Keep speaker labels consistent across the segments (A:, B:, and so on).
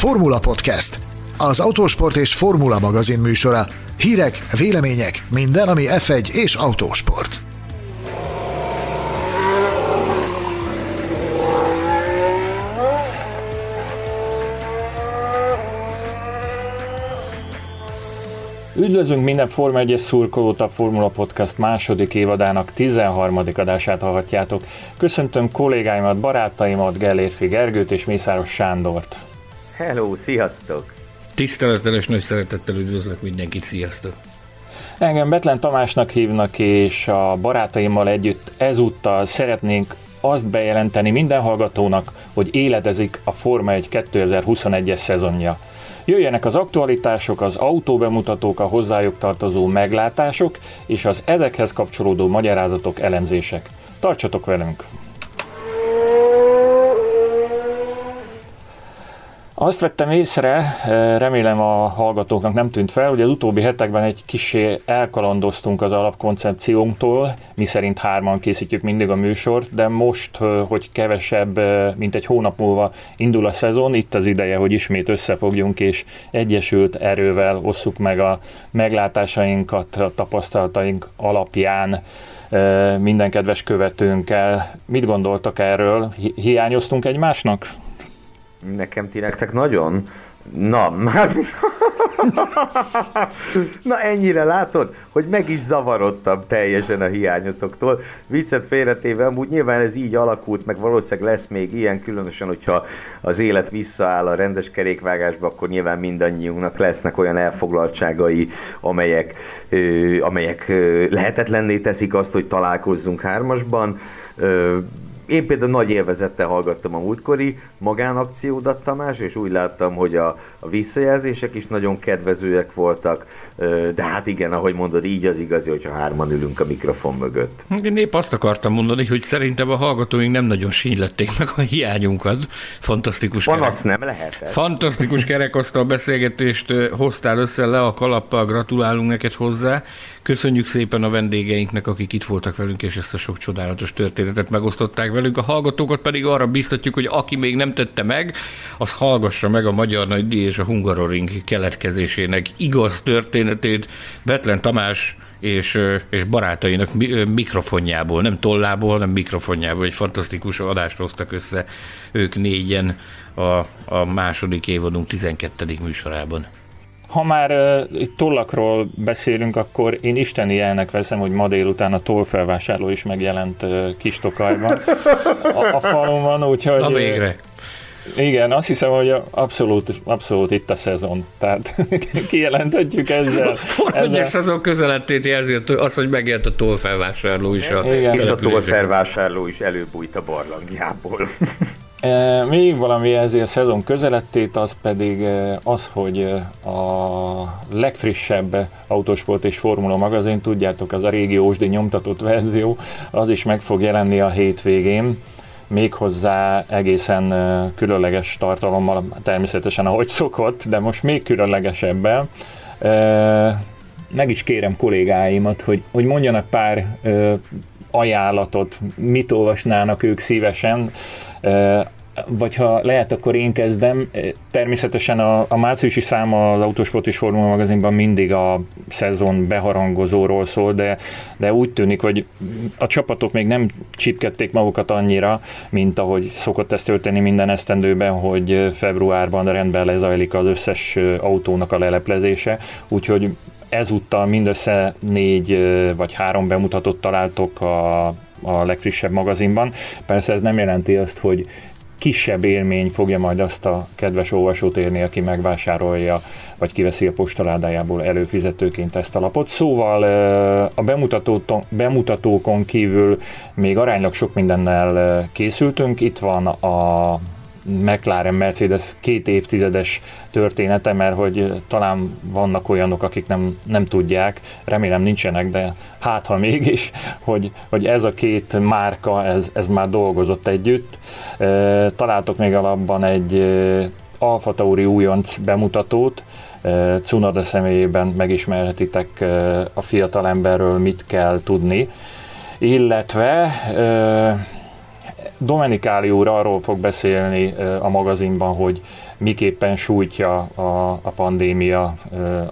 A: Formula Podcast, az autósport és formula magazin műsora. Hírek, vélemények, minden, ami F1 és autósport.
B: Üdvözlünk minden Forma 1 szurkolót a Formula Podcast második évadának 13. adását hallhatjátok. Köszöntöm kollégáimat, barátaimat, Gellérfi Gergőt és Mészáros Sándort.
C: Hello, sziasztok!
D: Tisztelettel és nagy szeretettel üdvözlök mindenkit, sziasztok!
B: Engem Betlen Tamásnak hívnak, és a barátaimmal együtt ezúttal szeretnénk azt bejelenteni minden hallgatónak, hogy éledezik a Forma 1 2021-es szezonja. Jöjjenek az aktualitások, az autóbemutatók, a hozzájuk tartozó meglátások és az ezekhez kapcsolódó magyarázatok, elemzések. Tartsatok velünk! Azt vettem észre, eh, remélem a hallgatóknak nem tűnt fel, hogy az utóbbi hetekben egy kicsi elkalandoztunk az alapkoncepciónktól, mi szerint hárman készítjük mindig a műsort, de most, eh, hogy kevesebb, eh, mint egy hónap múlva indul a szezon, itt az ideje, hogy ismét összefogjunk és egyesült erővel osszuk meg a meglátásainkat, a tapasztalataink alapján minden kedves követőnkkel. Mit gondoltak erről? Hiányoztunk egymásnak?
C: Nekem ti nektek nagyon? Na, már... Na ennyire látod, hogy meg is zavarodtam teljesen a hiányotoktól. Viccet félretéve, amúgy nyilván ez így alakult, meg valószínűleg lesz még ilyen, különösen, hogyha az élet visszaáll a rendes kerékvágásba, akkor nyilván mindannyiunknak lesznek olyan elfoglaltságai, amelyek, ö, amelyek ö, lehetetlenné teszik azt, hogy találkozzunk hármasban. Ö, én például nagy élvezettel hallgattam a múltkori magánakciódat, Tamás, és úgy láttam, hogy a, a visszajelzések is nagyon kedvezőek voltak, de hát igen, ahogy mondod, így az igazi, hogyha hárman ülünk a mikrofon mögött.
D: Én épp azt akartam mondani, hogy szerintem a hallgatóink nem nagyon sínylették meg a hiányunkat. Fantasztikus
C: Panasz kerek... nem lehet.
D: Fantasztikus kerekasztal beszélgetést hoztál össze le a kalappal, gratulálunk neked hozzá. Köszönjük szépen a vendégeinknek, akik itt voltak velünk, és ezt a sok csodálatos történetet megosztották velünk. A hallgatókat pedig arra biztatjuk, hogy aki még nem tette meg, az hallgassa meg a Magyar Nagy és a Hungaroring keletkezésének igaz történetét. Betlen Tamás és, és barátainak mikrofonjából, nem tollából, hanem mikrofonjából. Egy fantasztikus adást hoztak össze ők négyen a, a második évadunk 12. műsorában.
B: Ha már uh, tollakról beszélünk, akkor én isteni jelnek veszem, hogy ma délután a tollfelvásárló is megjelent uh, Kistokajban a, a falon úgyhogy...
D: Na végre.
B: Igen, azt hiszem, hogy abszolút, abszolút itt a szezon. Tehát kijelenthetjük ezzel.
D: Forma ezzel... szezon közelettét jelzi az, hogy megjelent a tollfelvásárló is. A
C: Igen. És a tollfelvásárló is előbújt a barlangjából.
B: Még valami ezért szezon közelettét, az pedig az, hogy a legfrissebb autósport és formula magazin, tudjátok, az a régi Ósdi nyomtatott verzió, az is meg fog jelenni a hétvégén méghozzá egészen különleges tartalommal, természetesen ahogy szokott, de most még különlegesebben. Meg is kérem kollégáimat, hogy, hogy mondjanak pár ajánlatot, mit olvasnának ők szívesen, vagy ha lehet, akkor én kezdem. Természetesen a, a márciusi száma az Autosport és Formula magazinban mindig a szezon beharangozóról szól, de, de úgy tűnik, hogy a csapatok még nem csipkedték magukat annyira, mint ahogy szokott ezt történni minden esztendőben, hogy februárban rendben lezajlik az összes autónak a leleplezése, úgyhogy ezúttal mindössze négy vagy három bemutatót találtok a, a legfrissebb magazinban. Persze ez nem jelenti azt, hogy kisebb élmény fogja majd azt a kedves olvasót érni, aki megvásárolja, vagy kiveszi a postaládájából előfizetőként ezt a lapot. Szóval a bemutatókon kívül még aránylag sok mindennel készültünk. Itt van a McLaren Mercedes két évtizedes története, mert hogy talán vannak olyanok, akik nem, nem tudják, remélem nincsenek, de hát ha mégis, hogy, hogy ez a két márka, ez, ez már dolgozott együtt. Találtok még alapban egy Alfa Tauri újonc bemutatót, Cunada személyében megismerhetitek a fiatalemberről, mit kell tudni, illetve Domenikáli úr arról fog beszélni a magazinban, hogy miképpen sújtja a, a pandémia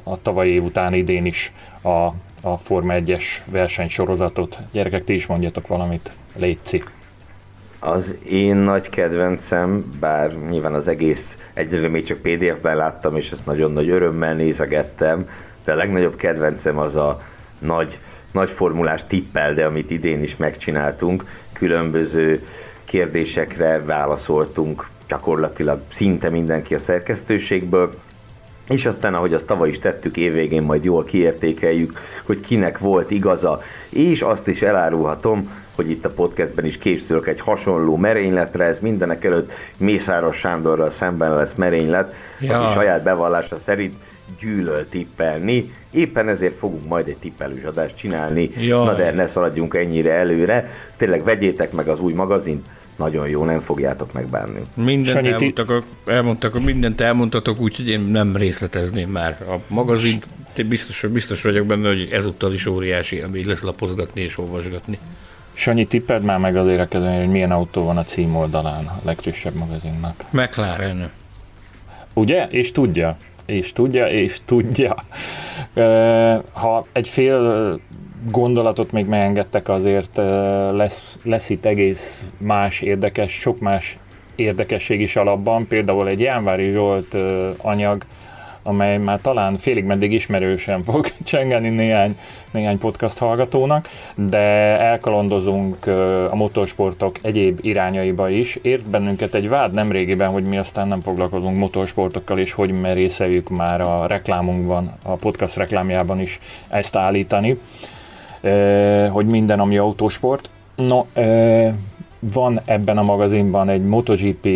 B: a tavalyi év után idén is a, a Forma 1-es versenysorozatot. Gyerekek, ti is mondjatok valamit, Léci.
C: Az én nagy kedvencem, bár nyilván az egész egyre még csak PDF-ben láttam, és ezt nagyon nagy örömmel nézegettem, de a legnagyobb kedvencem az a nagy, nagy formulás tippel, de amit idén is megcsináltunk, különböző kérdésekre válaszoltunk gyakorlatilag szinte mindenki a szerkesztőségből, és aztán, ahogy azt tavaly is tettük, évvégén majd jól kiértékeljük, hogy kinek volt igaza, és azt is elárulhatom, hogy itt a podcastben is készülök egy hasonló merényletre, ez mindenek előtt Mészáros Sándorral szemben lesz merénylet, ja. aki saját bevallása szerint gyűlöl tippelni, éppen ezért fogunk majd egy tippelős adást csinálni, Jaj. na de ne szaladjunk ennyire előre, tényleg vegyétek meg az új magazint, nagyon jó, nem fogjátok megbánni.
D: Mindent elmondtak, elmondtak, mindent elmondtatok, úgyhogy én nem részletezném már. A magazin, biztos, biztos vagyok benne, hogy ezúttal is óriási, ami lesz lapozgatni és olvasgatni.
B: Sanyi, tipped már meg azért érdekezően, hogy milyen autó van a címoldalán a legfrissebb magazinnak.
D: McLaren.
B: Ugye? És tudja. És tudja, és tudja. Ha egy fél gondolatot még megengedtek, azért lesz, lesz itt egész más érdekes, sok más érdekesség is alapban, például egy Jánvári Zsolt anyag, amely már talán félig meddig ismerősen fog csengeni néhány, néhány podcast hallgatónak, de elkalandozunk a motorsportok egyéb irányaiba is. Ért bennünket egy vád nemrégiben, hogy mi aztán nem foglalkozunk motorsportokkal, és hogy merészeljük már a reklámunkban, a podcast reklámjában is ezt állítani hogy minden, ami autósport. No, van ebben a magazinban egy MotoGP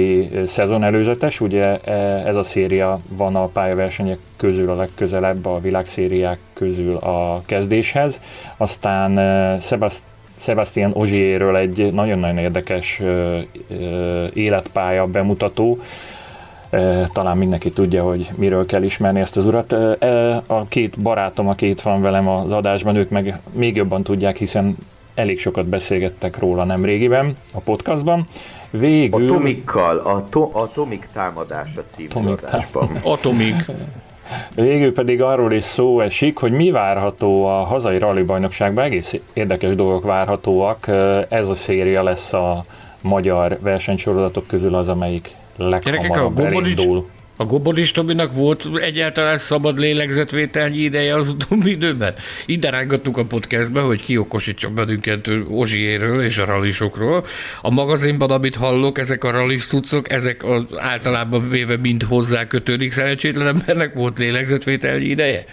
B: szezon előzetes, ugye ez a széria van a pályaversenyek közül a legközelebb a világszériák közül a kezdéshez. Aztán Sebast Sebastian Ozsierről egy nagyon-nagyon érdekes életpálya bemutató, talán mindenki tudja, hogy miről kell ismerni ezt az urat. A két barátom, aki itt van velem az adásban, ők meg még jobban tudják, hiszen elég sokat beszélgettek róla nem régiben a podcastban.
C: Végül... Atomikkal, a to- Atomik támadása című adásban.
D: Atomik.
B: Végül pedig arról is szó esik, hogy mi várható a hazai rally bajnokságban, egész érdekes dolgok várhatóak. Ez a széria lesz a magyar versenysorozatok közül az, amelyik leghamarabb a elindul.
D: A Gobolis Tobinak volt egyáltalán szabad lélegzetvételnyi ideje az utóbbi időben? Ide rángattuk a podcastbe, hogy kiokosítsa bennünket Ozsiéről és a ralisokról. A magazinban, amit hallok, ezek a ralis cuccok, ezek az általában véve mind hozzá kötődik. Szerencsétlen embernek volt lélegzetvételnyi ideje?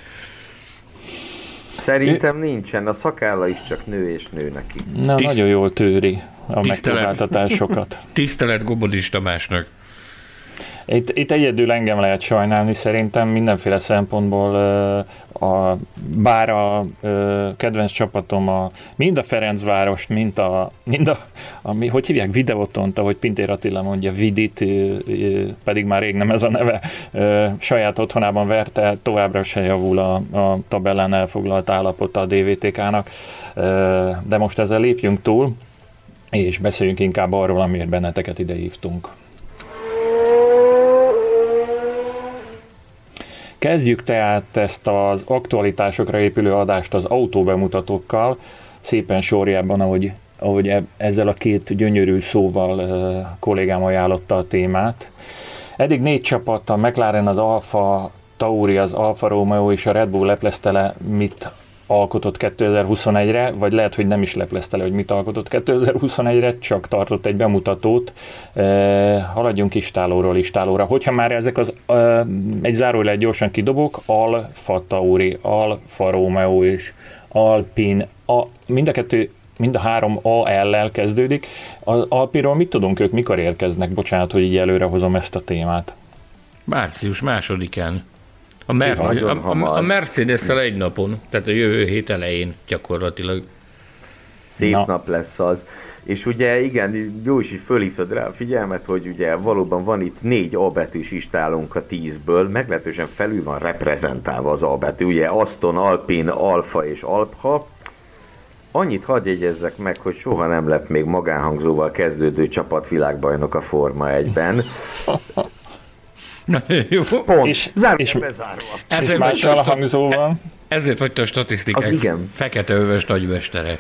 C: Szerintem nincsen, a szakálla is csak nő és nő neki.
B: Na, Tiszt... nagyon jól tőri a megpróbáltatásokat.
D: Tisztelet Gobolis Tamásnak.
B: Itt, itt egyedül engem lehet sajnálni, szerintem mindenféle szempontból, a, bár a, kedvenc csapatom a, mind a Ferencvárost, mind a, mind a, a hogy hívják, Videotont, ahogy Pintér Attila mondja, Vidit, pedig már rég nem ez a neve, saját otthonában verte, továbbra se javul a, a tabellán elfoglalt állapota a DVTK-nak, de most ezzel lépjünk túl, és beszéljünk inkább arról, amiért benneteket ide hívtunk. Kezdjük tehát ezt az aktualitásokra épülő adást az autóbemutatókkal, szépen sorjában, ahogy, ahogy e, ezzel a két gyönyörű szóval uh, kollégám ajánlotta a témát. Eddig négy csapat, a McLaren, az Alfa Tauri, az Alfa Romeo és a Red Bull leplezte mit alkotott 2021-re, vagy lehet, hogy nem is leplezte le, hogy mit alkotott 2021-re, csak tartott egy bemutatót. E, haladjunk istálóról istálóra. Hogyha már ezek az, e, egy zárójelet gyorsan kidobok, Alfa Tauri, Alfa Romeo és Alpin, a, mind a kettő mind a három AL-lel kezdődik. Az Alpiról mit tudunk ők, mikor érkeznek? Bocsánat, hogy így előre hozom ezt a témát.
D: Március másodikán. A, Merci, a, a, a mercedes egy napon, tehát a jövő hét elején gyakorlatilag.
C: Szép Na. nap lesz az. És ugye igen, jó is, hogy fölhívtad rá a figyelmet, hogy ugye valóban van itt négy A betűs istálunk a tízből, meglehetősen felül van reprezentálva az A betű, ugye Aston, Alpin, Alfa és Alpha, Annyit hadd jegyezzek meg, hogy soha nem lett még magánhangzóval kezdődő csapat világbajnok a Forma 1-ben.
D: Na, jó.
C: Pont. És,
B: Zárva és, és mással a hangzóval.
D: Ezért vagy te a statisztikák
C: Az igen.
D: fekete öves nagymesterek.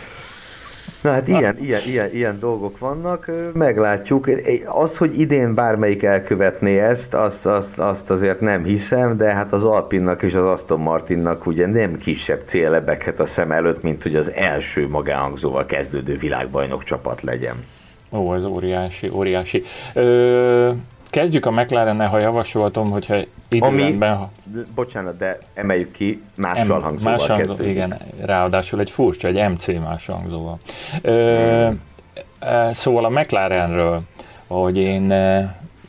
C: Na hát ilyen, ilyen, ilyen, ilyen dolgok vannak, meglátjuk. Az, hogy idén bármelyik elkövetné ezt, azt, azt, azt azért nem hiszem, de hát az Alpinnak és az Aston Martinnak ugye nem kisebb cél lebeghet a szem előtt, mint hogy az első magánhangzóval kezdődő világbajnok csapat legyen.
B: Ó, ez óriási, óriási. Ö, Kezdjük a mclaren ha javasoltam, hogyha időrendben... Ami,
C: bocsánat, de emeljük ki, mással M, hangzóval más hangzó,
B: Igen, ráadásul egy furcsa, egy MC más hangzóval. Ö, hmm. Szóval a McLarenről, hogy én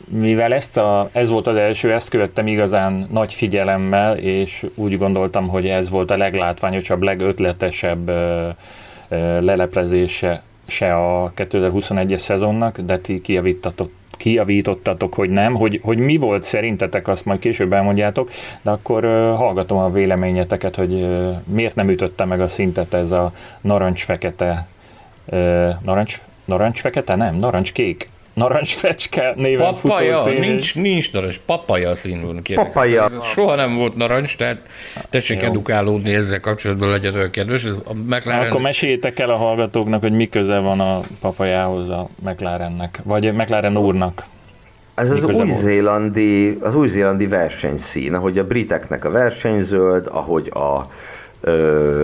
B: mivel ezt a, ez volt az első, ezt követtem igazán nagy figyelemmel, és úgy gondoltam, hogy ez volt a leglátványosabb, legötletesebb leleplezése se a 2021-es szezonnak, de ti kijavítatok kijavítottatok, hogy nem, hogy, hogy mi volt szerintetek, azt majd később elmondjátok, de akkor hallgatom a véleményeteket, hogy miért nem ütötte meg a szintet ez a narancs-fekete, narancs, narancs-fekete? Nem, narancs-kék narancsfecske néven
D: papaja, futó nincs, nincs narancs, papaja színűn kérlek.
C: Papaja.
D: Ez soha nem volt narancs, tehát tessék Jó. edukálódni ezzel kapcsolatban, legyen olyan kedves. Ez
B: a McLaren... Akkor meséljétek el a hallgatóknak, hogy mi köze van a papajához a McLarennek, vagy McLaren úrnak.
C: Ez az új-zélandi, az új-zélandi versenyszín, ahogy a briteknek a versenyzöld, ahogy a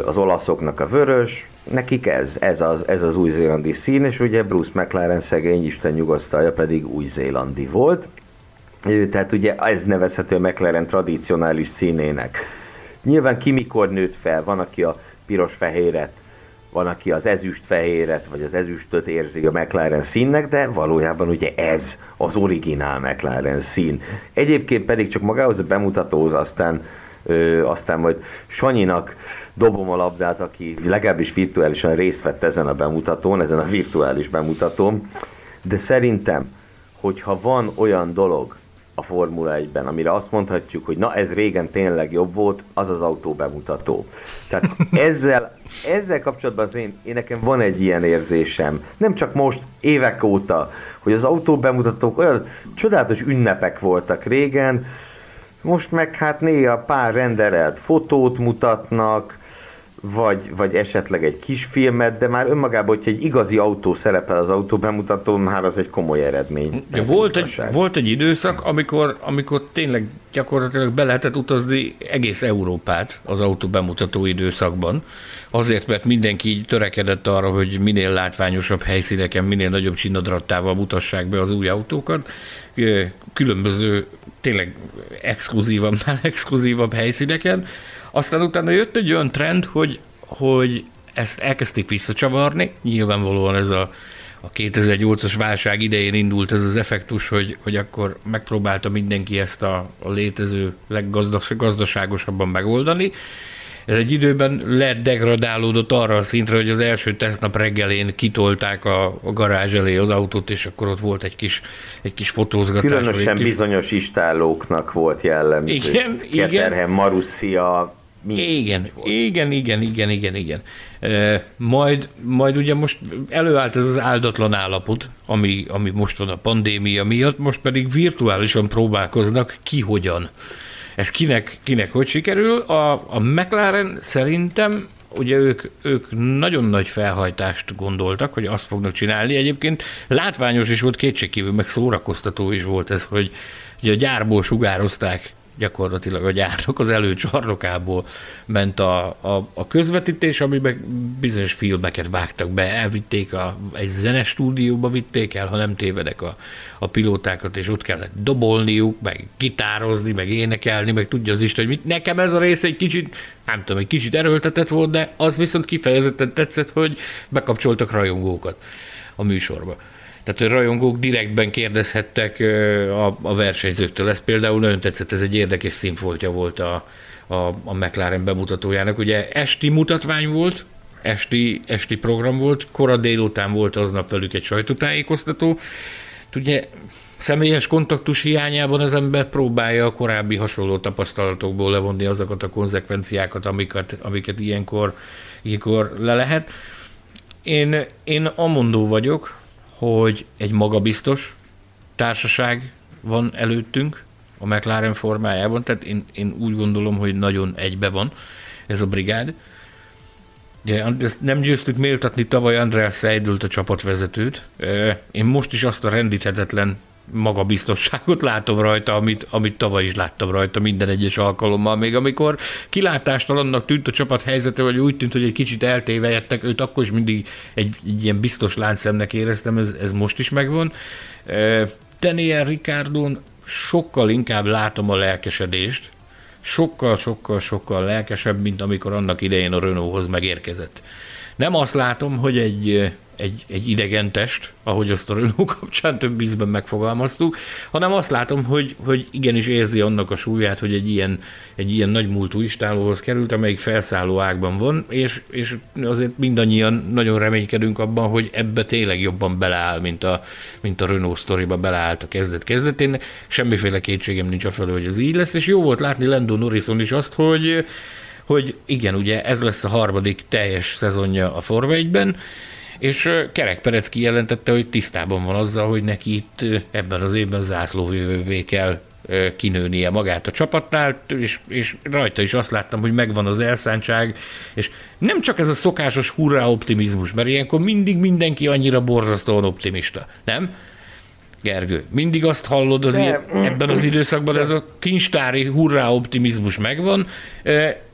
C: az olaszoknak a vörös, nekik ez, ez az, ez az új-zélandi szín, és ugye Bruce McLaren szegény, Isten nyugasztalja pedig új-zélandi volt, tehát ugye ez nevezhető McLaren tradicionális színének. Nyilván ki mikor nőtt fel, van, aki a piros-fehéret, van, aki az ezüst-fehéret, vagy az ezüstöt érzi a McLaren színnek, de valójában ugye ez az originál McLaren szín. Egyébként pedig csak magához a bemutatóhoz aztán aztán majd Sanyinak dobom a labdát, aki legalábbis virtuálisan részt vett ezen a bemutatón, ezen a virtuális bemutatón, de szerintem, hogyha van olyan dolog a Formula 1-ben, amire azt mondhatjuk, hogy na ez régen tényleg jobb volt, az az autó bemutató. Tehát ezzel, ezzel kapcsolatban az én, én nekem van egy ilyen érzésem, nem csak most, évek óta, hogy az autó bemutatók olyan csodálatos ünnepek voltak régen, most meg hát néha pár renderelt fotót mutatnak, vagy, vagy esetleg egy kis filmet, de már önmagában, hogyha egy igazi autó szerepel az autó bemutatón, már az egy komoly eredmény.
D: Ja, volt, egy, volt egy időszak, amikor, amikor tényleg gyakorlatilag be lehetett utazni egész Európát az autó bemutató időszakban, azért, mert mindenki így törekedett arra, hogy minél látványosabb helyszíneken, minél nagyobb csinadrattával mutassák be az új autókat, különböző, tényleg exkluzívabbnál exkluzívabb helyszíneken. Aztán utána jött egy olyan trend, hogy, hogy ezt elkezdték visszacsavarni, nyilvánvalóan ez a a 2008-as válság idején indult ez az effektus, hogy, hogy akkor megpróbálta mindenki ezt a, a létező leggazdaságosabban megoldani, ez egy időben lett degradálódott arra a szintre, hogy az első tesztnap reggelén kitolták a, a garázs elé az autót, és akkor ott volt egy kis, egy kis fotózgatás.
C: Különösen
D: kis...
C: bizonyos istállóknak volt jellemző.
D: Igen,
C: Keterhem,
D: igen.
C: Marussia,
D: igen, igen, igen, igen, igen, igen. E, majd, majd ugye most előállt ez az áldatlan állapot, ami, ami most van a pandémia miatt, most pedig virtuálisan próbálkoznak ki hogyan. Ez kinek, kinek hogy sikerül? A, a McLaren szerintem ugye ők, ők nagyon nagy felhajtást gondoltak, hogy azt fognak csinálni. Egyébként látványos is volt, kétségkívül, meg szórakoztató is volt ez, hogy ugye a gyárból sugározták gyakorlatilag a gyárnak az előcsarnokából ment a, a, a közvetítés, amiben bizonyos filmeket vágtak be, elvitték, a, egy zenestúdióba vitték el, ha nem tévedek a, a pilótákat, és ott kellett dobolniuk, meg gitározni, meg énekelni, meg tudja az Isten, hogy mit. Nekem ez a rész egy kicsit, nem tudom, egy kicsit erőltetett volt, de az viszont kifejezetten tetszett, hogy bekapcsoltak rajongókat a műsorba. Tehát a rajongók direktben kérdezhettek a, a versenyzőktől. Ez például nagyon tetszett, ez egy érdekes színfoltja volt a, a, a McLaren bemutatójának. Ugye esti mutatvány volt, esti, esti program volt, kora délután volt aznap velük egy sajtótájékoztató. Ugye személyes kontaktus hiányában az ember próbálja a korábbi hasonló tapasztalatokból levonni azokat a konzekvenciákat, amiket, amiket ilyenkor, ilyenkor le lehet. Én, én amondó vagyok, hogy egy magabiztos társaság van előttünk a McLaren formájában, tehát én, én úgy gondolom, hogy nagyon egybe van ez a brigád. Ugye, ezt nem győztük méltatni tavaly András Seidült a csapatvezetőt. Én most is azt a rendíthetetlen magabiztosságot látom rajta, amit, amit tavaly is láttam rajta minden egyes alkalommal. Még amikor kilátástalannak tűnt a csapat helyzete, vagy úgy tűnt, hogy egy kicsit eltévejettek, őt akkor is mindig egy, egy ilyen biztos láncszemnek éreztem, ez, ez most is megvan. Daniel Ricardon sokkal inkább látom a lelkesedést, sokkal, sokkal, sokkal lelkesebb, mint amikor annak idején a Renaulthoz megérkezett. Nem azt látom, hogy egy egy, egy idegen test, ahogy azt a Renault kapcsán több ízben megfogalmaztuk, hanem azt látom, hogy, hogy igenis érzi annak a súlyát, hogy egy ilyen, egy ilyen nagy múltú istálóhoz került, amelyik felszálló ágban van, és, és azért mindannyian nagyon reménykedünk abban, hogy ebbe tényleg jobban beleáll, mint a, mint a Renault sztoriba beleállt a kezdet kezdetén. Semmiféle kétségem nincs a felől, hogy ez így lesz, és jó volt látni Lando Norrison is azt, hogy hogy igen, ugye ez lesz a harmadik teljes szezonja a Forma 1-ben, és Kerek Perec kijelentette, hogy tisztában van azzal, hogy neki itt ebben az évben zászlóvívővé kell kinőnie magát a csapatnál, és, és rajta is azt láttam, hogy megvan az elszántság, és nem csak ez a szokásos hurrá optimizmus, mert ilyenkor mindig mindenki annyira borzasztóan optimista, nem? Gergő, mindig azt hallod az ilyen, ebben az időszakban, ez a kincstári hurrá optimizmus megvan.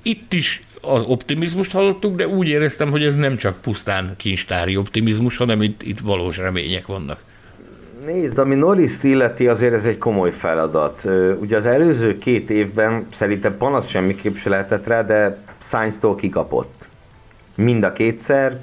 D: Itt is az optimizmust hallottuk, de úgy éreztem, hogy ez nem csak pusztán kincstári optimizmus, hanem itt, itt valós remények vannak.
C: Nézd, ami Norris illeti, azért ez egy komoly feladat. Ugye az előző két évben szerintem panasz semmiképp se lehetett rá, de Sainz-tól kikapott. Mind a kétszer,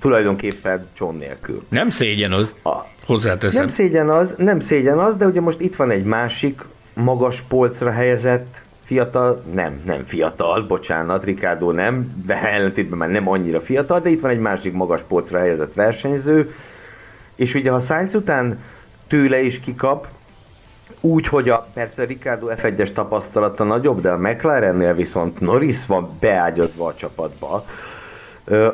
C: tulajdonképpen John nélkül.
D: Nem szégyen az, a, hozzáteszem.
C: Nem szégyen az, nem szégyen az, de ugye most itt van egy másik magas polcra helyezett fiatal, nem, nem fiatal, bocsánat, Ricardo nem, de ellentétben már nem annyira fiatal, de itt van egy másik magas polcra helyezett versenyző, és ugye ha Sainz után tőle is kikap, úgy, hogy a, persze Ricardo F1-es tapasztalata nagyobb, de a McLarennél viszont Norris van beágyazva a csapatba,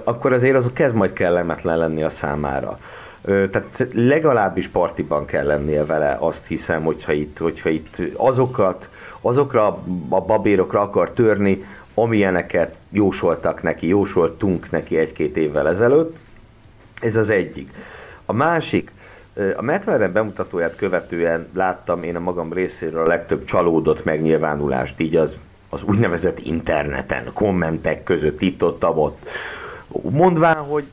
C: akkor azért az kezd majd kellemetlen lenni a számára. Tehát legalábbis partiban kell lennie vele, azt hiszem, hogyha itt, hogyha itt azokat azokra a babérokra akar törni, amilyeneket jósoltak neki, jósoltunk neki egy-két évvel ezelőtt. Ez az egyik. A másik, a McLaren bemutatóját követően láttam én a magam részéről a legtöbb csalódott megnyilvánulást, így az, az úgynevezett interneten, kommentek között itt ott, ott mondván, hogy,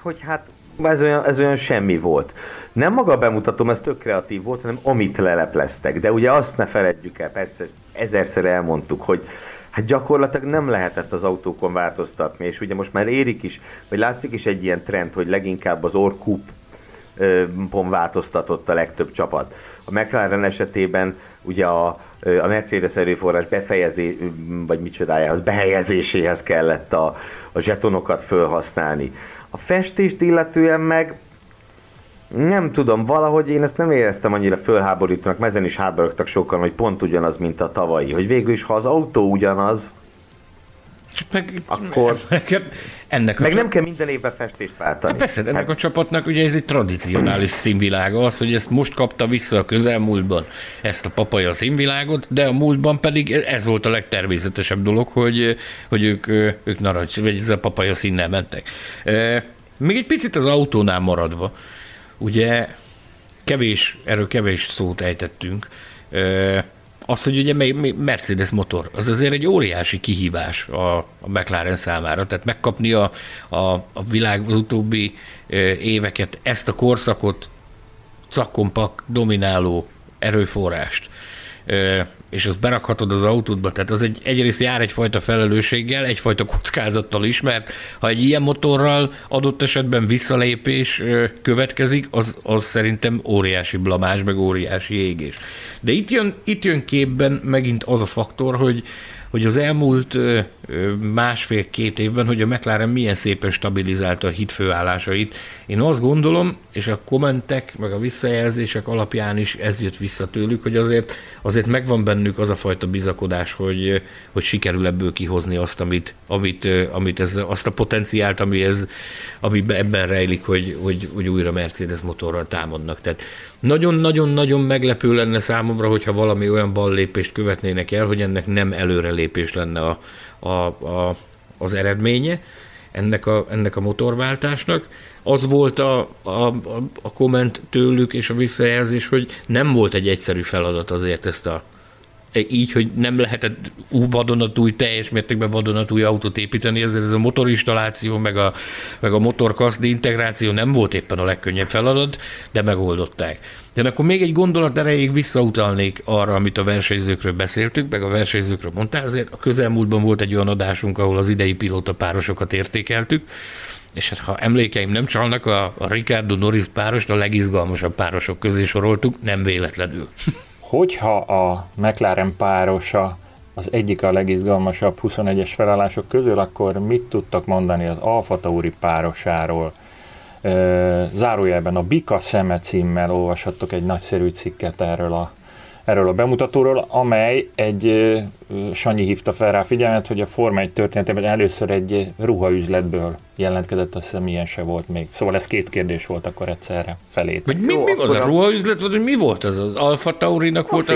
C: hogy hát ez olyan, ez olyan semmi volt. Nem maga bemutatom, ez tök kreatív volt, hanem amit lelepleztek. De ugye azt ne feledjük el, persze ezerszer elmondtuk, hogy hát gyakorlatilag nem lehetett az autókon változtatni, és ugye most már érik is, vagy látszik is egy ilyen trend, hogy leginkább az Orkup pont változtatott a legtöbb csapat. A McLaren esetében ugye a, a Mercedes erőforrás befejezé, vagy micsodájához, behelyezéséhez kellett a, a zsetonokat felhasználni. A festést illetően meg nem tudom, valahogy én ezt nem éreztem annyira fölháborítónak, mert ezen is háborogtak sokan, hogy pont ugyanaz, mint a tavalyi. Hogy végül is, ha az autó ugyanaz,
D: meg,
C: akkor...
D: Meg, ennek
C: meg nem kell minden évben festést váltani.
D: Hát persze, ennek hát... a csapatnak ugye ez egy tradicionális színvilága az, hogy ezt most kapta vissza a közelmúltban, ezt a papaja színvilágot, de a múltban pedig ez volt a legtermészetesebb dolog, hogy, hogy ők, ők narancs, vagy ez a papaja színnel mentek. Még egy picit az autónál maradva, ugye kevés, erről kevés szót ejtettünk, az, hogy ugye Mercedes motor, az azért egy óriási kihívás a, a McLaren számára, tehát megkapni a, a, a világ az utóbbi éveket, ezt a korszakot cakkompak domináló erőforrást, és azt berakhatod az autódba, tehát az egy, egyrészt jár egyfajta felelősséggel, egyfajta kockázattal is, mert ha egy ilyen motorral adott esetben visszalépés következik, az, az szerintem óriási blamás, meg óriási égés. De itt jön, itt jön képben megint az a faktor, hogy hogy az elmúlt másfél-két évben, hogy a McLaren milyen szépen stabilizálta a hitfőállásait. Én azt gondolom, és a kommentek, meg a visszajelzések alapján is ez jött vissza tőlük, hogy azért, azért megvan bennük az a fajta bizakodás, hogy, hogy sikerül ebből kihozni azt, amit, amit, amit ez, azt a potenciált, ami, ez, ami ebben rejlik, hogy, hogy, hogy újra Mercedes motorral támadnak. Tehát nagyon-nagyon-nagyon meglepő lenne számomra, hogyha valami olyan ballépést követnének el, hogy ennek nem előrelépés lenne a, a, a, az eredménye ennek a, ennek a motorváltásnak. Az volt a, a, a komment tőlük és a visszajelzés, hogy nem volt egy egyszerű feladat azért ezt a, így, hogy nem lehetett vadonatúj, teljes mértékben vadonatúj autót építeni, ezért ez a motorinstalláció, meg a, meg a motorkaszdi integráció nem volt éppen a legkönnyebb feladat, de megoldották. De akkor még egy gondolat erejéig visszautalnék arra, amit a versenyzőkről beszéltünk, meg a versenyzőkről mondtál, azért a közelmúltban volt egy olyan adásunk, ahol az idei pilóta párosokat értékeltük, és hát ha emlékeim nem csalnak, a, a Ricardo Norris párost a legizgalmasabb párosok közé soroltuk, nem véletlenül.
B: Hogyha a McLaren párosa az egyik a legizgalmasabb 21-es felállások közül, akkor mit tudtak mondani az Alfa Tauri párosáról? Zárójelben a Bika szeme címmel olvashattok egy nagyszerű cikket erről a erről a bemutatóról, amely egy, Sanyi hívta fel rá figyelmet, hogy a Forma 1 történetében először egy ruhaüzletből jelentkezett, azt hiszem ilyen se volt még. Szóval ez két kérdés volt akkor egyszerre felé.
D: Vagy mi, mi volt a ruhaüzlet, vagy mi volt az? Az Alfa Taurinak volt a,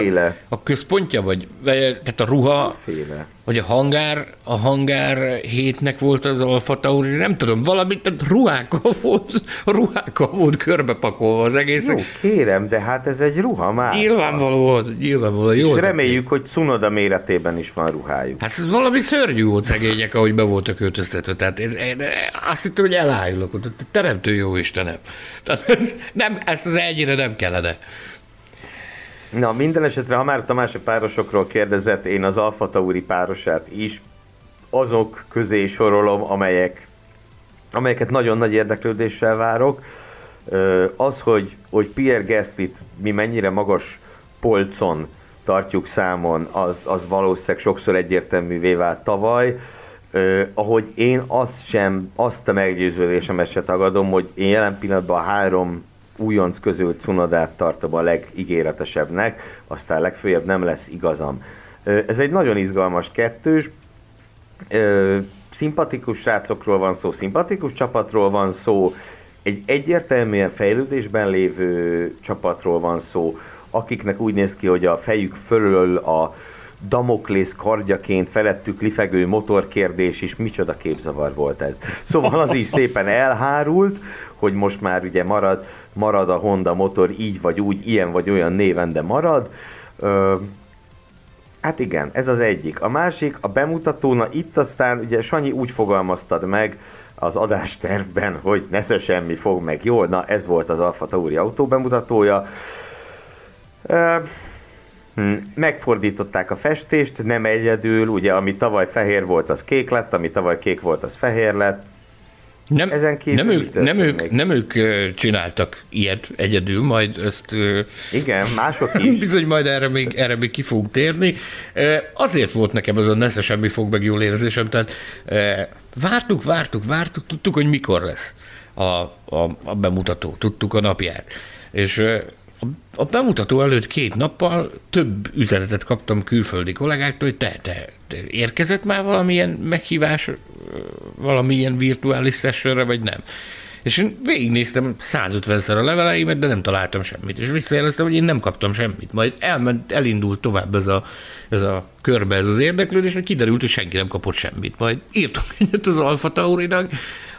D: a központja, vagy tehát a ruha, a féle. vagy a hangár, a hangár hétnek volt az Alfa Tauri, nem tudom, valamit, tehát ruhákkal volt, ruhákkal volt körbepakolva az egész. Jó,
C: kérem, de hát ez egy ruha már.
D: Nyilvánvaló, nyilvánvaló. Jó,
C: És reméljük, hogy Cunoda méretében is van ruhájuk.
D: Hát ez valami szörnyű volt szegények, ahogy be voltak öltöztetve. Tehát én, én, azt hittem, hogy elájulok, hogy teremtő jó Istenem. Tehát ez, nem, ezt az egyre nem kellene.
C: Na, minden esetre, ha már Tamás a párosokról kérdezett, én az Alfa Tauri párosát is azok közé sorolom, amelyek, amelyeket nagyon nagy érdeklődéssel várok. Az, hogy, hogy Pierre Gaslyt mi mennyire magas polcon tartjuk számon, az, az valószínűleg sokszor egyértelművé vált tavaly. Uh, ahogy én azt sem, azt a meggyőződésemet se tagadom, hogy én jelen pillanatban a három újonc közül Cunodát tartom a legígéretesebbnek, aztán legfőjebb nem lesz igazam. Uh, ez egy nagyon izgalmas kettős, uh, szimpatikus srácokról van szó, szimpatikus csapatról van szó, egy egyértelműen fejlődésben lévő csapatról van szó, akiknek úgy néz ki, hogy a fejük fölül a Damoklész kardjaként felettük lifegő motorkérdés is, micsoda képzavar volt ez. Szóval az is szépen elhárult, hogy most már ugye marad, marad a Honda motor így vagy úgy, ilyen vagy olyan néven, de marad. Ö, hát igen, ez az egyik. A másik, a bemutató, na itt aztán ugye Sanyi úgy fogalmaztad meg, az adástervben, hogy nesze semmi fog meg jól, na ez volt az Alfa Tauri autó bemutatója. Hm, megfordították a festést, nem egyedül, ugye ami tavaly fehér volt, az kék lett, ami tavaly kék volt, az fehér lett.
D: Nem, Ezen nem, ők, nem, ők, nem ők csináltak ilyet egyedül, majd ezt...
C: Igen, mások is.
D: Bizony majd erre még, erre még ki fogunk térni. Azért volt nekem az a nesze semmi fog meg jól érzésem, tehát vártuk, vártuk, vártuk, tudtuk, hogy mikor lesz a, a, a bemutató, tudtuk a napját. És a bemutató előtt két nappal több üzenetet kaptam külföldi kollégáktól, hogy te, te, te érkezett már valamilyen meghívás, valamilyen virtuális sessionre, vagy nem. És én végignéztem 150-szer a leveleimet, de nem találtam semmit. És visszajeleztem, hogy én nem kaptam semmit. Majd elment, elindult tovább ez a, ez a körbe ez az érdeklődés, és kiderült, hogy senki nem kapott semmit. Majd írtunk egyet az Alfa Taurinak,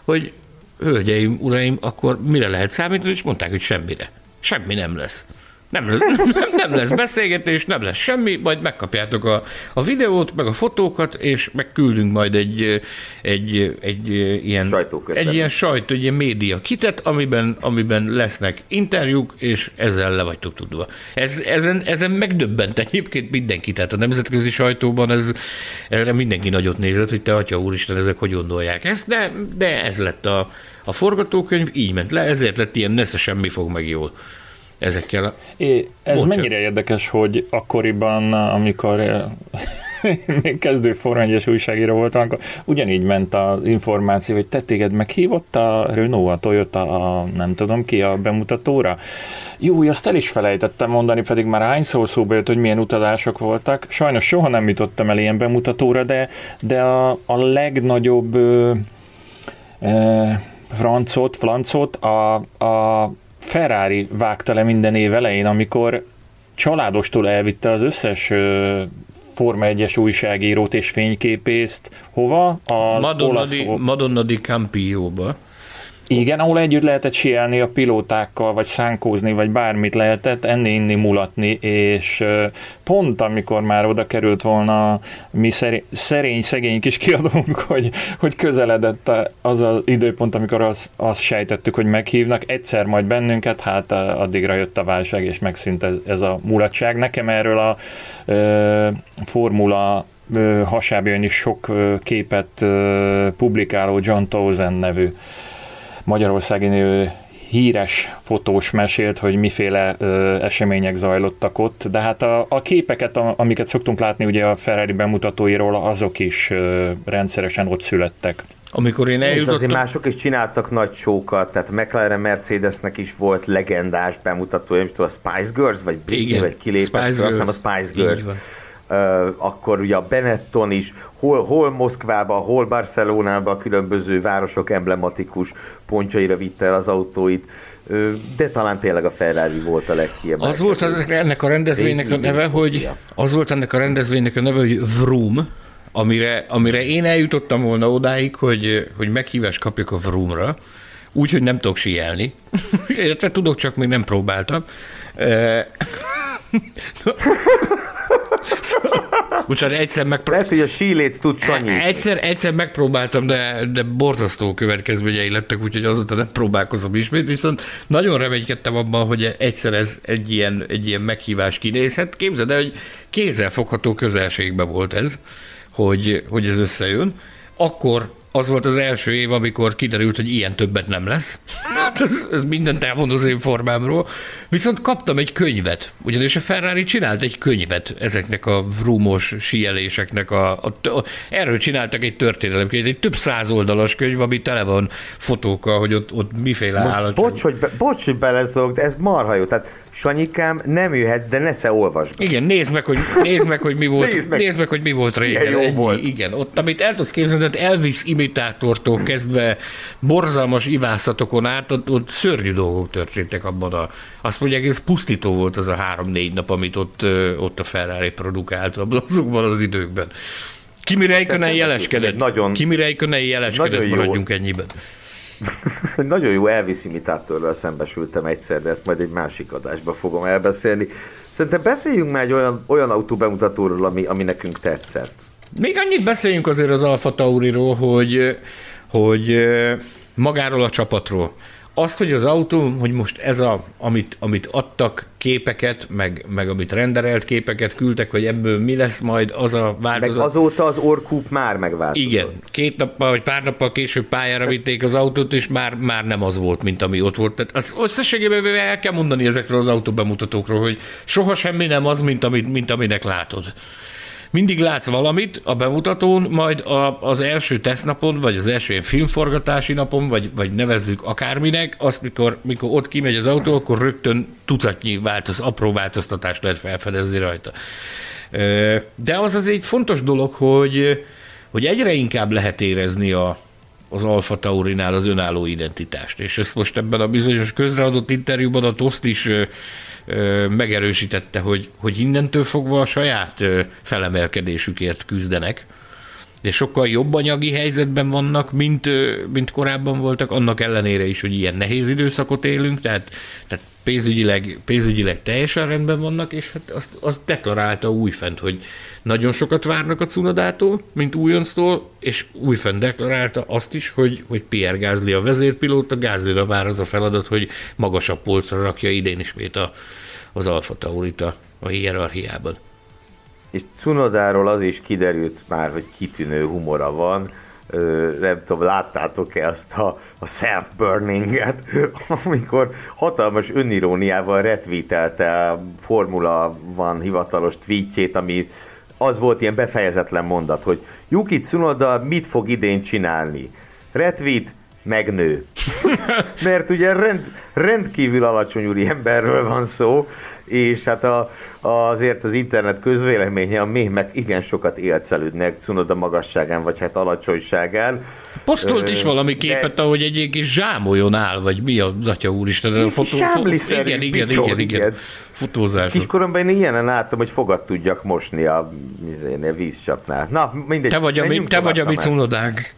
D: hogy hölgyeim, uraim, akkor mire lehet számítani, és mondták, hogy semmire. Semmi nem lesz. Nem lesz, nem, nem lesz beszélgetés, nem lesz semmi, majd megkapjátok a, a videót, meg a fotókat, és megküldünk majd egy, egy, egy ilyen, egy ilyen sajtó, egy ilyen média kitet, amiben, amiben lesznek interjúk, és ezzel le vagytok tudva. Ez, ezen, ezen megdöbbent egyébként mindenki, tehát a nemzetközi sajtóban ez, erre mindenki nagyot nézett, hogy te atya úristen, ezek hogy gondolják ezt, de, de ez lett a, a forgatókönyv, így ment le, ezért lett ilyen nesze semmi fog meg jól ezekkel a...
B: É, ez Bocsán. mennyire érdekes, hogy akkoriban, amikor még kezdő Forma 1 újságíró voltam, akkor ugyanígy ment az információ, hogy te téged meghívott a Renault, a Toyota, a nem tudom ki a bemutatóra. Jó, azt el is felejtettem mondani, pedig már hányszor szóba jött, hogy milyen utazások voltak. Sajnos soha nem jutottam el ilyen bemutatóra, de, de a, a legnagyobb ö, ö, francot, flancot a, a Ferrari vágta le minden év elején, amikor családostól elvitte az összes Forma 1-es újságírót és fényképészt. Hova?
D: A Madonna, di, Madonna di Campio-ba.
B: Igen, ahol együtt lehetett sielni a pilótákkal, vagy szánkózni, vagy bármit lehetett, enni, inni, mulatni, és pont amikor már oda került volna mi szerény, szegény kis kiadónk, hogy, hogy közeledett az az időpont, amikor azt az sejtettük, hogy meghívnak, egyszer majd bennünket, hát addigra jött a válság, és megszűnt ez, ez a mulatság. Nekem erről a ö, formula hasábjön is sok képet publikáló John Towson nevű magyarországi híres fotós mesélt, hogy miféle ö, események zajlottak ott, de hát a, a képeket, a, amiket szoktunk látni ugye a Ferrari bemutatóiról, azok is ö, rendszeresen ott születtek.
C: Amikor én eljutottam... És azért mások is csináltak nagy sókat, tehát McLaren Mercedesnek is volt legendás bemutatója, nem tudom, a Spice Girls, vagy Britney, Igen, vagy kilépett, Spice Girls. a Spice Girls akkor ugye a Benetton is, hol, hol Moszkvába, hol Barcelonába a különböző városok emblematikus pontjaira vitte el az autóit, de talán tényleg a Ferrari volt a legkiemelkedőbb.
D: Az volt az, ennek a rendezvénynek a neve, hogy az volt ennek a rendezvénynek a neve, hogy Vroom, amire, amire én eljutottam volna odáig, hogy, hogy meghívást kapjak a Vroomra, úgyhogy nem tudok sielni, illetve tudok, csak még nem próbáltam. Bocsánat, egyszer megpróbáltam.
C: Lehet, hogy a síléc tud sanyi.
D: Egyszer, egyszer megpróbáltam, de, de borzasztó következményei lettek, úgyhogy azóta nem próbálkozom ismét, viszont nagyon reménykedtem abban, hogy egyszer ez egy ilyen, egy ilyen meghívás kinézhet. Képzeld el, hogy kézzelfogható közelségben volt ez, hogy, hogy ez összejön. Akkor az volt az első év, amikor kiderült, hogy ilyen többet nem lesz. Hát ez, ez mindent elmond az én formámról. Viszont kaptam egy könyvet, ugyanis a Ferrari csinált egy könyvet ezeknek a vrumos síeléseknek. A, a, a, erről csináltak egy történelemkönyvet, egy több száz oldalas könyv, ami tele van fotókkal, hogy ott, ott miféle állat.
C: Bocs, hogy, be, bocs, hogy belezog, de ez marha jó. Tehát Sanyikám, nem jöhetsz, de nesze olvasd.
D: Igen, nézd meg, hogy, nézd meg, hogy mi volt, nézd meg, nézd meg, hogy mi volt régen. Igen, jó Ennyi, volt. Igen, ott, amit el tudsz képzelni, hogy Elvis imitátortól kezdve borzalmas ivászatokon át, ott, ott szörnyű dolgok történtek abban a... Azt mondják, ez pusztító volt az a három-négy nap, amit ott, ott a Ferrari produkált azokban az időkben. Kimi Räikkönen jeleskedett. Nagyon, Kimi Räikkönen jeleskedett, maradjunk ennyiben.
C: Nagyon jó Elvis imitátorral szembesültem egyszer, de ezt majd egy másik adásban fogom elbeszélni. Szerintem beszéljünk már egy olyan, olyan autó bemutatóról, ami, ami nekünk tetszett.
D: Még annyit beszéljünk azért az Alfa Tauriról, hogy, hogy magáról a csapatról azt, hogy az autó, hogy most ez a, amit, amit adtak képeket, meg, meg amit renderelt képeket küldtek, hogy ebből mi lesz majd az a változat.
C: Meg azóta az orkúp már megváltozott.
D: Igen, két nappal vagy pár nappal később pályára vitték az autót, és már, már nem az volt, mint ami ott volt. Tehát az összességében el kell mondani ezekről az autóbemutatókról, hogy soha semmi nem az, mint, amit, mint aminek látod mindig látsz valamit a bemutatón, majd a, az első tesztnapon, vagy az első filmforgatási napon, vagy, vagy nevezzük akárminek, azt mikor, mikor ott kimegy az autó, akkor rögtön tucatnyi változ, apró változtatást lehet felfedezni rajta. De az az egy fontos dolog, hogy, hogy egyre inkább lehet érezni a, az Alfa Taurinál az önálló identitást. És ezt most ebben a bizonyos közreadott interjúban a Toszt is megerősítette, hogy, hogy innentől fogva a saját felemelkedésükért küzdenek, és sokkal jobb anyagi helyzetben vannak, mint, mint korábban voltak, annak ellenére is, hogy ilyen nehéz időszakot élünk, tehát, tehát pénzügyileg, pénzügyileg teljesen rendben vannak, és hát azt, azt deklarálta újfent, hogy nagyon sokat várnak a Cunodától, mint újonctól, és újfent deklarálta azt is, hogy, hogy Pierre Gázli a vezérpilóta, Gázlira vár az a feladat, hogy magasabb polcra rakja idén ismét a, az Alfa Taurita a hierarchiában.
C: És Cunodáról az is kiderült már, hogy kitűnő humora van, nem tudom, láttátok-e azt a, a self-burninget, amikor hatalmas öniróniával retvítelte a Formula van hivatalos tweetjét, ami az volt ilyen befejezetlen mondat, hogy Yuki Tsunoda mit fog idén csinálni? Retweet, megnő. Mert ugye rend, rendkívül alacsony úri emberről van szó, és hát a, azért az internet közvéleménye a mémek igen sokat élcelődnek Cunoda magasságán, vagy hát alacsonyságán.
D: Posztolt is valami képet, de... ahogy egy kis zsámoljon áll, vagy mi az atya úristen, a fotó...
C: Igen, igen, igen, igen, igen. Fotózás. Kiskoromban én ilyenen láttam, hogy fogat tudjak mosni a, a vízcsapnál. Na, mindegy.
D: Te vagy a, mi, te vagy a mi cunodánk.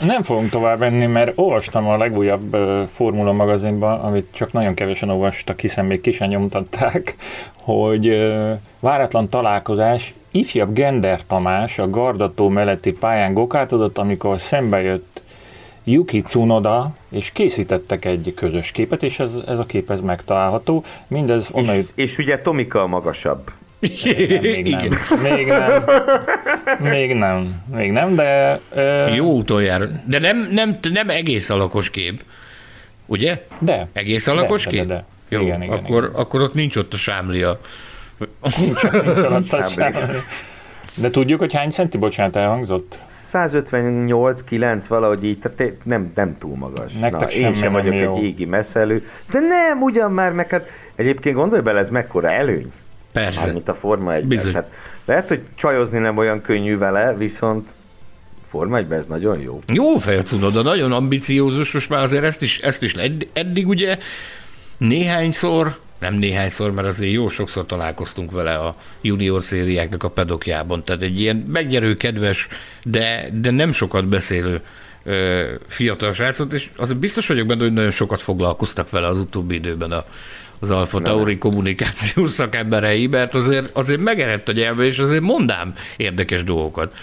B: Nem fogunk tovább menni, mert olvastam a legújabb uh, Formula magazinban, amit csak nagyon kevesen olvastak, hiszen még ki sem nyomtatták, hogy uh, váratlan találkozás, ifjabb Gender Tamás a Gardató melletti pályán gokátodott, amikor szembe jött Yuki Tsunoda, és készítettek egy közös képet, és ez, ez a kép ez megtalálható. Mindez
C: onnan... És, és ugye Tomika a magasabb.
B: Nem, még nem. Még nem. Még nem. Még nem, de...
D: Uh... Jó utoljára. De nem, nem, nem egész alakos kép. Ugye?
B: De.
D: Egész alakos
B: de,
D: kép?
B: De, de,
D: de. Jó, igen, igen, akkor, igen. akkor ott nincs ott a sámlia.
B: Nincs, nincs ott a sámlia. De tudjuk, hogy hány centi, bocsánat, elhangzott?
C: 158-9, valahogy így, tehát nem, nem túl magas.
B: Nektek
C: Na, én sem vagyok
B: jó.
C: egy égi messzelő. De nem, ugyan már, meg hát egyébként gondolj bele, ez mekkora előny.
D: Persze.
C: Mármint a Forma 1 hát lehet, hogy csajozni nem olyan könnyű vele, viszont Forma 1 ez nagyon jó.
D: Jó fej de nagyon ambiciózus, most már azért ezt is, ezt is eddig, eddig ugye néhányszor, nem néhányszor, mert azért jó sokszor találkoztunk vele a junior szériáknak a pedokjában, tehát egy ilyen megnyerő, kedves, de, de nem sokat beszélő ö, fiatal srácot, és azért biztos vagyok benne, hogy nagyon sokat foglalkoztak vele az utóbbi időben a, az Alfa Tauri kommunikációs szakemberei, mert azért, azért megerett a nyelve, és azért mondám érdekes dolgokat.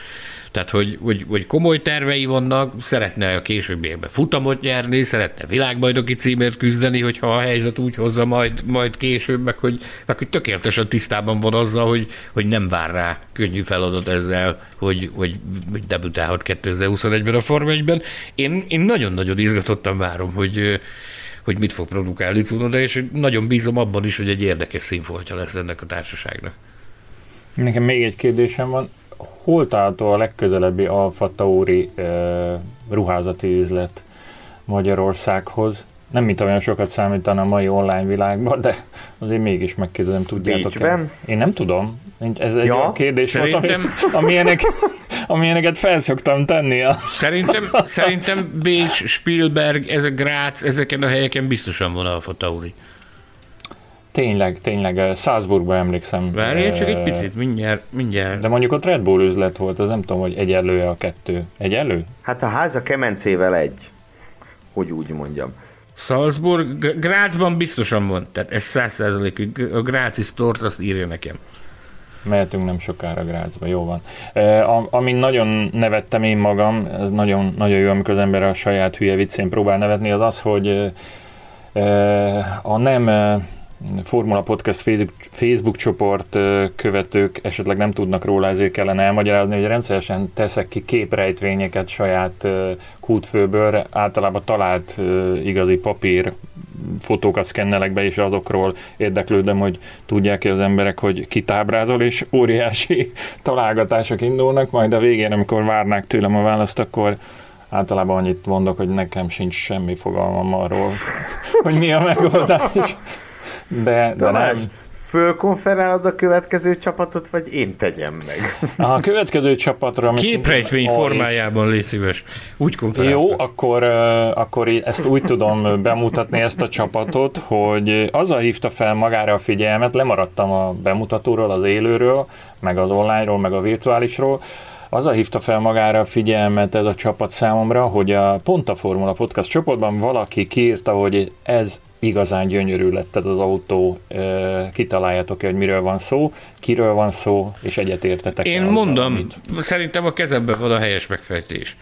D: Tehát, hogy, hogy, hogy komoly tervei vannak, szeretne a későbbiekben futamot nyerni, szeretne világbajnoki címért küzdeni, hogyha a helyzet úgy hozza majd, majd később, meg hogy, meg hogy tökéletesen tisztában van azzal, hogy, hogy nem vár rá könnyű feladat ezzel, hogy, hogy, hogy debütálhat 2021-ben a Form 1-ben. Én, én nagyon-nagyon izgatottan várom, hogy, hogy mit fog produkálni Cunoda, és nagyon bízom abban is, hogy egy érdekes színfoltja lesz ennek a társaságnak.
B: Nekem még egy kérdésem van. Hol található a legközelebbi Alfa Tauri e, ruházati üzlet Magyarországhoz? Nem mint olyan sokat számítana a mai online világban, de azért mégis megkérdezem, tudjátok
C: Bécsben?
B: Én nem tudom. Ez egy ja, olyan kérdés Szerintem... volt, ami, amilyenek amilyeneket felszoktam tenni. A...
D: Szerintem, szerintem Bécs, Spielberg, ezek Grác, ezeken a helyeken biztosan van Alfa Tauri.
B: Tényleg, tényleg, Salzburgban emlékszem.
D: Várjál csak egy picit, mindjárt, mindjárt.
B: De mondjuk ott Red Bull üzlet volt, az nem tudom, hogy egyenlő a kettő. Egyenlő?
C: Hát a ház a kemencével egy, hogy úgy mondjam.
D: Salzburg, Grácsban biztosan van, tehát ez száz százalék, a Gráci sztort azt írja nekem
B: mehetünk nem sokára Grácsba, jó van. E, amin nagyon nevettem én magam, ez nagyon, nagyon jó, amikor az ember a saját hülye viccén próbál nevetni, az az, hogy e, a nem Formula Podcast Facebook csoport követők esetleg nem tudnak róla, ezért kellene elmagyarázni, hogy rendszeresen teszek ki képrejtvényeket saját kútfőből, általában talált igazi papír fotókat szkennelek be, és azokról érdeklődöm, hogy tudják-e az emberek, hogy kitábrázol, és óriási találgatások indulnak, majd a végén, amikor várnák tőlem a választ, akkor általában annyit mondok, hogy nekem sincs semmi fogalmam arról, hogy mi a megoldás. De, de nem.
C: Fölkonferálod a következő csapatot, vagy én tegyem meg?
B: A következő csapatra...
D: Képrejtvény formájában légy szíves. Úgy konferálod.
B: Jó, akkor, akkor ezt úgy tudom bemutatni, ezt a csapatot, hogy azzal hívta fel magára a figyelmet, lemaradtam a bemutatóról, az élőről, meg az onlineról, meg a virtuálisról, azzal hívta fel magára a figyelmet ez a csapat számomra, hogy a Pont a Formula Podcast csoportban valaki kiírta, hogy ez igazán gyönyörű lett ez az autó, kitaláljátok-e, hogy miről van szó, kiről van szó, és egyetértetek
D: Én mondom, amit... szerintem a kezemben van a helyes megfejtés.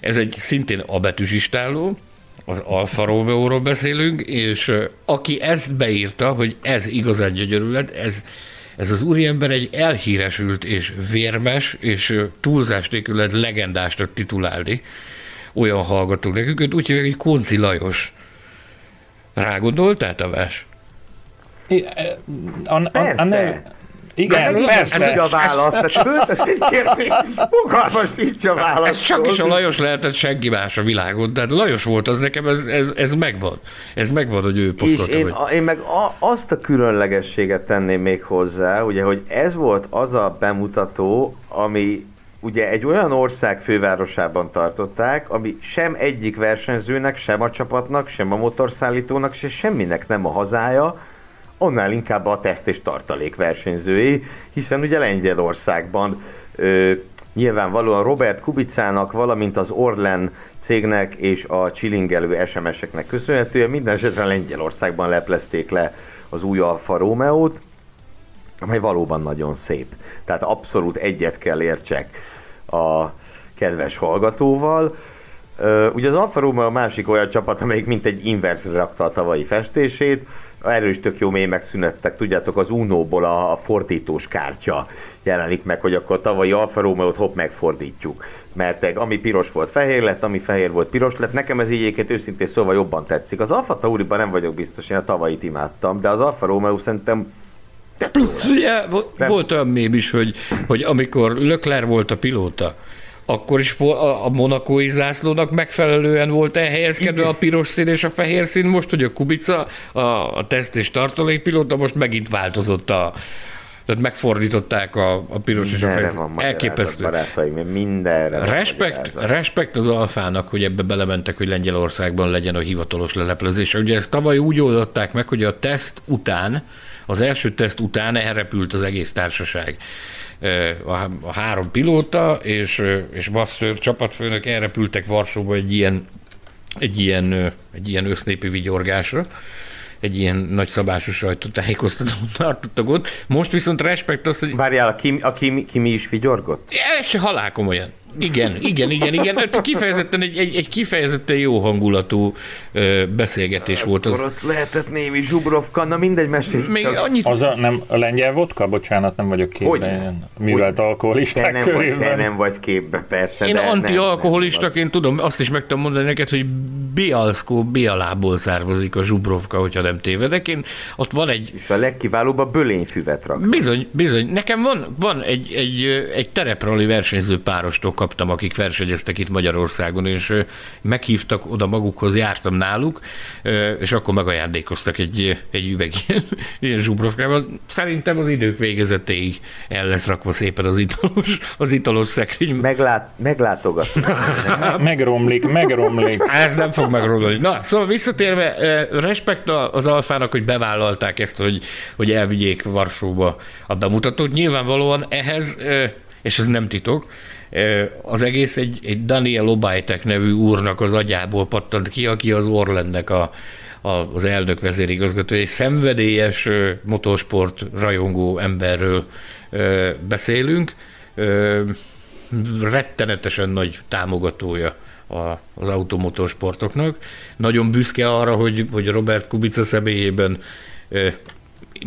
D: Ez egy szintén abetűs istáló, az Alfa Romeo-ról beszélünk, és aki ezt beírta, hogy ez igazán gyönyörű lett, ez, ez az úriember egy elhíresült és vérmes, és túlzás nélkül legendásnak titulálni. Olyan hallgatók nekünk, úgy hívják, hogy Konci Lajos Rágondoltál, Tavás?
C: A, a, nev,
B: Igen,
C: ez
B: persze.
C: Ez a válasz. Tehát föltesz egy kérdést, és fogalmas sincs a válasz.
D: Ez csak is a Lajos lehetett senki más a világon. Tehát Lajos volt az nekem, ez, ez, ez megvan. Ez megvan, hogy ő
C: És
D: posztolta.
C: én,
D: hogy...
C: én meg a, azt a különlegességet tenném még hozzá, ugye, hogy ez volt az a bemutató, ami ugye egy olyan ország fővárosában tartották, ami sem egyik versenyzőnek, sem a csapatnak, sem a motorszállítónak, se semminek nem a hazája, annál inkább a teszt és tartalék versenyzői, hiszen ugye Lengyelországban ö, nyilvánvalóan Robert Kubicának, valamint az Orlen cégnek és a csilingelő SMS-eknek köszönhetően minden esetre Lengyelországban leplezték le az új Alfa Romeo-t, amely valóban nagyon szép. Tehát abszolút egyet kell értsek a kedves hallgatóval. Ugye az Alfa Romeo a másik olyan csapat, amelyik mint egy inverzre rakta a tavalyi festését, erről is tök jó mély megszünettek, tudjátok, az Uno-ból a, a fordítós kártya jelenik meg, hogy akkor tavalyi Alfa Romeo-t hopp megfordítjuk. Mert ami piros volt, fehér lett, ami fehér volt, piros lett. Nekem ez így egyébként őszintén szóval jobban tetszik. Az Alfa Tauriban nem vagyok biztos, én a tavalyit imádtam, de az Alfa Romeo szerintem lett.
D: Ugye,
C: Nem.
D: volt olyan mém is, hogy, hogy amikor Lökler volt a pilóta, akkor is a, monakói zászlónak megfelelően volt elhelyezkedve a piros szín és a fehér szín. Most, hogy a Kubica, a, a teszt és tartalékpilóta, most megint változott a tehát megfordították a, a piros és a
C: Mindenre
D: fehér
C: van
D: Elképesztő.
C: barátaim, mindenre van
D: Respekt,
C: magyarázat.
D: respekt az alfának, hogy ebbe belementek, hogy Lengyelországban legyen a hivatalos leleplezés. Ugye ezt tavaly úgy oldották meg, hogy a teszt után, az első teszt után elrepült az egész társaság. A, három pilóta és, és Vasször csapatfőnök elrepültek Varsóba egy ilyen, egy ilyen, egy ilyen össznépi vigyorgásra egy ilyen nagyszabású sajtótájékoztatót tartottak ott. Most viszont respekt az, hogy
C: Várjál, a Kimi, a Kimi, Kimi is vigyorgott?
D: ez se halál komolyan. Igen, igen, igen, igen. Hát Kifejezetten egy, egy, egy kifejezetten jó hangulatú ö, beszélgetés volt
C: Akkor
D: az.
C: ott lehetett némi zsubrovka, na mindegy, mesélj
D: Még
C: csak.
D: annyit
B: Az a, nem, a lengyel vodka? Bocsánat, nem vagyok képben. Művelt
C: Te
B: alkoholisták
C: nem, vagy,
B: körében.
C: te nem vagy képbe, persze.
D: Én
C: nem,
D: antialkoholistaként tudom, azt is meg tudom mondani neked, hogy Bialszkó Bialából származik a Zsubrovka, hogyha nem tévedek. Én, ott van egy,
C: És a legkiválóbb a bölényfüvet rak.
D: Bizony, bizony. Nekem van, van egy, egy, egy tereprali versenyző párostól kaptam, akik versenyeztek itt Magyarországon, és meghívtak oda magukhoz, jártam náluk, és akkor megajándékoztak egy, egy üveg ilyen, ilyen zsubrovkával. Szerintem az idők végezetéig el lesz rakva szépen az italos, az italos szekrény.
C: Meglát, meglátogat.
B: Megromlik, megromlik.
D: Ez nem fog megromlani. Na, szóval visszatérve, respekt a- az alfának, hogy bevállalták ezt, hogy, hogy elvigyék Varsóba a bemutatót. Nyilvánvalóan ehhez, eh, és ez nem titok, az egész egy, egy Daniel Obajtek nevű úrnak az agyából pattant ki, aki az Orlennek a, a, az elnök vezérigazgató, egy szenvedélyes motorsport rajongó emberről beszélünk. Rettenetesen nagy támogatója az automotorsportoknak. Nagyon büszke arra, hogy, hogy Robert Kubica személyében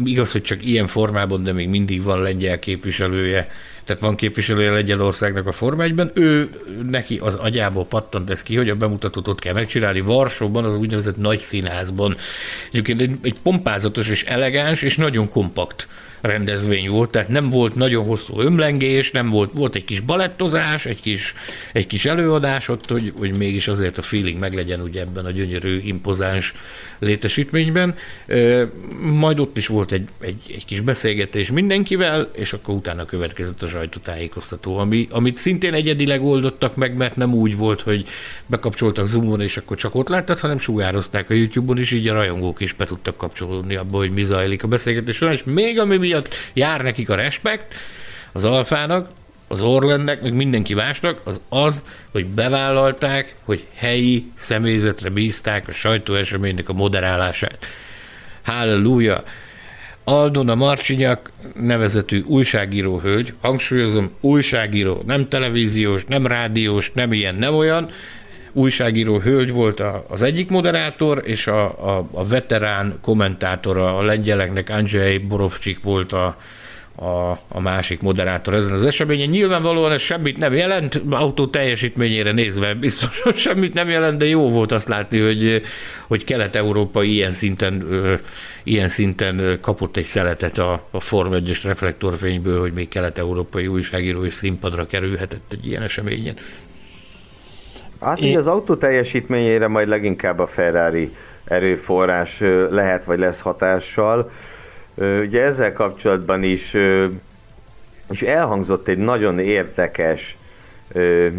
D: igaz, hogy csak ilyen formában, de még mindig van lengyel képviselője, tehát van képviselője Lengyelországnak a Forma 1-ben, ő neki az agyából pattant ez ki, hogy a bemutatót ott kell megcsinálni Varsóban, az úgynevezett nagy színházban. Egyébként egy, egy pompázatos és elegáns és nagyon kompakt rendezvény volt, tehát nem volt nagyon hosszú ömlengés, nem volt, volt egy kis balettozás, egy kis, egy kis előadás ott, hogy, hogy mégis azért a feeling meglegyen ugye ebben a gyönyörű, impozáns létesítményben. Majd ott is volt egy, egy, egy kis beszélgetés mindenkivel, és akkor utána következett a sajtótájékoztató, ami, amit szintén egyedileg oldottak meg, mert nem úgy volt, hogy bekapcsoltak Zoomon, és akkor csak ott láttad, hanem sugározták a YouTube-on, és így a rajongók is be tudtak kapcsolódni abba, hogy mi zajlik a beszélgetés és még ami miatt jár nekik a respekt, az alfának, az Orlennek, meg mindenki másnak, az az, hogy bevállalták, hogy helyi személyzetre bízták a sajtóeseménynek a moderálását. Halleluja! Aldona Marcsinyak nevezetű újságíró hölgy, hangsúlyozom, újságíró, nem televíziós, nem rádiós, nem ilyen, nem olyan, újságíró hölgy volt a, az egyik moderátor, és a, a, a veterán kommentátora a lengyeleknek Andrzej Borovcsik volt a, a, a másik moderátor ezen az eseményen. Nyilvánvalóan ez semmit nem jelent, autó teljesítményére nézve biztos, semmit nem jelent, de jó volt azt látni, hogy, hogy Kelet-Európa ilyen szinten, ilyen szinten kapott egy szeletet a, a Form 1 reflektorfényből, hogy még kelet-európai újságíró is színpadra kerülhetett egy ilyen eseményen.
C: Hát így az autó teljesítményére majd leginkább a Ferrari erőforrás lehet vagy lesz hatással. Ugye ezzel kapcsolatban is, is elhangzott egy nagyon érdekes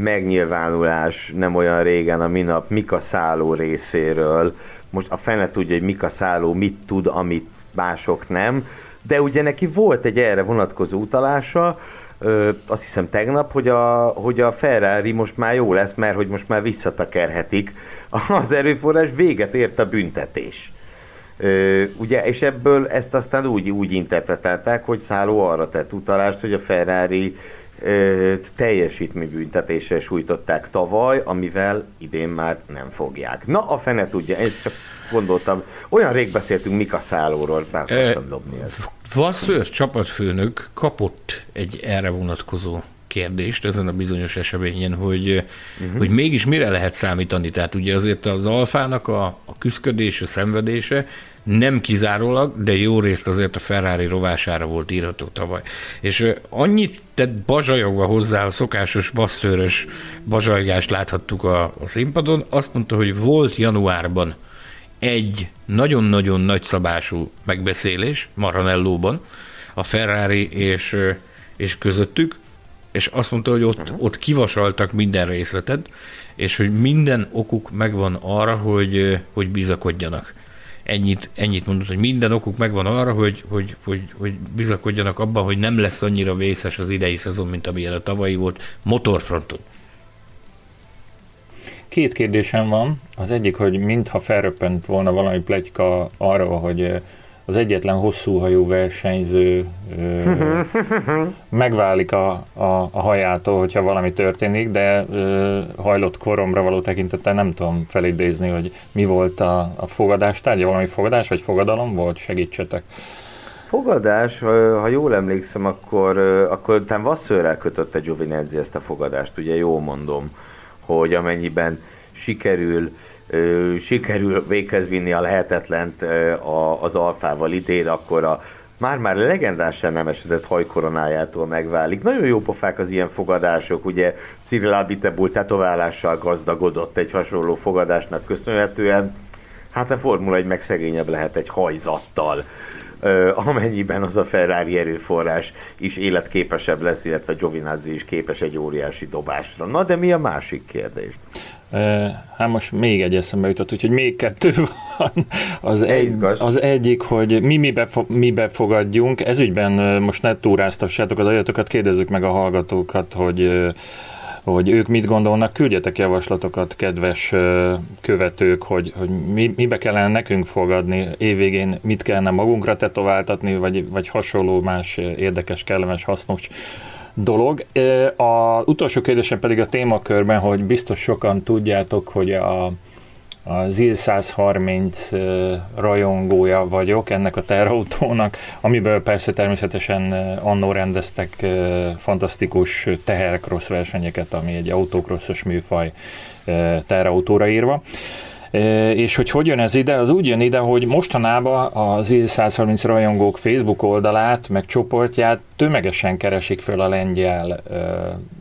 C: megnyilvánulás nem olyan régen a minap Mika Szálló részéről. Most a fene tudja, hogy Mika Szálló mit tud, amit mások nem, de ugye neki volt egy erre vonatkozó utalása, ö, azt hiszem tegnap, hogy a, hogy a Ferrari most már jó lesz, mert hogy most már visszatakerhetik az erőforrás, véget ért a büntetés. Ö, ugye, és ebből ezt aztán úgy, úgy interpretálták, hogy Szálló arra tett utalást, hogy a Ferrari ö, teljesítménybüntetésre sújtották tavaly, amivel idén már nem fogják. Na, a fene tudja, ez csak gondoltam, olyan rég beszéltünk Mika Szállóról, be akartam dobni ezt.
D: Vasször csapatfőnök kapott egy erre vonatkozó kérdést ezen a bizonyos eseményen, hogy, uh-huh. hogy mégis mire lehet számítani. Tehát ugye azért az alfának a, a küzdködése, szenvedése nem kizárólag, de jó részt azért a Ferrari rovására volt írható tavaly. És annyit tett bazsajogva hozzá a szokásos vasszőrös bazsajgást láthattuk a, a színpadon, azt mondta, hogy volt januárban egy nagyon-nagyon nagyszabású megbeszélés Maranellóban, a Ferrari és, és közöttük, és azt mondta, hogy ott, uh-huh. ott kivasaltak minden részletet, és hogy minden okuk megvan arra, hogy, hogy bizakodjanak. Ennyit, ennyit mondott, hogy minden okuk megvan arra, hogy, hogy, hogy, hogy bizakodjanak abban, hogy nem lesz annyira vészes az idei szezon, mint amilyen a tavalyi volt motorfronton.
B: Két kérdésem van. Az egyik, hogy mintha felröppent volna valami plegyka arról, hogy az egyetlen hosszú hajú versenyző ö, megválik a, a, a hajától, hogyha valami történik, de ö, hajlott koromra való tekintettel nem tudom felidézni, hogy mi volt a, a fogadás tárgya, valami fogadás vagy fogadalom volt, segítsetek.
C: Fogadás, ha jól emlékszem, akkor, akkor utána Vasszőrrel kötötte Giovinazzi ezt a fogadást, ugye jól mondom hogy amennyiben sikerül sikerül véghez vinni a lehetetlent az alfával idén, akkor a már-már legendásan nem esedett hajkoronájától megválik. Nagyon jó pofák az ilyen fogadások, ugye Cyril Abitebul tetoválással gazdagodott egy hasonló fogadásnak köszönhetően. Hát a Formula egy megszegényebb lehet egy hajzattal amennyiben az a Ferrari erőforrás is életképesebb lesz, illetve Giovinazzi is képes egy óriási dobásra. Na, de mi a másik kérdés?
B: Hát most még egy eszembe jutott, úgyhogy még kettő van. Az, egy, az egyik, hogy mi mibe, fo- mibe fogadjunk. Ezügyben most ne túráztassátok az ajatokat, kérdezzük meg a hallgatókat, hogy hogy ők mit gondolnak, küldjetek javaslatokat, kedves követők, hogy, hogy mi, mibe kellene nekünk fogadni évvégén, mit kellene magunkra tetováltatni, vagy, vagy hasonló más érdekes, kellemes, hasznos dolog. A utolsó kérdésem pedig a témakörben, hogy biztos sokan tudjátok, hogy a a ZIL 130 rajongója vagyok ennek a terautónak, amiből persze természetesen annó rendeztek fantasztikus tehercross versenyeket, ami egy autókrosszos műfaj terautóra írva. És hogy hogy jön ez ide? Az úgy jön ide, hogy mostanában az I-130 rajongók Facebook oldalát, meg csoportját tömegesen keresik föl a lengyel,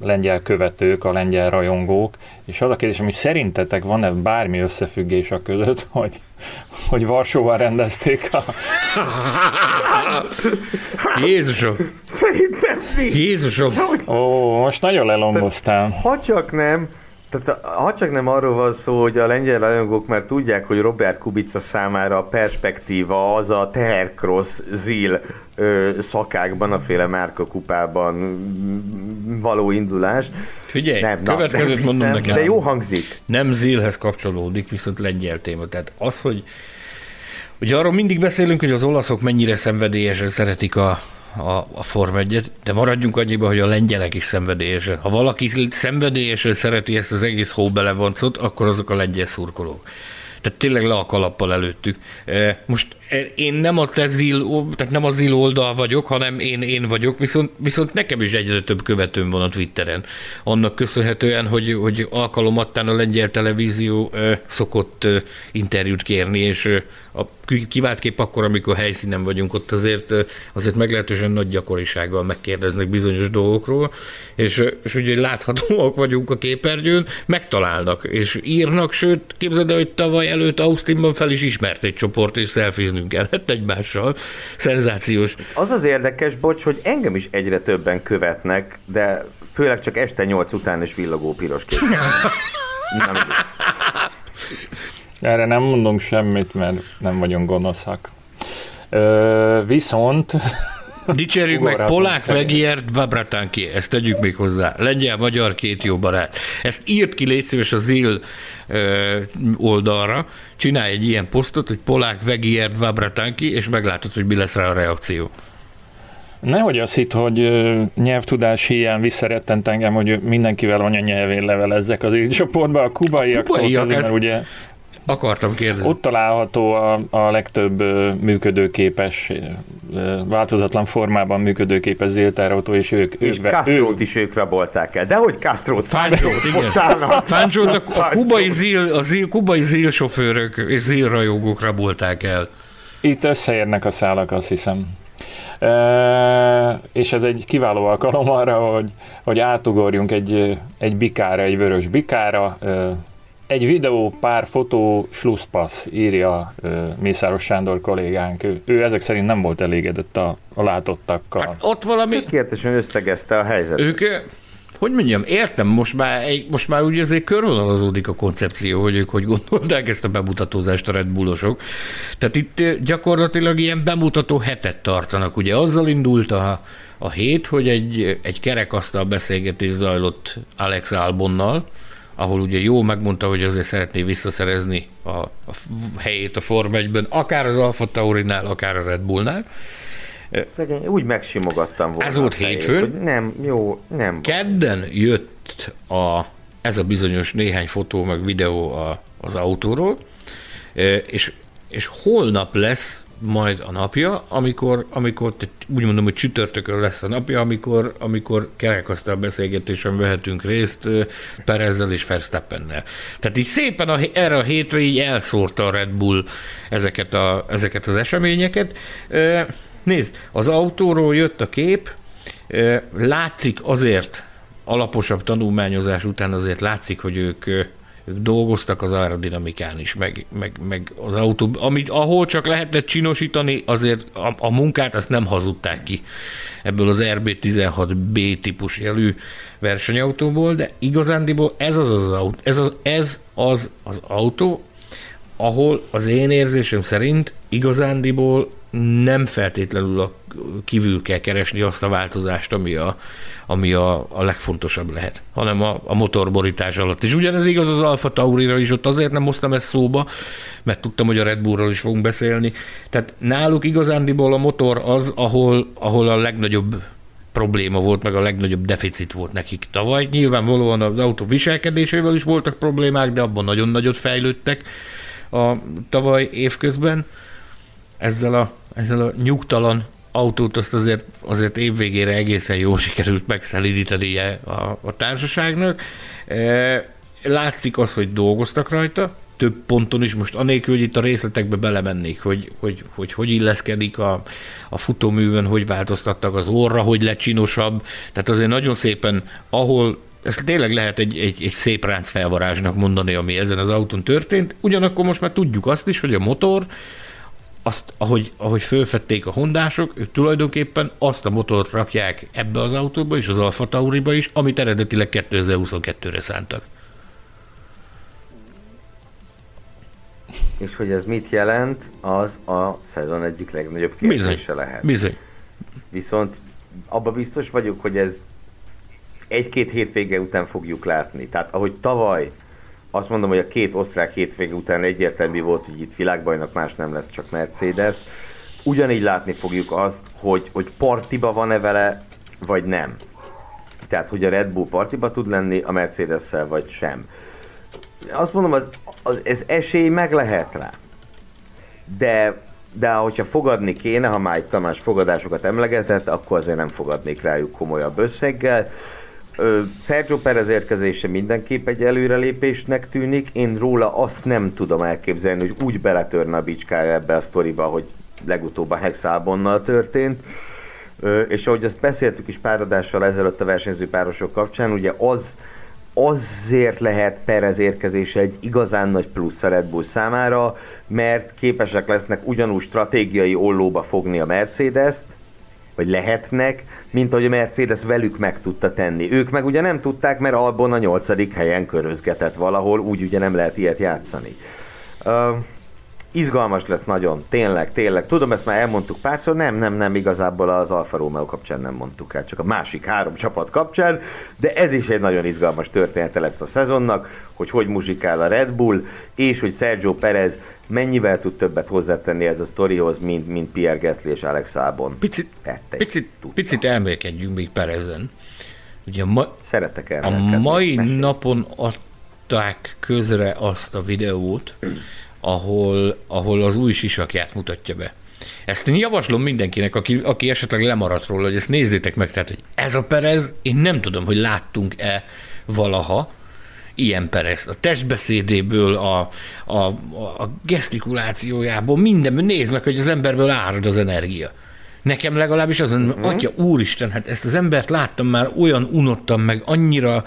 B: lengyel követők, a lengyel rajongók, és az a kérdés, hogy szerintetek van-e bármi összefüggés a között, hogy, hogy Varsóval rendezték a...
D: Jézusom!
C: Szerintem mi?
D: Jézusom!
B: Ó, most nagyon lelomboztál.
C: Ha csak nem, tehát ha csak nem arról van szó, hogy a lengyel rajongók már tudják, hogy Robert Kubica számára a perspektíva az a Tercross Zil ö, szakákban, a féle Márka kupában való indulás.
D: Figyelj, nem, következőt na, mondom nekem.
C: De jó hangzik.
D: Nem Zilhez kapcsolódik, viszont lengyel téma. Tehát az, hogy Ugye arról mindig beszélünk, hogy az olaszok mennyire szenvedélyesen szeretik a, a, a Form 1 de maradjunk annyiba, hogy a lengyelek is szenvedélyesen. Ha valaki szenvedélyesen szereti ezt az egész hóbelevoncot, akkor azok a lengyel szurkolók. Tehát tényleg le a kalappal előttük. E, most én nem a te zil, tehát nem a zil oldal vagyok, hanem én, én vagyok, viszont, viszont nekem is egyre több követőm van a Twitteren. Annak köszönhetően, hogy, hogy alkalomattán a lengyel televízió szokott interjút kérni, és a kivált kép akkor, amikor helyszínen vagyunk, ott azért, azért meglehetősen nagy gyakorisággal megkérdeznek bizonyos dolgokról, és, és ugye láthatóak vagyunk a képernyőn, megtalálnak, és írnak, sőt, képzeld el, hogy tavaly előtt Austinban fel is ismert egy csoport, és szelfiznünk kellett egymással. Szenzációs.
C: Az az érdekes, bocs, hogy engem is egyre többen követnek, de főleg csak este nyolc után is villogó piros kép. Nem,
B: erre nem mondunk semmit, mert nem vagyunk gonoszak. Ö, viszont...
D: Dicsérjük meg Polák Vegiert Vabratánki, ezt tegyük még hozzá. Lengyel-magyar két jó barát. Ezt írt ki, légy szíves a ZIL oldalra, csinálj egy ilyen posztot, hogy Polák Vegiert Vabratánki, és meglátod, hogy mi lesz rá a reakció.
B: Nehogy azt hitt, hogy nyelvtudás hiány visszarettent engem, hogy mindenkivel anyanyelvén levelezzek az így csoportban. A kubaiaktól, Kubaiak, azért, mert ugye
D: Akartam kérdezni.
B: Ott található a, a legtöbb működőképes, változatlan formában működőképes zéltárautó, és ők...
C: És ők, Castro-t is ők rabolták el. De hogy Castro-t?
D: Fáncsót, igen. Bocsánat. Fáncsót a, a kubai zil, a zil, kubai zil sofőrök és zil rajongók rabolták el.
B: Itt összeérnek a szálak, azt hiszem. E, és ez egy kiváló alkalom arra, hogy, hogy átugorjunk egy, egy bikára, egy vörös bikára, e, egy videó, pár fotó, slusszpassz, írja Mészáros Sándor kollégánk. Ő, ő ezek szerint nem volt elégedett a, a látottakkal. Hát
D: ott valami...
C: Tökéletesen összegezte a helyzetet.
D: Ők, hogy mondjam, értem, most már, most már úgy azért körvonalazódik a koncepció, hogy ők hogy gondolták ezt a bemutatózást a Red Bullosok. Tehát itt gyakorlatilag ilyen bemutató hetet tartanak. Ugye azzal indult a, a hét, hogy egy, egy kerekasztal beszélgetés zajlott Alex Albonnal, ahol ugye jó megmondta, hogy azért szeretné visszaszerezni a, a helyét a Form 1-ben, akár az Alfa Taurinál, akár a Red Bullnál.
C: Szegény, úgy megsimogattam volna.
D: Ez volt hétfőn.
C: Nem, jó, nem.
D: Kedden jött a, ez a bizonyos néhány fotó meg videó a, az autóról, és, és holnap lesz majd a napja, amikor, amikor úgy mondom, hogy csütörtökön lesz a napja, amikor, amikor kerekasztal beszélgetésen vehetünk részt Perezzel és Verstappennel. Tehát így szépen a, erre a hétre így elszórta a Red Bull ezeket, a, ezeket az eseményeket. Nézd, az autóról jött a kép, látszik azért alaposabb tanulmányozás után azért látszik, hogy ők ők dolgoztak az aerodinamikán is, meg, meg, meg az autó, amit, ahol csak lehetett csinosítani, azért a, a munkát azt nem hazudták ki ebből az RB16B típus jelű versenyautóból, de igazándiból ez az az, autó, ez az, ez az, az autó, ahol az én érzésem szerint igazándiból nem feltétlenül a kívül kell keresni azt a változást, ami a, ami a, a legfontosabb lehet, hanem a, a motorborítás alatt. És ugyanez igaz az Alfa Taurira is, ott azért nem hoztam ezt szóba, mert tudtam, hogy a Red Bullról is fogunk beszélni. Tehát náluk igazándiból a motor az, ahol, ahol a legnagyobb probléma volt, meg a legnagyobb deficit volt nekik tavaly. Nyilvánvalóan az autó viselkedésével is voltak problémák, de abban nagyon nagyot fejlődtek a tavaly évközben. Ezzel a, ezzel a nyugtalan autót azt azért, azért évvégére egészen jól sikerült megszelidítenie a, a társaságnak. E, látszik az, hogy dolgoztak rajta, több ponton is, most anélkül, hogy itt a részletekbe belemennék, hogy hogy, hogy, hogy illeszkedik a, a futóművön, hogy változtattak az orra, hogy lett csinosabb, tehát azért nagyon szépen, ahol ez tényleg lehet egy, egy, egy szép ránc felvarázsnak mondani, ami ezen az autón történt, ugyanakkor most már tudjuk azt is, hogy a motor azt, ahogy, ahogy fölfedték a hondások, ők tulajdonképpen azt a motort rakják ebbe az autóba és az Alfa Tauriba is, amit eredetileg 2022-re szántak.
C: És hogy ez mit jelent, az a szezon egyik legnagyobb kérdése lehet.
D: Bizony.
C: Viszont abba biztos vagyok, hogy ez egy-két hétvége után fogjuk látni. Tehát ahogy tavaly azt mondom, hogy a két osztrák hétvége után egyértelmű volt, hogy itt világbajnak más nem lesz, csak Mercedes. Ugyanígy látni fogjuk azt, hogy, hogy partiba van-e vele, vagy nem. Tehát, hogy a Red Bull partiba tud lenni a mercedes vagy sem. Azt mondom, az, az, ez esély meg lehet rá. De de hogyha fogadni kéne, ha már egy Tamás fogadásokat emlegetett, akkor azért nem fogadnék rájuk komolyabb összeggel. Sergio Perez érkezése mindenképp egy előrelépésnek tűnik. Én róla azt nem tudom elképzelni, hogy úgy beletörne a bicskája ebbe a sztoriba, hogy legutóbb a Hexábonnal történt. És ahogy azt beszéltük is páradással ezelőtt a versenyző párosok kapcsán, ugye az azért lehet Perez érkezése egy igazán nagy plusz a Red Bull számára, mert képesek lesznek ugyanúgy stratégiai ollóba fogni a Mercedes-t, vagy lehetnek, mint ahogy a Mercedes velük meg tudta tenni. Ők meg ugye nem tudták, mert Albon a nyolcadik helyen körözgetett valahol, úgy ugye nem lehet ilyet játszani. Uh, izgalmas lesz nagyon, tényleg, tényleg. Tudom, ezt már elmondtuk párszor, nem, nem, nem, igazából az Alfa Romeo kapcsán nem mondtuk el, csak a másik három csapat kapcsán, de ez is egy nagyon izgalmas története lesz a szezonnak, hogy hogy muzsikál a Red Bull, és hogy Sergio Perez mennyivel tud többet hozzátenni ez a sztorihoz, mint, mint Pierre Gasly és Alex Albon.
D: Picit, picit, picit elmélkedjünk még Perezen. Ugye ma,
C: Szeretek
D: A mai Mesélj. napon adták közre azt a videót, ahol, ahol az új sisakját mutatja be. Ezt én javaslom mindenkinek, aki, aki esetleg lemaradt róla, hogy ezt nézzétek meg, tehát, hogy ez a Perez, én nem tudom, hogy láttunk-e valaha ilyen Perez. A testbeszédéből, a, a, a gesztikulációjából, mindenből nézd meg, hogy az emberből árad az energia. Nekem legalábbis az, uh-huh. atya úristen, hát ezt az embert láttam már, olyan unottam meg, annyira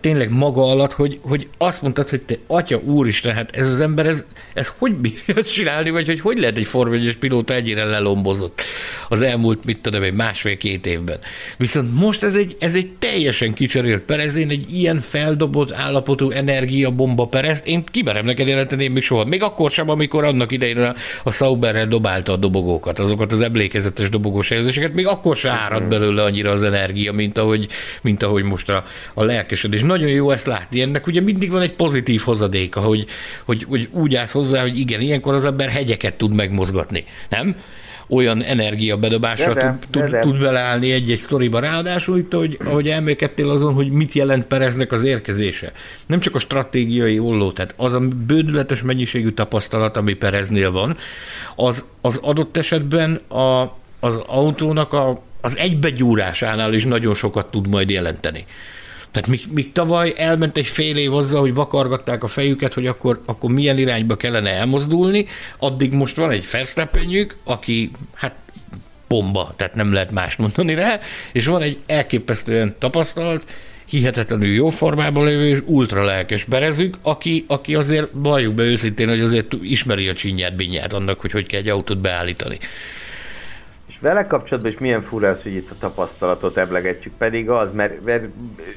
D: tényleg maga alatt, hogy, hogy azt mondtad, hogy te atya úristen, hát ez az ember, ez, ez hogy bírja ezt csinálni, vagy hogy hogy lehet egy formányos pilóta ennyire lelombozott az elmúlt, mit tudom, egy másfél-két évben. Viszont most ez egy, ez egy teljesen kicserélt Perez, én egy ilyen feldobott állapotú energiabomba Perez, én kimerem neked jelenteni, még soha. Még akkor sem, amikor annak idején a, a Sauberrel dobálta a dobogókat, azokat az emlékezet emlékezetes dobogós helyezéseket, még akkor se árad belőle annyira az energia, mint ahogy, mint ahogy most a, a lelkesedés. Nagyon jó ezt látni. Ennek ugye mindig van egy pozitív hozadéka, hogy, hogy, hogy úgy állsz hozzá, hogy igen, ilyenkor az ember hegyeket tud megmozgatni, nem? Olyan energiabedobásra tud, tud, tud beleállni egy-egy sztoriba. Ráadásul itt, hogy, ahogy elmélkedtél azon, hogy mit jelent Pereznek az érkezése. Nem csak a stratégiai olló, tehát az a bődületes mennyiségű tapasztalat, ami Pereznél van, az, az adott esetben a, az autónak a, az egybegyúrásánál is nagyon sokat tud majd jelenteni. Tehát míg, míg tavaly elment egy fél év azzal, hogy vakargatták a fejüket, hogy akkor, akkor milyen irányba kellene elmozdulni, addig most van egy Verstappenjük, aki hát bomba, tehát nem lehet más mondani rá, és van egy elképesztően tapasztalt, hihetetlenül jó formában lévő és ultra lelkes berezük, aki, aki azért valljuk be őszintén, hogy azért ismeri a csinyát, binyát annak, hogy hogy kell egy autót beállítani.
C: Vele kapcsolatban is milyen fura az, hogy itt a tapasztalatot eblegetjük, pedig az, mert, mert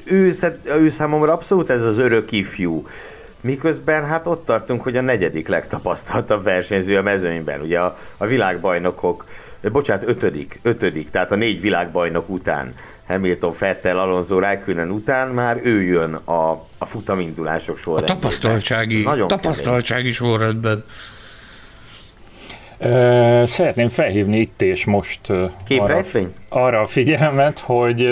C: ő, ő számomra abszolút ez az örök ifjú. Miközben hát ott tartunk, hogy a negyedik legtapasztaltabb versenyző a mezőnyben. Ugye a, a világbajnokok, bocsánat, ötödik, ötödik, tehát a négy világbajnok után Hamilton, Fettel, Alonso, Raikkonen után már ő jön a, a futamindulások sorrendben.
D: A tapasztaltsági, tapasztaltsági sorrendben.
B: Szeretném felhívni itt és most arra, arra a figyelmet, hogy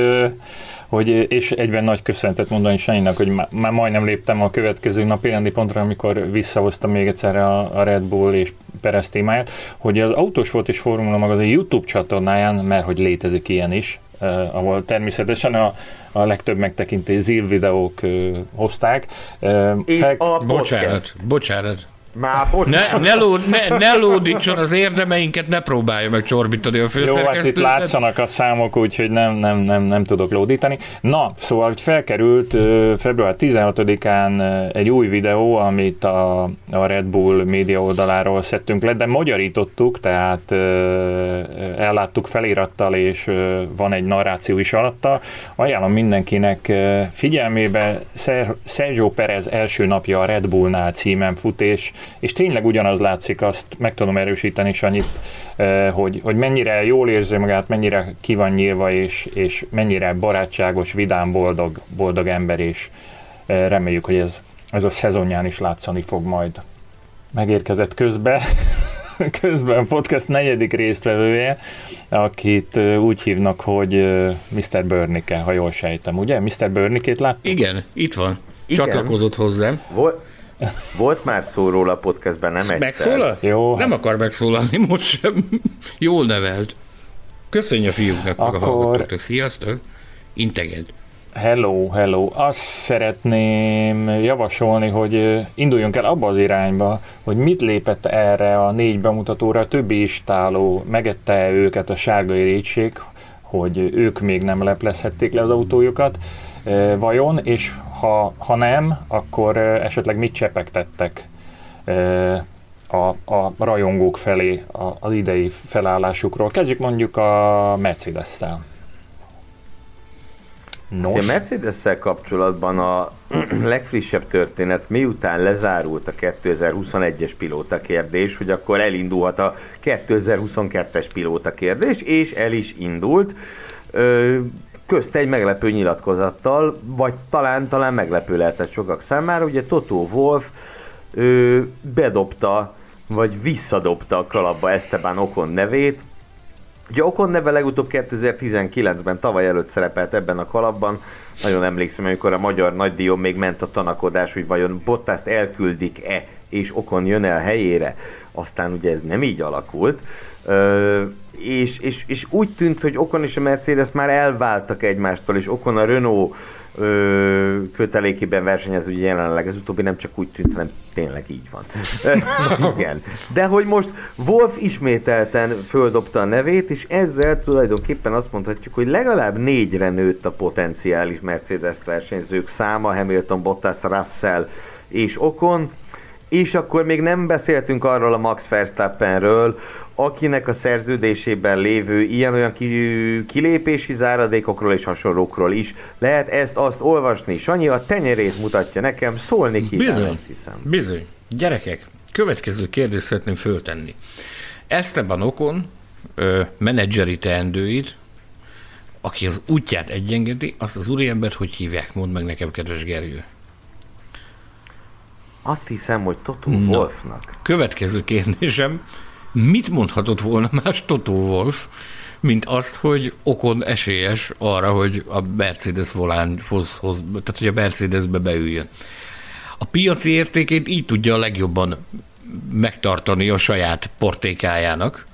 B: hogy, és egyben nagy köszöntet mondani Sanyinak, hogy már majdnem léptem a következő napi rendi pontra, amikor visszahoztam még egyszer a, a Red Bull és Perez témáját, hogy az Autós volt és Formula magazin YouTube csatornáján, mert hogy létezik ilyen is, eh, ahol természetesen a, a legtöbb megtekintés zív videók eh, hozták.
C: Eh, és fel... a podcast.
D: Bocsánat, bocsánat.
C: Már
D: ne, ne, ló, ne, ne lódítson az érdemeinket, ne próbálja meg csorbítani a főszerkesztőt.
B: Jó, hát itt látszanak a számok, úgyhogy nem, nem, nem, nem tudok lódítani. Na, szóval hogy felkerült február 16-án egy új videó, amit a, a Red Bull média oldaláról szedtünk le, de magyarítottuk, tehát elláttuk felirattal, és van egy narráció is alatta. Ajánlom mindenkinek figyelmébe Sergio Perez első napja a Red Bullnál címen fut, és és tényleg ugyanaz látszik, azt meg tudom erősíteni annyit, eh, hogy, hogy mennyire jól érzi magát, mennyire ki van nyílva, és, és mennyire barátságos, vidám, boldog, boldog ember, és eh, reméljük, hogy ez, ez a szezonján is látszani fog majd. Megérkezett közbe, közben podcast negyedik résztvevője, akit eh, úgy hívnak, hogy Mr. Burnike, ha jól sejtem, ugye? Mr. Burnikét lát?
D: Igen, itt van. Igen. Csatlakozott hozzám.
C: Volt, Volt már szó róla a podcastben, nem egyszer.
D: Megszólal?
B: Jó,
D: Nem
B: hát-
D: akar megszólalni most sem. Jól nevelt. Köszönj a fiúknak, meg a
B: Akkor-
D: hallgatóknak. Sziasztok. Integed.
B: Hello, hello. Azt szeretném javasolni, hogy induljunk el abba az irányba, hogy mit lépett erre a négy bemutatóra a többi istáló, megette őket a sárga érítség, hogy ők még nem leplezhették le az autójukat, vajon, és ha, ha nem, akkor esetleg mit csepegtettek a, a rajongók felé a- az idei felállásukról. Kezdjük mondjuk a Mercedes-tel. Nos.
C: A mercedes kapcsolatban a legfrissebb történet, miután lezárult a 2021-es pilóta kérdés, hogy akkor elindulhat a 2022-es pilóta kérdés, és el is indult. Ö, közt egy meglepő nyilatkozattal, vagy talán, talán meglepő lehetett sokak számára, ugye Toto Wolf ö, bedobta, vagy visszadobta a kalapba Esteban Okon nevét, Ugye Okon neve legutóbb 2019-ben, tavaly előtt szerepelt ebben a kalapban. Nagyon emlékszem, amikor a magyar nagydíjon még ment a tanakodás, hogy vajon Bottaszt elküldik-e, és Okon jön el helyére. Aztán ugye ez nem így alakult. Ö, és, és, és úgy tűnt, hogy Okon és a Mercedes már elváltak egymástól, és Okon a Renault ö, kötelékében versenyez, ugye jelenleg ez utóbbi nem csak úgy tűnt, hanem tényleg így van. Igen. De hogy most Wolf ismételten földobta a nevét, és ezzel tulajdonképpen azt mondhatjuk, hogy legalább négyre nőtt a potenciális Mercedes versenyzők száma, Hamilton, Bottas, Russell és Okon, és akkor még nem beszéltünk arról a Max Verstappenről, akinek a szerződésében lévő ilyen-olyan ki- kilépési záradékokról és hasonlókról is lehet ezt-azt olvasni. Sanyi a tenyerét mutatja nekem, szólni kíván,
D: Bizony.
C: azt hiszem.
D: Bizony. Gyerekek, következő kérdést szeretném föltenni. Esteban Okon ö, menedzseri teendőit, aki az útját egyengedi, azt az úriembert hogy hívják? Mondd meg nekem, kedves Gergő.
C: Azt hiszem, hogy Toto
D: Na.
C: Wolfnak.
D: Következő kérdésem, mit mondhatott volna más Toto Wolf, mint azt, hogy Okon esélyes arra, hogy a Mercedes volánhoz, hoz, tehát hogy a Mercedesbe beüljön. A piaci értékét így tudja a legjobban megtartani a saját portékájának.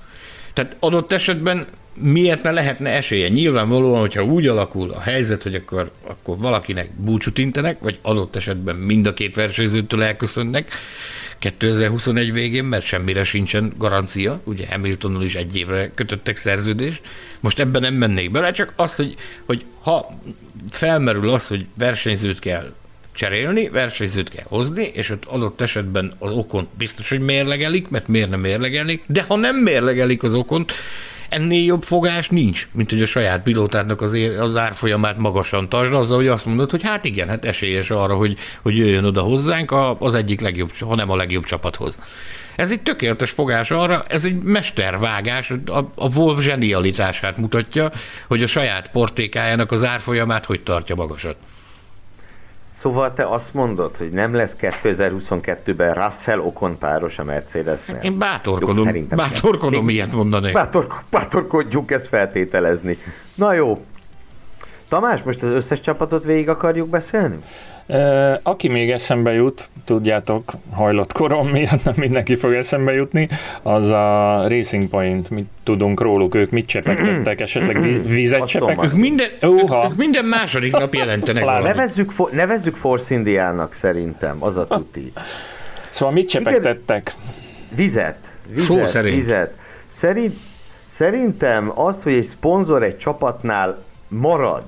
D: Tehát adott esetben miért ne lehetne esélye? Nyilvánvalóan, hogyha úgy alakul a helyzet, hogy akkor, akkor valakinek búcsút intenek, vagy adott esetben mind a két versenyzőtől elköszönnek 2021 végén, mert semmire sincsen garancia, ugye Hamiltonnal is egy évre kötöttek szerződést. Most ebben nem mennék bele, csak az, hogy, hogy ha felmerül az, hogy versenyzőt kell cserélni, versenyzőt kell hozni, és ott adott esetben az okon biztos, hogy mérlegelik, mert miért nem mérlegelik, de ha nem mérlegelik az okont, ennél jobb fogás nincs, mint hogy a saját pilótádnak az, ér, az árfolyamát magasan tartsd, azzal, hogy azt mondod, hogy hát igen, hát esélyes arra, hogy, hogy jöjjön oda hozzánk az egyik legjobb, ha nem a legjobb csapathoz. Ez egy tökéletes fogás arra, ez egy mestervágás, a, a Wolf zsenialitását mutatja, hogy a saját portékájának az árfolyamát hogy tartja magasat.
C: Szóval te azt mondod, hogy nem lesz 2022-ben Russell Okon páros a Mercedesnél?
D: Én bátorkodom,
C: Jó, szerintem sem.
D: bátorkodom
C: Még-
D: ilyet mondani.
C: Bátor, bátorkodjunk ezt feltételezni. Na jó. Tamás, most az összes csapatot végig akarjuk beszélni?
B: Aki még eszembe jut, tudjátok, hajlott korom miatt nem mindenki fog eszembe jutni, az a Racing Point, mit tudunk róluk, ők mit csepegtettek, esetleg vi- vizet
C: tudom,
D: Ők
B: csepegtettek?
D: minden,
B: Uha.
D: ők minden második nap jelentenek.
C: Nevezzük, fo- nevezzük Force Indiának szerintem, az a tuti.
B: Szóval mit csepegtettek?
C: Vizet. Vizet.
D: Szó szerint.
C: Vizet. Szerint, szerintem azt, hogy egy szponzor egy csapatnál marad,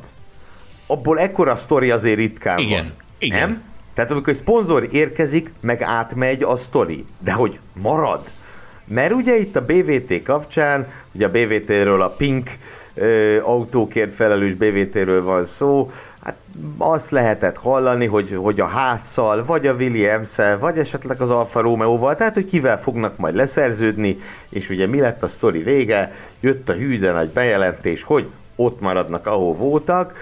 C: abból ekkora sztori azért ritkán
D: Igen,
C: van.
D: Igen.
C: Nem? Tehát amikor egy szponzor érkezik, meg átmegy a sztori. De hogy marad? Mert ugye itt a BVT kapcsán, ugye a BVT-ről a Pink ö, autókért felelős BVT-ről van szó, hát azt lehetett hallani, hogy, hogy a Hásszal, vagy a williams vagy esetleg az Alfa Romeo-val, tehát hogy kivel fognak majd leszerződni, és ugye mi lett a sztori vége, jött a hű de nagy bejelentés, hogy ott maradnak, ahol voltak.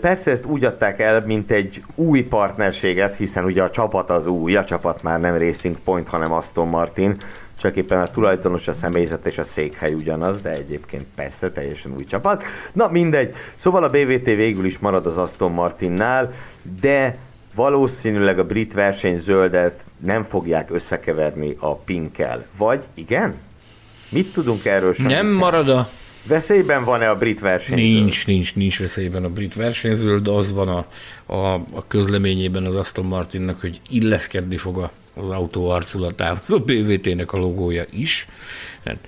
C: Persze ezt úgy adták el, mint egy új partnerséget, hiszen ugye a csapat az új, a csapat már nem Racing Point, hanem Aston Martin, csak éppen a tulajdonos, a személyzet és a székhely ugyanaz, de egyébként persze teljesen új csapat. Na mindegy, szóval a BVT végül is marad az Aston Martinnál, de valószínűleg a brit verseny zöldet nem fogják összekeverni a pinkkel. Vagy igen? Mit tudunk erről?
D: Nem marad a...
C: Veszélyben van-e a brit versenyző?
D: Nincs, nincs, nincs veszélyben a brit versenyző, de az van a, a, a közleményében az Aston Martinnak, hogy illeszkedni fog a, az autó arculatához a BVT-nek a logója is.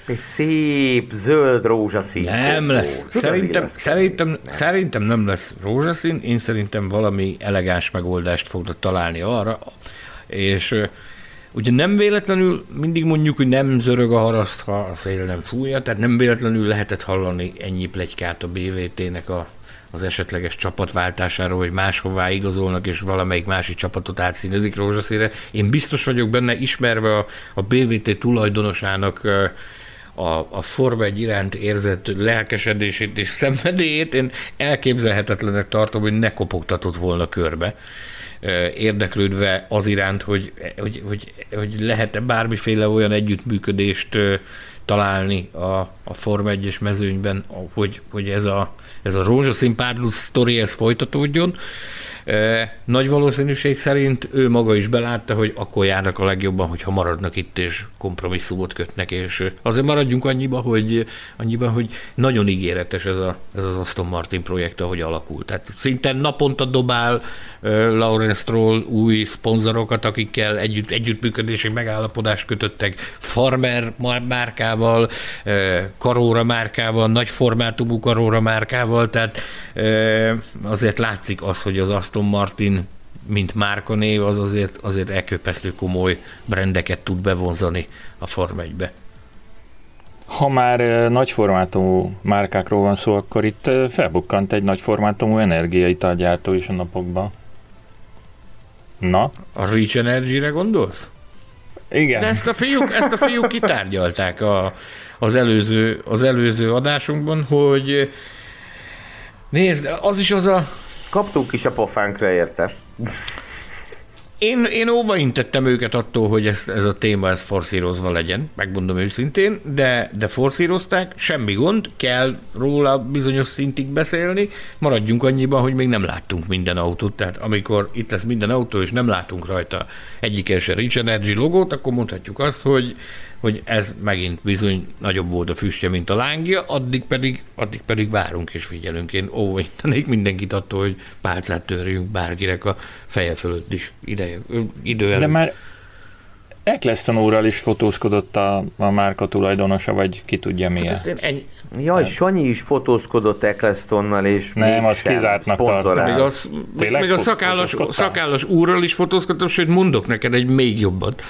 C: Egy szép zöld rózsaszín.
D: Nem lesz. szerintem, szerintem, nem. szerintem nem lesz rózsaszín, én szerintem valami elegáns megoldást fognak találni arra, és Ugye nem véletlenül mindig mondjuk, hogy nem zörög a haraszt, ha a szél nem fújja, tehát nem véletlenül lehetett hallani ennyi plegykát a BVT-nek a, az esetleges csapatváltásáról, hogy máshová igazolnak, és valamelyik másik csapatot átszínezik rózsaszínre. Én biztos vagyok benne, ismerve a, a BVT tulajdonosának a, a Forma iránt érzett lelkesedését és szenvedélyét, én elképzelhetetlenek tartom, hogy ne kopogtatott volna körbe érdeklődve az iránt, hogy, hogy, hogy, hogy lehet-e bármiféle olyan együttműködést találni a, a Forma 1-es mezőnyben, hogy, hogy ez a, ez a rózsaszín párlus sztori ez folytatódjon. Nagy valószínűség szerint ő maga is belátta, hogy akkor járnak a legjobban, hogyha maradnak itt és kompromisszumot kötnek, és azért maradjunk annyiba, hogy, annyiba, hogy nagyon ígéretes ez, a, ez az Aston Martin projekt, ahogy alakult. Tehát szinte naponta dobál Lawrence Stroll új szponzorokat, akikkel együtt, együttműködési megállapodást kötöttek, Farmer márkával, Karóra márkával, nagy formátumú Karóra márkával, tehát azért látszik az, hogy az Aston Martin mint márkanév, az azért, azért elköpesztő komoly brendeket tud bevonzani a Form 1-be.
B: Ha már nagyformátumú márkákról van szó, akkor itt felbukkant egy nagyformátumú energiaitalgyártó is a napokban. Na?
D: A Reach Energy-re gondolsz?
B: Igen.
D: De ezt a fiúk, ezt a fiúk kitárgyalták a, az, előző, az előző adásunkban, hogy nézd, az is az a...
C: Kaptunk is a pofánkra érte.
D: Én, én óvaintettem őket attól, hogy ez, ez a téma ez forszírozva legyen, megmondom őszintén, de, de forszírozták, semmi gond, kell róla bizonyos szintig beszélni, maradjunk annyiban, hogy még nem láttunk minden autót, tehát amikor itt lesz minden autó, és nem látunk rajta egyik se Rich Energy logót, akkor mondhatjuk azt, hogy hogy ez megint bizony nagyobb volt a füstje, mint a lángja, addig pedig, addig pedig várunk és figyelünk. Én óvaintanék mindenkit attól, hogy pálcát törjünk bárkinek a feje fölött is ideje, idő előtt.
B: De már Eccleston úrral is fotózkodott a, a márka tulajdonosa, vagy ki tudja milyen. Hát
C: ennyi... Jaj, Sanyi is fotózkodott Ecclestonnal, és
B: Nem, az kizártnak tartom.
D: Még, az, még a szakállas, szakállas úrral is fotózkodtam, sőt mondok neked egy még jobbat.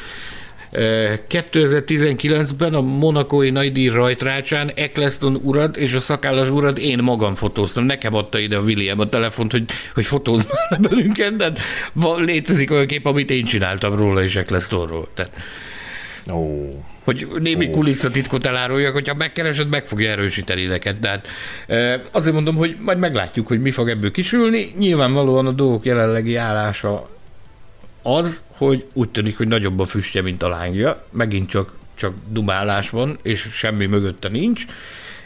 D: 2019-ben a monakói nagydíj rajtrácsán Eccleston urat és a szakállas urat én magam fotóztam. Nekem adta ide a William a telefont, hogy, hogy fotózz már belünket, de van, létezik olyan kép, amit én csináltam róla és Ecclestonról. Tehát,
B: oh.
D: Hogy némi oh. kulisszatitkot eláruljak, hogyha megkeresed, meg fogja erősíteni neked. Tehát azért mondom, hogy majd meglátjuk, hogy mi fog ebből kisülni. Nyilvánvalóan a dolgok jelenlegi állása az, hogy úgy tűnik, hogy nagyobb a füstje, mint a lángja, megint csak, csak dumálás van, és semmi mögötte nincs.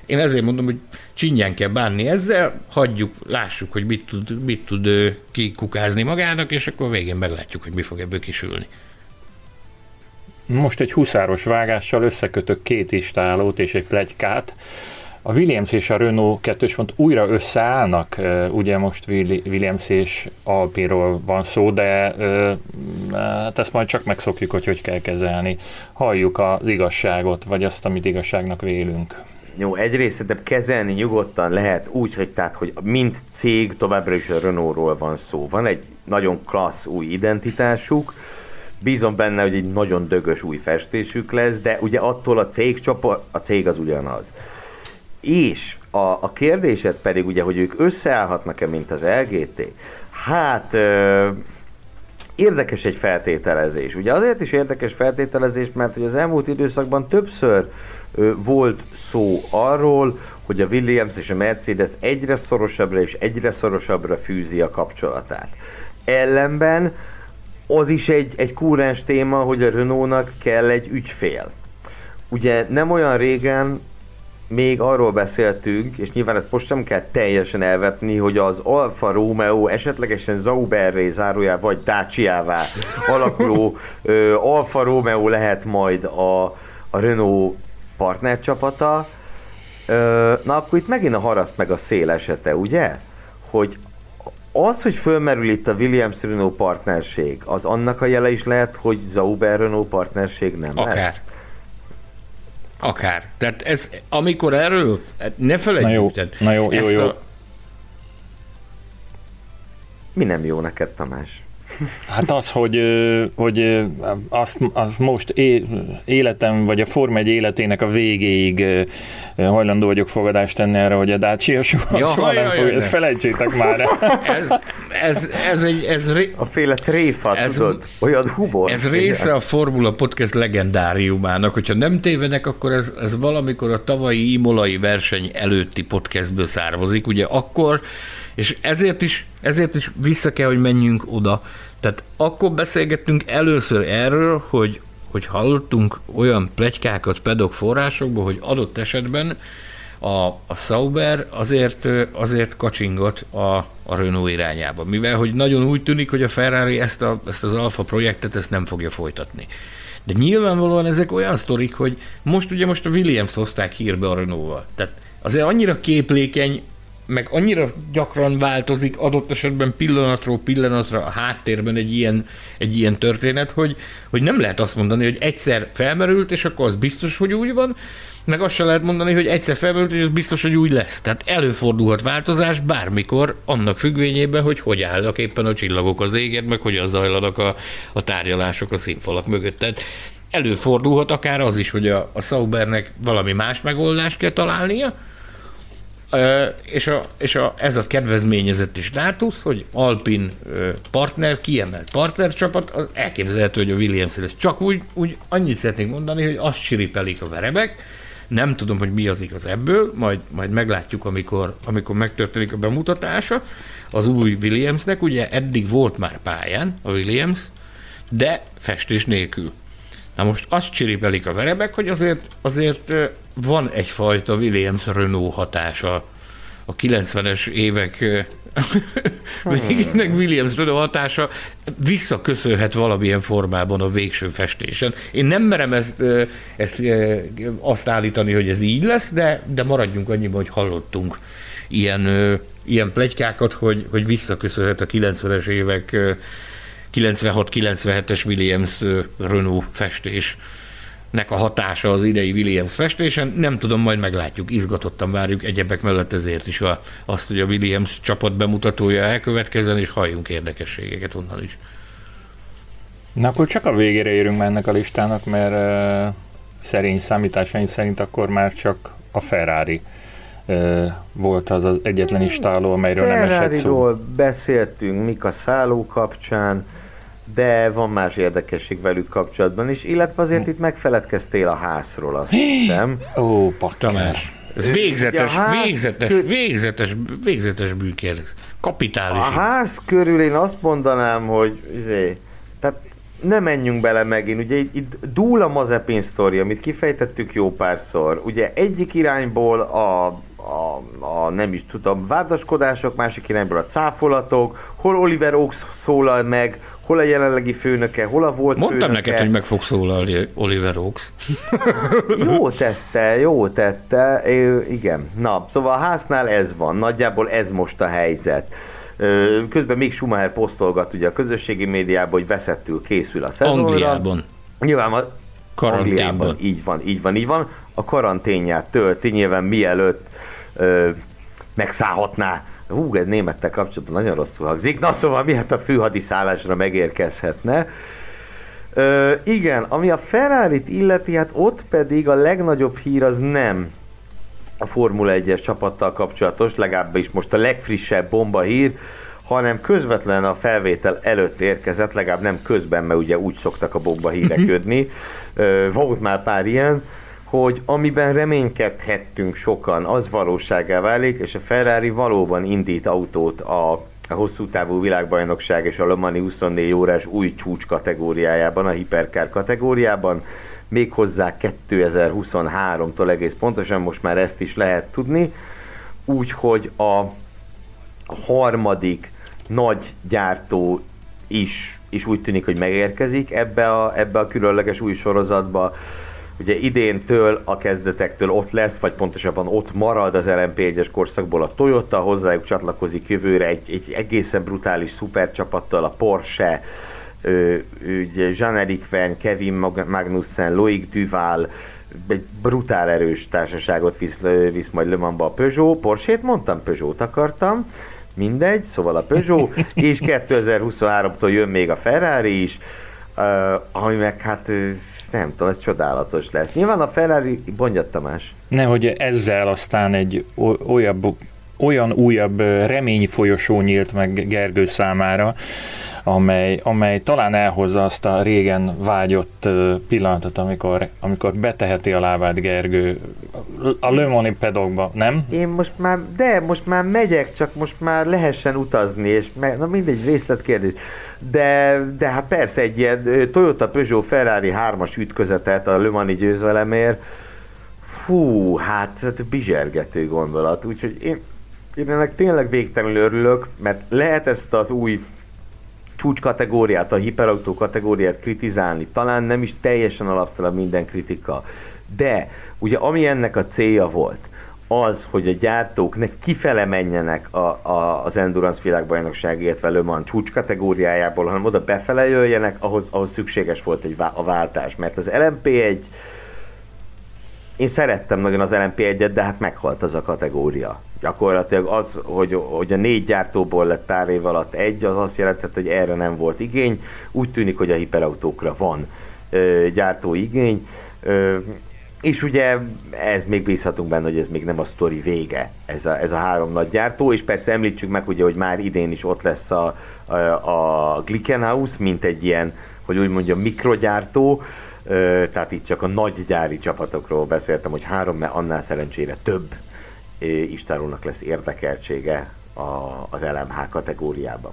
D: Én ezért mondom, hogy csinyán kell bánni ezzel, hagyjuk, lássuk, hogy mit tud, mit tud kikukázni magának, és akkor végén meglátjuk, hogy mi fog ebből kisülni.
B: Most egy huszáros vágással összekötök két istálót és egy plegykát, a Williams és a Renault kettős pont újra összeállnak, ugye most Williams és Alpinról van szó, de hát ezt majd csak megszokjuk, hogy hogy kell kezelni. Halljuk az igazságot, vagy azt, amit igazságnak vélünk.
C: Jó, egyrészt de kezelni nyugodtan lehet úgy, hogy, tehát, hogy mint cég továbbra is a Renaultról van szó. Van egy nagyon klassz új identitásuk, bízom benne, hogy egy nagyon dögös új festésük lesz, de ugye attól a cég csoport, a cég az ugyanaz. És a, a kérdésed pedig ugye, hogy ők összeállhatnak-e, mint az LGT, hát ö, érdekes egy feltételezés. Ugye azért is érdekes feltételezés, mert hogy az elmúlt időszakban többször ö, volt szó arról, hogy a Williams és a Mercedes egyre szorosabbra és egyre szorosabbra fűzi a kapcsolatát. Ellenben az is egy, egy kúrens téma, hogy a Renault-nak kell egy ügyfél. Ugye nem olyan régen még arról beszéltünk, és nyilván ezt most sem kell teljesen elvetni, hogy az Alfa Romeo esetlegesen Zauberré zárójá vagy Dacia-vá alakuló ö, Alfa Romeo lehet majd a, a Renault partnercsapata. Ö, na akkor itt megint a haraszt meg a szél esete, ugye? Hogy az, hogy fölmerül itt a Williams-Renault partnerség, az annak a jele is lehet, hogy Zauber-Renault partnerség nem
D: Akár.
C: lesz?
D: Akár. Tehát ez, amikor erről, ne felejtjük.
B: Na jó,
D: tehát
B: na jó, jó, jó.
D: A,
C: Mi nem jó neked, Tamás?
B: Hát az, hogy, hogy azt, azt most é, életem, vagy a Forma 1 életének a végéig hajlandó vagyok fogadást tenni erre, hogy a Dacia soha,
D: Ja,
B: soha nem fog, ezt felejtsétek már el.
D: ez, ez, ez, egy, ez, ré-
C: A féle tréfa,
D: Ez-
C: tudod? Olyan humor.
D: Ez része a Formula Podcast legendáriumának. Hogyha nem tévedek, akkor ez, ez valamikor a tavalyi imolai verseny előtti podcastből származik. Ugye akkor, és ezért is, ezért is vissza kell, hogy menjünk oda. Tehát akkor beszélgettünk először erről, hogy, hogy hallottunk olyan plegykákat pedok forrásokból, hogy adott esetben a, a Sauber azért, azért kacsingott a, a Renault irányába, mivel hogy nagyon úgy tűnik, hogy a Ferrari ezt, a, ezt az Alfa projektet ezt nem fogja folytatni. De nyilvánvalóan ezek olyan sztorik, hogy most ugye most a Williams hozták hírbe a Renault-val. Tehát azért annyira képlékeny, meg annyira gyakran változik adott esetben pillanatról pillanatra a háttérben egy ilyen, egy ilyen történet, hogy, hogy nem lehet azt mondani, hogy egyszer felmerült, és akkor az biztos, hogy úgy van, meg azt se lehet mondani, hogy egyszer felmerült, és az biztos, hogy úgy lesz. Tehát előfordulhat változás bármikor, annak függvényében, hogy hogy állnak éppen a csillagok az égen, meg hogyan zajlanak a, a tárgyalások a színfalak mögött. Tehát előfordulhat akár az is, hogy a, a Saubernek valami más megoldást kell találnia, és, a, és a, ez a kedvezményezett státusz, hogy Alpin partner, kiemelt partnercsapat, az elképzelhető, hogy a Williams lesz. Csak úgy, úgy annyit szeretnék mondani, hogy azt siripelik a verebek, nem tudom, hogy mi az igaz ebből, majd, majd meglátjuk, amikor, amikor megtörténik a bemutatása az új Williamsnek. Ugye eddig volt már pályán a Williams, de festés nélkül. Na most azt csiripelik a verebek, hogy azért, azért van egyfajta Williams-Renault hatása a 90-es évek végének Williams Renault hatása visszaköszönhet valamilyen formában a végső festésen. Én nem merem ezt, ezt azt állítani, hogy ez így lesz, de, de maradjunk annyiban, hogy hallottunk ilyen, ilyen plegykákat, hogy, hogy visszaköszönhet a 90-es évek ö, 96-97-es Williams Renault festés nek a hatása az idei Williams festésen. Nem tudom, majd meglátjuk, izgatottan várjuk egyebek mellett ezért is a, azt, hogy a Williams csapat bemutatója elkövetkezzen, és halljunk érdekességeket onnan is.
B: Na akkor csak a végére érünk már ennek a listának, mert uh, szerény számításaim szerint akkor már csak a Ferrari uh, volt az az egyetlen istáló, amelyről nem esett szó.
C: Ferrari-ról beszéltünk Mika Szálló kapcsán, de van más érdekesség velük kapcsolatban is, illetve azért itt megfeledkeztél a házról, azt hiszem.
B: Ó.
D: Tamás. Ez végzetes,
C: Ja, ház
D: végzetes,
C: kö-
D: végzetes, végzetes bűkérdés. Kapitális.
C: A ház körül én azt mondanám, hogy izé, tehát ne menjünk bele megint, ugye itt, itt dúl a Mazepin sztori, amit kifejtettük jó párszor. Ugye egyik irányból a, a, a nem is tudom, vádaskodások, másik irányból a cáfolatok, hol Oliver Oaks szólal meg, hol a jelenlegi főnöke, hol a volt
D: Mondtam
C: főnöke.
D: neked, hogy meg fog szólalni Oliver Oaks.
C: Jó tette, jó tette, Ö, igen. Na, szóval a háznál ez van, nagyjából ez most a helyzet. Közben még Schumacher posztolgat ugye a közösségi médiában, hogy veszettül készül a szezonra.
D: Angliában.
C: Nyilván a
D: Karanténban.
C: Angliában, így van, így van, így van. A karanténját tölti nyilván mielőtt ö, megszállhatná. Hú, ez némettel kapcsolatban nagyon rosszul hangzik. Na szóval miért a főhadiszállásra megérkezhetne. Ö, igen, ami a Ferrari-t illeti, hát ott pedig a legnagyobb hír az nem a Formula 1-es csapattal kapcsolatos, legalábbis most a legfrissebb bomba hír, hanem közvetlen a felvétel előtt érkezett, legalább nem közben, mert ugye úgy szoktak a bomba hírek jönni. Ö, Volt már pár ilyen, hogy amiben reménykedhettünk sokan, az valóságá válik, és a Ferrari valóban indít autót a, a hosszú távú világbajnokság és a Le Mani 24 órás új csúcs kategóriájában, a hiperkár kategóriában. méghozzá 2023-tól egész pontosan, most már ezt is lehet tudni, úgyhogy a harmadik nagy gyártó is, is úgy tűnik, hogy megérkezik ebbe a, ebbe a különleges új sorozatba. Ugye idéntől a kezdetektől ott lesz, vagy pontosabban ott marad az LMP1-es korszakból a Toyota, hozzájuk csatlakozik jövőre egy, egy egészen brutális szupercsapattal a Porsche, ugye Jean-Éric Verne, Kevin Magnussen, Loic Duval, egy brutál erős társaságot visz, visz majd Le Mansba a Peugeot, Porsche-t mondtam, Peugeot akartam, mindegy, szóval a Peugeot, és 2023-tól jön még a Ferrari is, ami meg hát nem tudom, ez csodálatos lesz. Nyilván a Ferrari, mondja Tamás.
B: Nehogy ezzel aztán egy olyan, olyan újabb reményfolyosó nyílt meg Gergő számára, amely, amely talán elhozza azt a régen vágyott pillanatot, amikor, amikor beteheti a lábát Gergő a Lömoni pedokba, nem?
C: Én most már, de most már megyek, csak most már lehessen utazni, és meg, na mindegy, részletkérdés. De, de hát persze egy ilyen Toyota Peugeot Ferrari 3-as ütközetet a Le Mani győzelemért, fú, hát, hát bizsergető gondolat, úgyhogy én, én ennek tényleg végtelenül örülök, mert lehet ezt az új csúcs kategóriát, a hiperautó kategóriát kritizálni, talán nem is teljesen alaptalan minden kritika, de ugye ami ennek a célja volt, az, hogy a gyártók ne kifele menjenek a, a, az Endurance világbajnokság, illetve Le Mans csúcs kategóriájából, hanem oda befele jöjjenek, ahhoz, ahhoz szükséges volt egy a váltás, mert az LMP1 én szerettem nagyon az LMP1-et, de hát meghalt az a kategória gyakorlatilag az, hogy, hogy a négy gyártóból lett pár év alatt egy, az azt jelentett, hogy erre nem volt igény. Úgy tűnik, hogy a hiperautókra van ö, gyártó igény. Ö, és ugye ez még bízhatunk benne, hogy ez még nem a sztori vége, ez a, ez a három nagy gyártó, és persze említsük meg, ugye, hogy már idén is ott lesz a, a, a Glickenhaus, mint egy ilyen, hogy úgy mondjam, mikrogyártó, tehát itt csak a nagy gyári csapatokról beszéltem, hogy három, mert annál szerencsére több Istárónak lesz érdekeltsége a, az LMH kategóriában.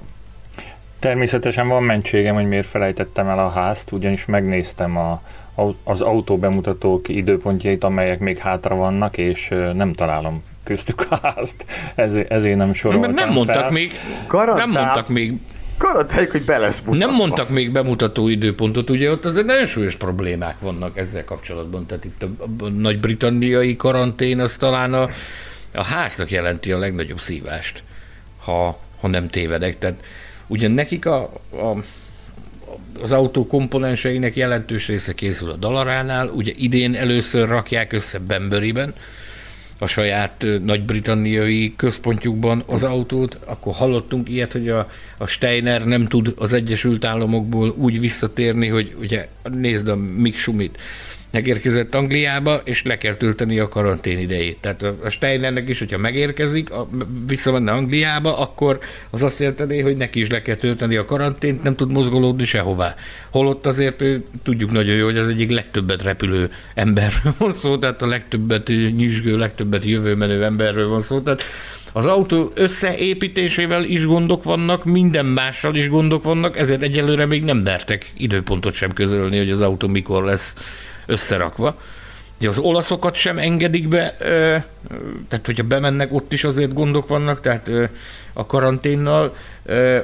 B: Természetesen van mentségem, hogy miért felejtettem el a házt, ugyanis megnéztem a, az autó időpontjait, amelyek még hátra vannak, és nem találom köztük a házt, ezért, ezért nem soroltam
D: nem mondtak
B: fel.
D: még, Garantál. nem mondtak még
C: Garantáljuk, hogy be lesz
D: mutatva. Nem mondtak még bemutató időpontot, ugye ott azért nagyon súlyos problémák vannak ezzel kapcsolatban, tehát itt a, a nagy-britanniai karantén az talán a a háznak jelenti a legnagyobb szívást, ha, ha nem tévedek. Tehát ugyan nekik a, a az autó komponenseinek jelentős része készül a Dalaránál, ugye idén először rakják össze Bemberiben, a saját nagy-britanniai központjukban az autót, akkor hallottunk ilyet, hogy a, a Steiner nem tud az Egyesült Államokból úgy visszatérni, hogy ugye nézd a Mick Schumit, megérkezett Angliába, és le kell tölteni a karantén idejét. Tehát a Steinernek is, hogyha megérkezik, a, visszamenne Angliába, akkor az azt jelenteni, hogy neki is le kell tölteni a karantént, nem tud mozgolódni sehová. Holott azért tudjuk nagyon jó, hogy az egyik legtöbbet repülő emberről van szó, tehát a legtöbbet nyisgő, legtöbbet jövőmenő emberről van szó. Tehát az autó összeépítésével is gondok vannak, minden mással is gondok vannak, ezért egyelőre még nem mertek időpontot sem közölni, hogy az autó mikor lesz összerakva. Ugye az olaszokat sem engedik be, tehát hogyha bemennek, ott is azért gondok vannak, tehát a karanténnal,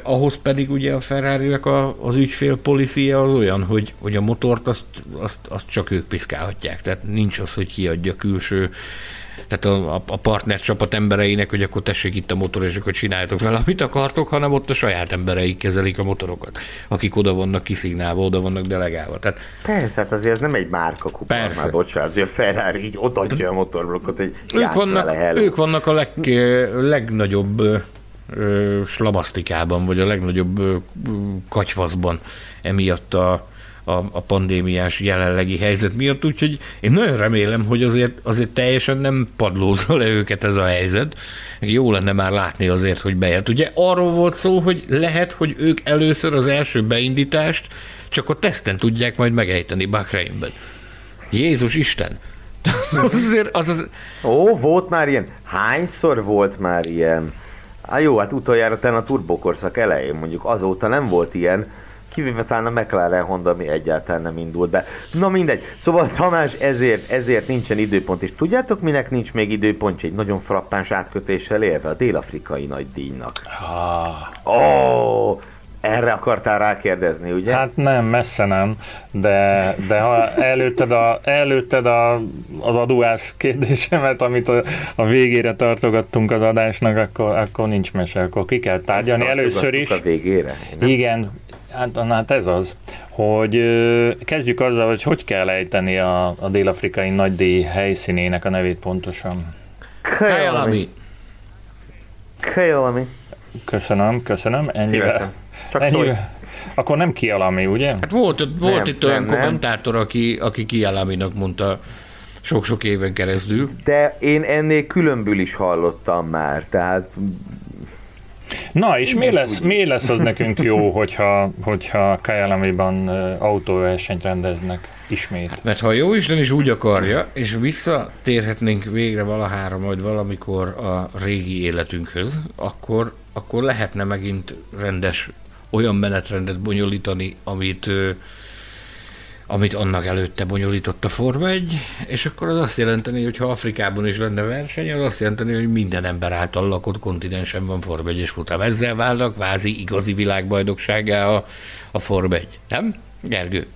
D: ahhoz pedig ugye a ferrari az ügyfél policia az olyan, hogy, hogy a motort azt, azt, azt csak ők piszkálhatják, tehát nincs az, hogy kiadja külső tehát a, a partner csapat embereinek, hogy akkor tessék itt a motor, és akkor csináljátok vele, amit akartok, hanem ott a saját embereik kezelik a motorokat, akik oda vannak kiszignálva, oda vannak delegálva. Tehát,
C: Persze, hát azért ez nem egy márka kupa, Persze. már bocsánat, azért a Ferrari így odaadja a motorblokkot, hogy
D: ők vannak, vele, ők vannak a leg, legnagyobb slamasztikában, vagy a legnagyobb katyvaszban emiatt a, a, a pandémiás jelenlegi helyzet miatt, úgyhogy én nagyon remélem, hogy azért, azért teljesen nem padlózza le őket ez a helyzet. Jó lenne már látni azért, hogy bejött. Ugye arról volt szó, hogy lehet, hogy ők először az első beindítást csak a teszten tudják majd megejteni Bahreinben. Jézus Isten!
C: az azért, az az... Ó, volt már ilyen. Hányszor volt már ilyen? Á, jó, hát utoljára ten a turbokorszak elején mondjuk azóta nem volt ilyen kivéve talán a McLaren Honda, ami egyáltalán nem indult be. Na mindegy. Szóval Tamás ezért, ezért nincsen időpont, és tudjátok minek nincs még időpontja egy nagyon frappáns átkötéssel élve a dél-afrikai nagy díjnak.
B: Ah.
C: Oh, erre akartál rákérdezni, ugye?
B: Hát nem, messze nem, de, de ha előtted, a, előtted a, az adóász kérdésemet, amit a, a végére tartogattunk az adásnak, akkor, akkor nincs mese, akkor ki kell tárgyalni először is.
C: A végére?
B: Igen, hát, hát ez az, hogy kezdjük azzal, hogy hogy kell ejteni a, a dél-afrikai nagydíj helyszínének a nevét pontosan.
C: Kajalami. Kajalami.
B: Köszönöm, köszönöm. Ennyivel.
C: Csak Ennyi,
B: Akkor nem kialami, ugye?
D: Hát volt, volt nem, itt olyan nem, kommentátor, aki, aki kialaminak mondta sok-sok éven keresztül.
C: De én ennél különbül is hallottam már, tehát
B: Na, és mi lesz, mi lesz az nekünk jó, hogyha, hogyha Kajalamiban autóversenyt rendeznek ismét? Hát,
D: mert ha jó Isten is úgy akarja, és visszatérhetnénk végre valahára majd valamikor a régi életünkhöz, akkor, akkor lehetne megint rendes olyan menetrendet bonyolítani, amit amit annak előtte bonyolított a Forma 1, és akkor az azt jelenteni, hogy ha Afrikában is lenne verseny, az azt jelenteni, hogy minden ember által lakott kontinensen van Forma 1 és futam. Ezzel válnak vázi igazi világbajnokságá a, a Forma 1. Nem? Gergő?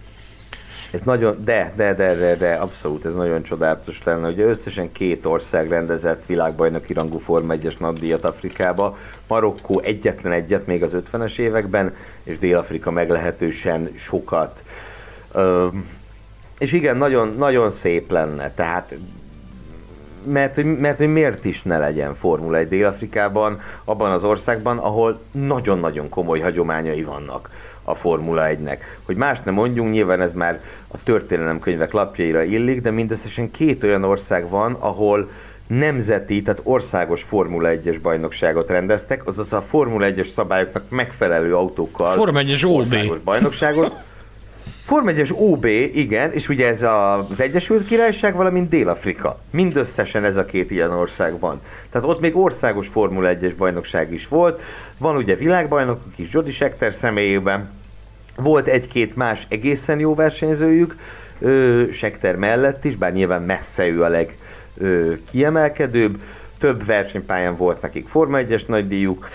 C: Ez nagyon, de, de, de, de, de, abszolút, ez nagyon csodálatos lenne. Ugye összesen két ország rendezett világbajnoki rangú Forma 1-es nagydíjat Afrikába. Marokkó egyetlen egyet még az 50-es években, és Dél-Afrika meglehetősen sokat. Ö, és igen, nagyon, nagyon szép lenne, tehát mert, mert hogy miért is ne legyen Formula 1 Dél-Afrikában, abban az országban, ahol nagyon-nagyon komoly hagyományai vannak a Formula 1-nek. Hogy más nem mondjunk, nyilván ez már a történelemkönyvek lapjaira illik, de mindösszesen két olyan ország van, ahol nemzeti, tehát országos Formula 1-es bajnokságot rendeztek, azaz a Formula 1-es szabályoknak megfelelő autókkal
D: Forma 1-es
C: országos bajnokságot. Forma 1-es OB, igen, és ugye ez az Egyesült Királyság, valamint Dél-Afrika. Mindösszesen ez a két ilyen ország van. Tehát ott még országos Formula 1-es bajnokság is volt. Van ugye világbajnokok is Jody Scheckter személyében. Volt egy-két más egészen jó versenyzőjük, Scheckter mellett is, bár nyilván messze ő a legkiemelkedőbb. Több versenypályán volt nekik Forma 1-es nagydíjuk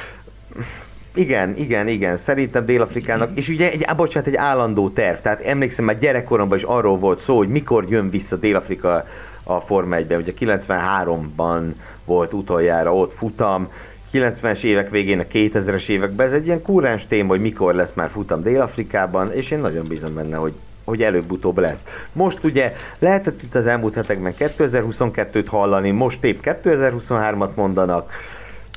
C: igen, igen, igen, szerintem Dél-Afrikának, és ugye egy, bocsánat, egy állandó terv, tehát emlékszem, már gyerekkoromban is arról volt szó, hogy mikor jön vissza Dél-Afrika a Forma 1 ugye 93-ban volt utoljára ott futam, 90-es évek végén, a 2000-es években, ez egy ilyen kúráns téma, hogy mikor lesz már futam Dél-Afrikában, és én nagyon bízom benne, hogy hogy előbb-utóbb lesz. Most ugye lehetett itt az elmúlt hetekben 2022-t hallani, most épp 2023-at mondanak.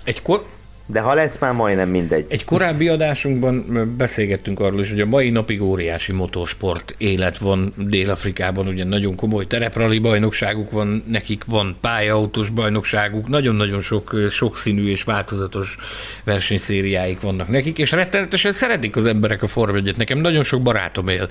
D: Egy kor-
C: de ha lesz, már majdnem mindegy.
D: Egy korábbi adásunkban beszélgettünk arról is, hogy a mai napig óriási motorsport élet van Dél-Afrikában, ugye nagyon komoly tereprali bajnokságuk van, nekik van pályautós bajnokságuk, nagyon-nagyon sok sokszínű és változatos versenyszériáik vannak nekik, és rettenetesen szeretik az emberek a Form 1 Nekem nagyon sok barátom él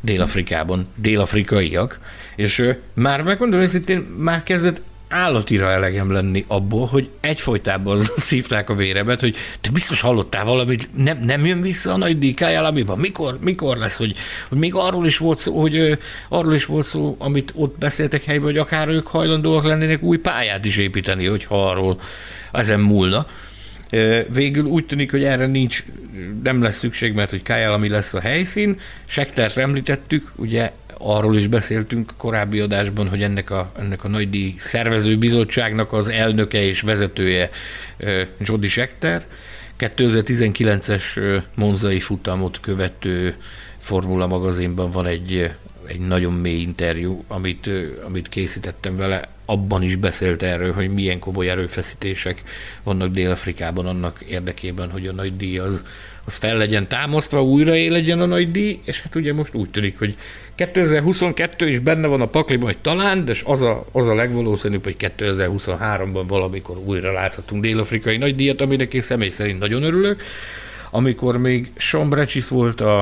D: Dél-Afrikában, dél-afrikaiak, és már megmondom őszintén, már kezdett állatira elegem lenni abból, hogy egyfolytában szívták a véremet, hogy te biztos hallottál valamit, nem, nem jön vissza a nagy díkájál, amiben mikor, mikor lesz, hogy, hogy még arról is volt szó, hogy ö, arról is volt szó, amit ott beszéltek helyben, hogy akár ők hajlandóak lennének új pályát is építeni, hogyha arról ezen múlna. Végül úgy tűnik, hogy erre nincs, nem lesz szükség, mert hogy Kájálami lesz a helyszín. Sektert említettük, ugye arról is beszéltünk korábbi adásban, hogy ennek a, ennek a nagydíj szervező bizottságnak az elnöke és vezetője Jody Scheckter. 2019-es monzai futamot követő Formula magazinban van egy, egy nagyon mély interjú, amit, amit készítettem vele. Abban is beszélt erről, hogy milyen komoly erőfeszítések vannak Dél-Afrikában annak érdekében, hogy a nagy díj az, az fel legyen támasztva, újra legyen a nagy díj, és hát ugye most úgy tűnik, hogy 2022 is benne van a pakliban, hogy talán, de az a, az a legvalószínűbb, hogy 2023-ban valamikor újra láthatunk dél-afrikai nagydíjat, aminek én személy szerint nagyon örülök. Amikor még Sean Brecsis volt a,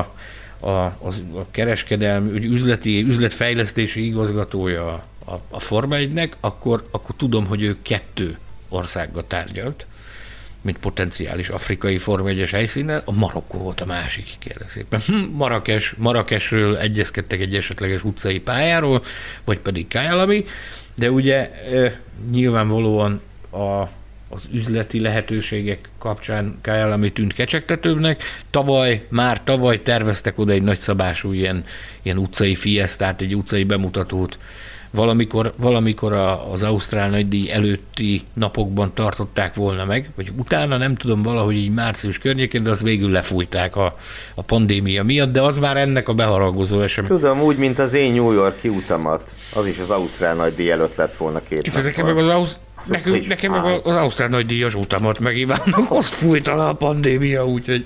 D: a, a, a kereskedelmi, üzleti, üzletfejlesztési igazgatója a, a Forma 1-nek, akkor, akkor tudom, hogy ő kettő országgal tárgyalt, mint potenciális afrikai Forma 1 helyszínen, a Marokkó volt a másik, kérlek szépen. Hm, Marrakes, Marrakesről egyezkedtek egy esetleges utcai pályáról, vagy pedig Kájálami, de ugye nyilvánvalóan a az üzleti lehetőségek kapcsán Kájálami tűnt kecsegtetőbbnek. Tavaly, már tavaly terveztek oda egy nagyszabású ilyen, ilyen utcai fiesztát, egy utcai bemutatót, valamikor, valamikor a, az Ausztrál nagydíj előtti napokban tartották volna meg, vagy utána, nem tudom, valahogy így március környékén, de az végül lefújták a, a pandémia miatt, de az már ennek a beharagozó esemény.
C: Tudom, úgy, mint az én New Yorki utamat, az is az Ausztrál nagydíj előtt lett volna két
D: Nekem meg az Ausz... Nekünk, nekem meg az Ausztrál nagydíjas utamat megívánnak, azt fújta le a pandémia, úgyhogy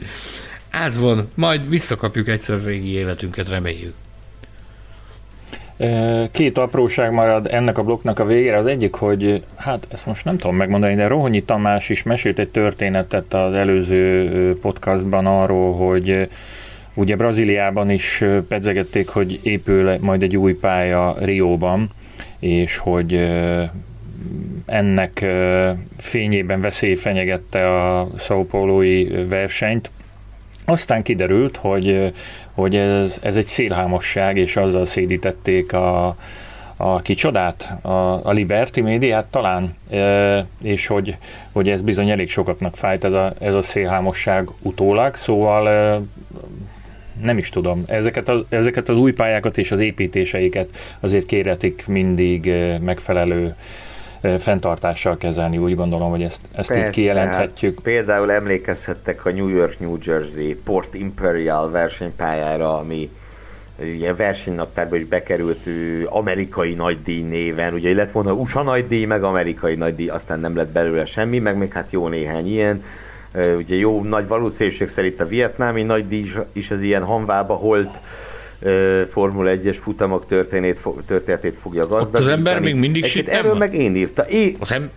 D: ez van, majd visszakapjuk egyszer régi életünket, reméljük.
B: Két apróság marad ennek a blokknak a végére. Az egyik, hogy hát ezt most nem tudom megmondani, de Rohonyi Tamás is mesélt egy történetet az előző podcastban arról, hogy ugye Brazíliában is pedzegették, hogy épül majd egy új pálya Rióban, és hogy ennek fényében veszély fenyegette a São Paulo-i versenyt. Aztán kiderült, hogy hogy ez, ez egy szélhámosság, és azzal szédítették a, a kicsodát, a, a Liberty médiát talán, e, és hogy, hogy ez bizony elég sokatnak fájt ez a, ez a szélhámosság utólag, szóval e, nem is tudom, ezeket, a, ezeket az új pályákat és az építéseiket azért kéretik mindig megfelelő fenntartással kezelni, úgy gondolom, hogy ezt, ezt Persze, így kijelenthetjük. Hát
C: például emlékezhettek a New York, New Jersey Port Imperial versenypályára, ami ilyen versenynaptárba is bekerült amerikai nagydíj néven, ugye lett volna USA nagydíj, meg amerikai nagydíj, aztán nem lett belőle semmi, meg még hát jó néhány ilyen. Ugye jó nagy valószínűség szerint a vietnámi nagydíj is az ilyen hanvába holt Formula 1-es futamok történetét, történetét fogja gazdagítani.
D: Ott az ember még mindig
C: Egyébként Erről meg én írtam. Én, az em...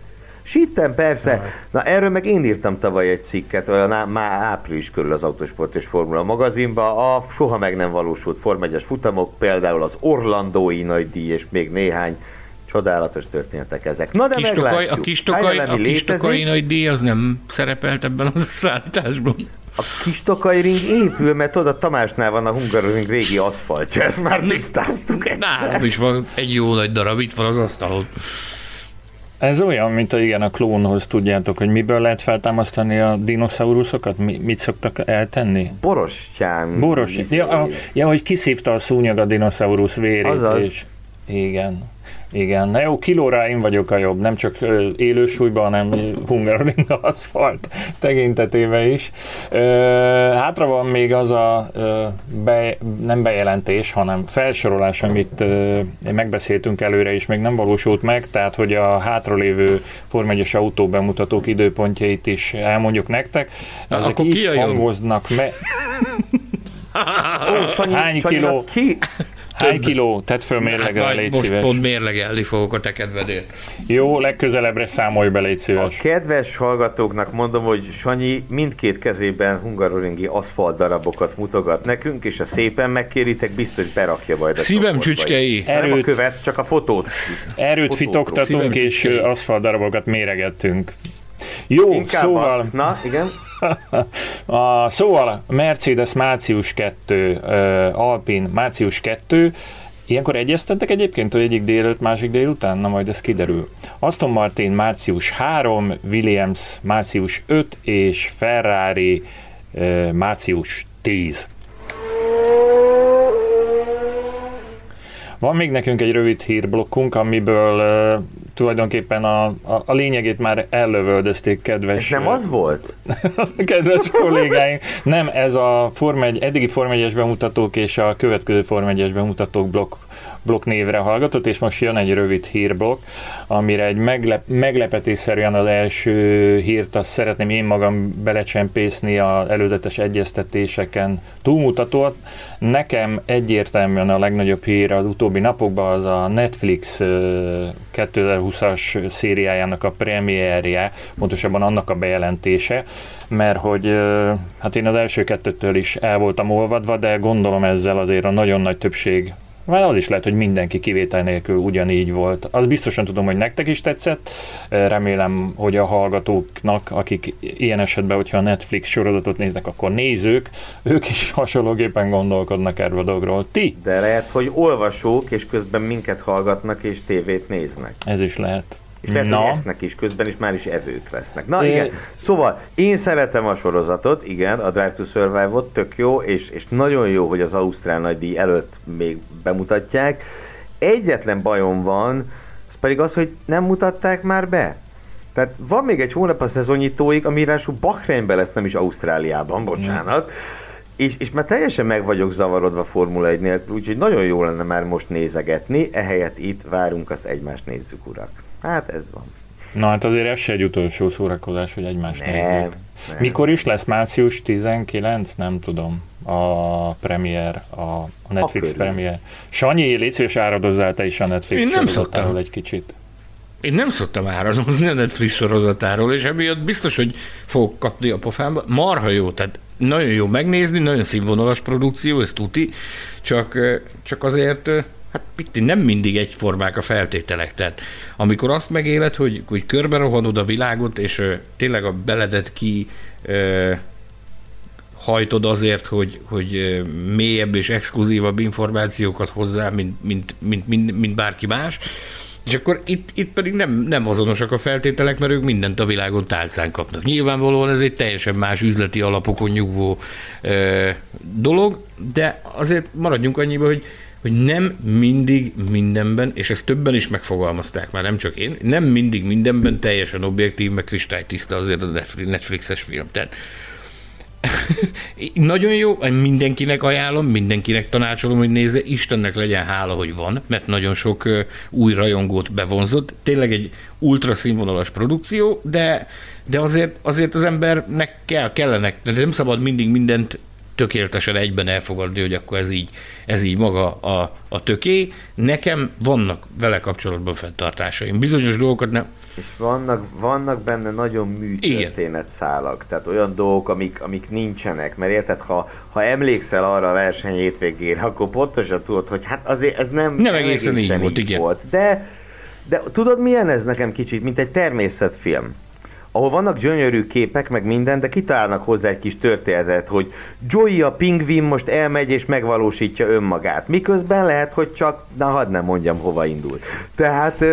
C: Sitten, persze. Na erről meg én írtam tavaly egy cikket, olyan már április körül az Autosport és Formula magazinba. A soha meg nem valósult Forma 1 futamok, például az Orlandói nagydíj és még néhány csodálatos történetek ezek. Na de
D: Kistokaj, meglátjuk. A Kistokai, a Kistokai nagy díj az nem szerepelt ebben a szállításban.
C: A kis Tokai ring épül, mert oda Tamásnál van a Hungaroring régi aszfaltja, ezt már tisztáztuk egyszer.
D: Nálam is van egy jó nagy darab, itt van az asztalon.
B: Ez olyan, mint a, igen, a klónhoz, tudjátok, hogy miből lehet feltámasztani a dinoszauruszokat? Mi, mit szoktak eltenni?
C: Borostyán.
B: Borostyán. Ja, a, ja, hogy kiszívta a szúnyog a dinoszaurusz vérét.
C: Azaz.
B: És, igen. Igen, na jó, kilóra én vagyok a jobb, nem csak élősúlyban, hanem Hungaroring aszfalt tekintetében is. Hátra van még az a be, nem bejelentés, hanem felsorolás, amit megbeszéltünk előre, és még nem valósult meg, tehát hogy a hátralévő Form 1 autó bemutatók időpontjait is elmondjuk nektek. Ezek
D: Akkor így
B: hangoznak me-
C: Ó, Sanyi, Hány kiló? Ki?
B: Hány kiló? Tedd föl mérlegelni, hát, légy
D: most
B: szíves.
D: pont mérlegelni fogok a te kedvedért.
B: Jó, legközelebbre számolj be, légy szíves.
C: A kedves hallgatóknak mondom, hogy Sanyi mindkét kezében hungaroringi aszfalt darabokat mutogat nekünk, és a szépen megkéritek, biztos berakja majd a
D: Szívem csücskei.
C: Erőt, nem a követ, csak a fotót.
B: Erőt fotókról. fitoktatunk, és aszfalt darabokat méregettünk. Jó, Inkább szóval... Azt.
C: Na, igen.
B: a, szóval Mercedes március 2, uh, Alpin március 2, Ilyenkor egyeztettek egyébként, hogy egyik délőtt, másik délután? Na majd ez kiderül. Aston Martin március 3, Williams március 5 és Ferrari uh, március 10. Van még nekünk egy rövid hírblokkunk, amiből uh, tulajdonképpen a, a, a lényegét már ellövöldözték, kedves...
C: Ez nem az volt?
B: kedves kollégáink. Nem, ez a Form 1, eddigi Form 1-es bemutatók és a következő Form 1-es bemutatók blokk blokk névre hallgatott, és most jön egy rövid hírblokk, amire egy meglep, meglepetésszerűen az első hírt azt szeretném én magam belecsempészni az előzetes egyeztetéseken túlmutatót. Nekem egyértelműen a legnagyobb hír az utóbbi napokban az a Netflix 2020-as szériájának a premierje, pontosabban annak a bejelentése, mert hogy hát én az első kettőtől is el voltam olvadva, de gondolom ezzel azért a nagyon nagy többség Már az is lehet, hogy mindenki kivétel nélkül ugyanígy volt. Az biztosan tudom, hogy nektek is tetszett. Remélem, hogy a hallgatóknak, akik ilyen esetben, hogyha a Netflix sorozatot néznek, akkor nézők, ők is hasonlóképpen gondolkodnak erről a dologról. Ti?
C: De lehet, hogy olvasók, és közben minket hallgatnak, és tévét néznek.
B: Ez is lehet.
C: És lehet, Na. hogy esznek is közben, és már is evők lesznek. Na é... igen, szóval én szeretem a sorozatot, igen, a Drive to Survive-ot, tök jó, és, és nagyon jó, hogy az Ausztrál nagydíj előtt még bemutatják. Egyetlen bajom van, az pedig az, hogy nem mutatták már be. Tehát van még egy hónap a szezonnyitóig, ami ráadásul Bahreinben lesz, nem is Ausztráliában, bocsánat. Mm. És, és már teljesen meg vagyok zavarodva Formula 1 nélkül, úgyhogy nagyon jó lenne már most nézegetni, ehelyett itt várunk, azt egymást nézzük, urak. Hát ez van.
B: Na hát azért ez se egy utolsó szórakozás, hogy egymást nem, nézzük. Nem. Mikor is lesz? Március 19? Nem tudom. A premier, a, a Netflix Akkor premier. Sanyi, légy szíves áradozzál te is a Netflix
D: Én nem szoktam.
B: egy kicsit.
D: Én nem szoktam áradozni a Netflix sorozatáról, és emiatt biztos, hogy fogok kapni a pofámba. Marha jó, tehát nagyon jó megnézni, nagyon színvonalas produkció, ez tuti, csak, csak azért hát itt nem mindig egyformák a feltételek. Tehát amikor azt megéled, hogy, hogy körbe rohanod a világot, és ö, tényleg a beledet ki ö, hajtod azért, hogy, hogy mélyebb és exkluzívabb információkat hozzá, mint, mint, mint, mint, mint bárki más, és akkor itt, itt pedig nem, nem azonosak a feltételek, mert ők mindent a világon tálcán kapnak. Nyilvánvalóan ez egy teljesen más üzleti alapokon nyugvó ö, dolog, de azért maradjunk annyiba, hogy hogy nem mindig mindenben, és ezt többen is megfogalmazták már, nem csak én, nem mindig mindenben teljesen objektív, meg kristálytiszta azért a Netflixes film. Tehát nagyon jó, mindenkinek ajánlom, mindenkinek tanácsolom, hogy nézze, Istennek legyen hála, hogy van, mert nagyon sok új rajongót bevonzott. Tényleg egy ultra színvonalas produkció, de, de azért, azért az embernek kell, kellenek, de nem szabad mindig mindent tökéletesen egyben elfogadni, hogy akkor ez így, ez így maga a, a töké. Nekem vannak vele kapcsolatban fenntartásaim. Bizonyos dolgokat nem,
C: és vannak, vannak benne nagyon műtörténet szálak, tehát olyan dolgok, amik, amik nincsenek, mert érted, ha, ha emlékszel arra a verseny hétvégére, akkor pontosan tudod, hogy hát azért ez nem,
D: nem egészen, egészen így, volt, így volt.
C: De, de tudod, milyen ez nekem kicsit, mint egy természetfilm ahol vannak gyönyörű képek, meg minden, de kitalálnak hozzá egy kis történetet, hogy Joey a pingvin most elmegy és megvalósítja önmagát. Miközben lehet, hogy csak, na hadd nem mondjam, hova indul. Tehát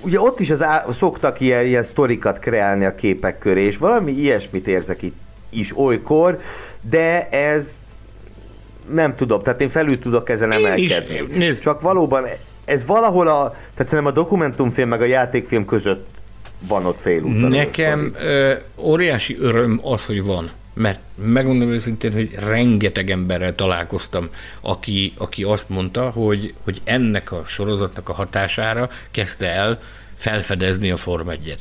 C: ugye ott is az á, szoktak ilyen, ilyen sztorikat kreálni a képek köré, és valami ilyesmit érzek itt is olykor, de ez nem tudom, tehát én felül tudok ezen emelkedni. Is, Csak valóban ez valahol a, tehát szerintem a dokumentumfilm meg a játékfilm között van ott félúton.
D: Nekem ö, óriási öröm az, hogy van. Mert megmondom őszintén, hogy rengeteg emberrel találkoztam, aki, aki azt mondta, hogy, hogy ennek a sorozatnak a hatására kezdte el felfedezni a Form 1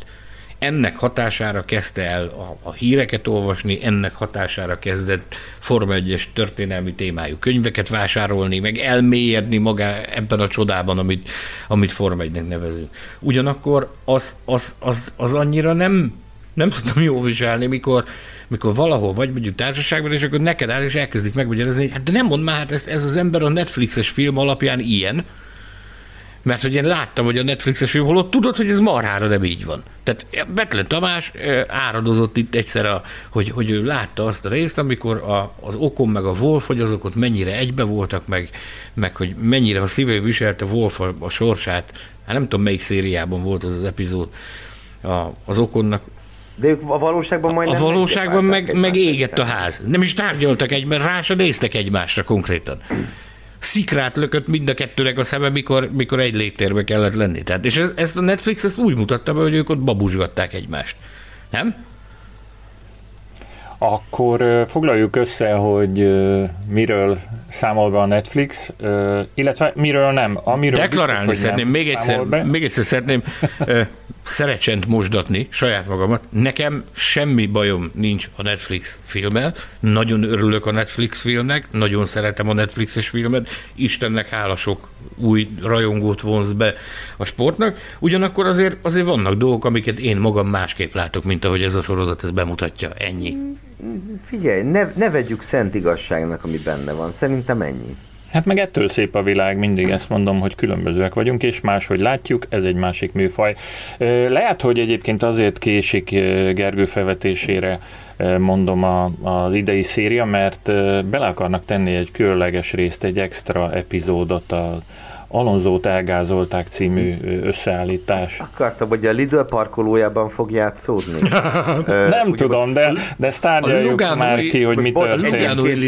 D: ennek hatására kezdte el a, a híreket olvasni, ennek hatására kezdett Forma 1 történelmi témájú könyveket vásárolni, meg elmélyedni magá ebben a csodában, amit, amit Forma 1 nevezünk. Ugyanakkor az, az, az, az annyira nem, nem tudtam jól viselni, mikor, mikor valahol vagy mondjuk társaságban, és akkor neked áll, és elkezdik megmagyarázni, hogy hát de nem mond már, hát ez, ez az ember a Netflixes film alapján ilyen, mert hogy én láttam, hogy a Netflixes film holott tudod, hogy ez marhára nem így van. Tehát Betlen Tamás áradozott itt egyszer, a, hogy, hogy ő látta azt a részt, amikor a, az Okon meg a Wolf, hogy azok ott mennyire egybe voltak, meg, meg hogy mennyire a szívei viselte Wolf a, a sorsát. Hát nem tudom, melyik szériában volt az az epizód a, az Okonnak,
C: de ők a valóságban majd
D: A valóságban meg, meg égett a ház. Nem is tárgyaltak egyben, rá se néztek egymásra konkrétan szikrát lökött mind a kettőnek a szeme, mikor, mikor egy légtérbe kellett lenni. Tehát, és ez, ezt a Netflix ezt úgy mutatta be, hogy ők ott babusgatták egymást. Nem?
B: Akkor foglaljuk össze, hogy miről számol be a Netflix, illetve miről nem.
D: Amiről Deklarálni biztos, szeretném, még egyszer, be. még egyszer szeretném szerecsent mosdatni saját magamat. Nekem semmi bajom nincs a Netflix filmmel. Nagyon örülök a Netflix filmnek, nagyon szeretem a Netflixes filmet. Istennek hála sok új rajongót vonz be a sportnak. Ugyanakkor azért, azért vannak dolgok, amiket én magam másképp látok, mint ahogy ez a sorozat ez bemutatja. Ennyi.
C: Figyelj, ne, ne vegyük szent igazságnak, ami benne van. Szerintem ennyi.
B: Hát meg ettől szép a világ, mindig ezt mondom, hogy különbözőek vagyunk, és máshogy látjuk, ez egy másik műfaj. Lehet, hogy egyébként azért késik Gergő felvetésére mondom a, az idei széria, mert bele akarnak tenni egy különleges részt, egy extra epizódot a, Alonzót elgázolták című összeállítás.
C: Akartam, hogy a Lidl parkolójában fog játszódni.
B: Nem tudom, de, de ezt tárgyaljuk már ki, hogy mi történt.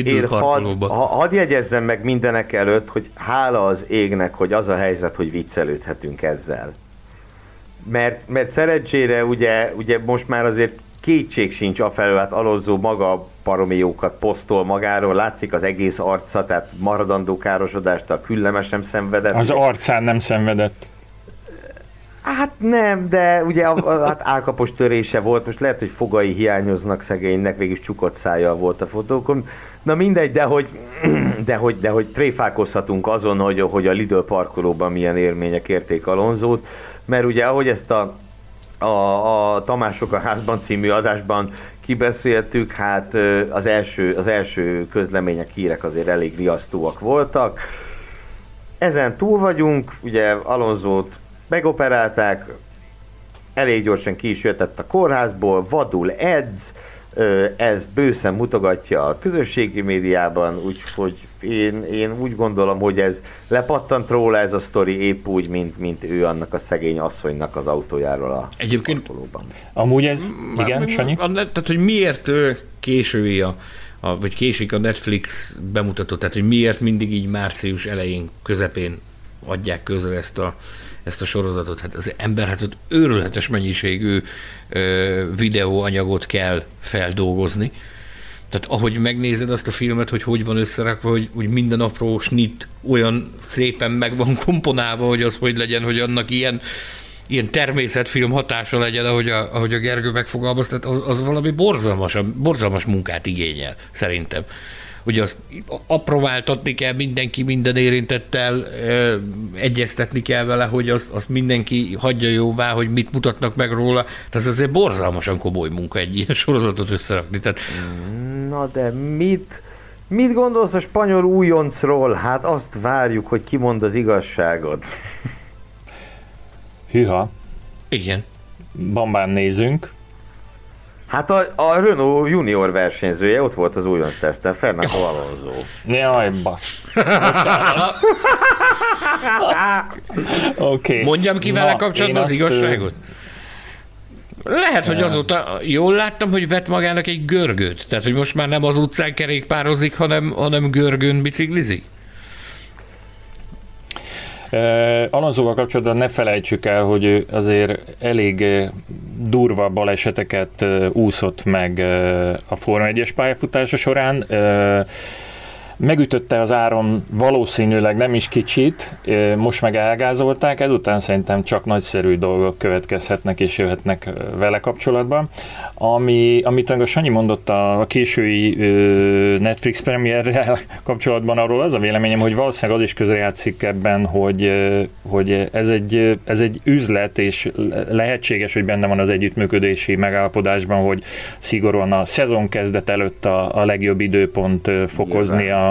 C: Én hadd had jegyezzem meg mindenek előtt, hogy hála az égnek, hogy az a helyzet, hogy viccelődhetünk ezzel. Mert, mert szerencsére ugye, ugye most már azért kétség sincs afelől, hát Alonso maga baromi jókat posztol magáról, látszik az egész arca, tehát maradandó károsodást a küllemes nem szenvedett.
B: Az arcán nem szenvedett.
C: Hát nem, de ugye a, a, hát álkapos törése volt, most lehet, hogy fogai hiányoznak szegénynek, végig csukott szája volt a fotókon. Na mindegy, de hogy, de hogy, de hogy tréfálkozhatunk azon, hogy, hogy a Lidl parkolóban milyen élmények érték Alonzót, mert ugye ahogy ezt a a, a Tamások a házban című adásban kibeszéltük, hát az első, az első közlemények, hírek azért elég riasztóak voltak. Ezen túl vagyunk, ugye Alonzót megoperálták, elég gyorsan ki is jöttett a kórházból, vadul edz, ez bőszen mutogatja a közösségi médiában, úgyhogy én, én úgy gondolom, hogy ez lepattant róla ez a sztori épp úgy, mint, mint ő annak a szegény asszonynak az autójáról a
B: Egyébként parkolóban. Amúgy ez, Már, igen, Sanyi?
D: Tehát, hogy miért késői a, a, vagy késik a Netflix bemutató, tehát hogy miért mindig így március elején, közepén adják közre ezt a ezt a sorozatot. Hát az ember hát ott őrületes mennyiségű ö, videóanyagot kell feldolgozni. Tehát ahogy megnézed azt a filmet, hogy hogy van összerakva, hogy, hogy minden apró snit olyan szépen meg van komponálva, hogy az hogy legyen, hogy annak ilyen, ilyen természetfilm hatása legyen, ahogy a, ahogy a Gergő megfogalmazta, az, az valami borzalmas, borzalmas munkát igényel, szerintem hogy azt aprováltatni kell mindenki minden érintettel, egyeztetni kell vele, hogy azt, azt mindenki hagyja jóvá, hogy mit mutatnak meg róla. Tehát ez azért borzalmasan komoly munka egy ilyen sorozatot összerakni. Tehát...
C: Na de mit, mit gondolsz a spanyol újoncról? Hát azt várjuk, hogy kimond az igazságot.
B: Hűha.
D: Igen.
B: Bambán nézünk.
C: Hát a, a Renault junior versenyzője ott volt az újonc teszten, Fernando Alonso.
B: Jaj, bassz. okay.
D: Mondjam ki vele kapcsolatban az igazságot? Lehet, hogy azóta jól láttam, hogy vett magának egy görgőt. Tehát, hogy most már nem az utcán kerékpározik, hanem, hanem görgőn biciklizik.
B: Alonsoval kapcsolatban ne felejtsük el, hogy azért elég durva baleseteket úszott meg a Forma 1-es pályafutása során megütötte az áron valószínűleg nem is kicsit, most meg elgázolták, ezután szerintem csak nagyszerű dolgok következhetnek és jöhetnek vele kapcsolatban. Ami, amit a Sanyi mondott a, késői Netflix premierrel kapcsolatban, arról az a véleményem, hogy valószínűleg az is közrejátszik ebben, hogy, hogy ez, egy, ez egy üzlet, és lehetséges, hogy benne van az együttműködési megállapodásban, hogy szigorúan a szezon kezdet előtt a, a legjobb időpont fokozni a,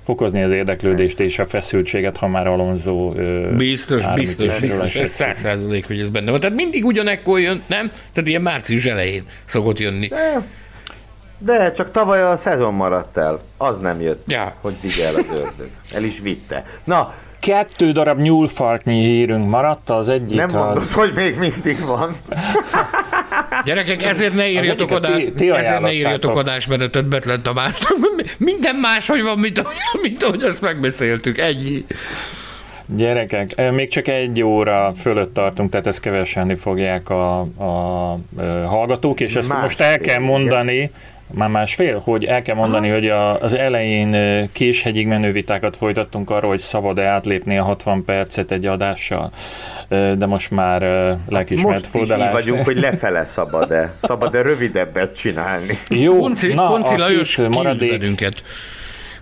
B: fokozni az érdeklődést és a feszültséget, ha már Alonso
D: Biztos, biztos, biztos, ez száz százalék, hogy ez benne van. Tehát mindig ugyanekkor jön, nem? Tehát ilyen március elején szokott jönni.
C: De, de csak tavaly a szezon maradt el. Az nem jött, ja. hogy vigye el az ördög. El is vitte. Na,
B: Kettő darab nyúlfarknyi hírünk maradt, az egyik
C: Nem mondod, az... hogy még mindig van.
D: Gyerekek, ezért ne írjatok adás, ti, ti ezért ne írjatok adásmenetet Betlen Tamásnak. Minden máshogy van, mint, mint ahogy ezt megbeszéltük. Ennyi.
B: Gyerekek, még csak egy óra fölött tartunk, tehát ezt keveselni fogják a, a, a hallgatók, és ezt Más most el kell mondani, már másfél, hogy el kell mondani, Aha. hogy a, az elején késhegyig menő vitákat folytattunk arról, hogy szabad-e átlépni a 60 percet egy adással, de most már lelkismert
C: most fordulás. Most vagyunk, hogy lefele szabad-e, szabad-e rövidebbet csinálni.
D: Jó, Konci, na, Konci Lajos maradék...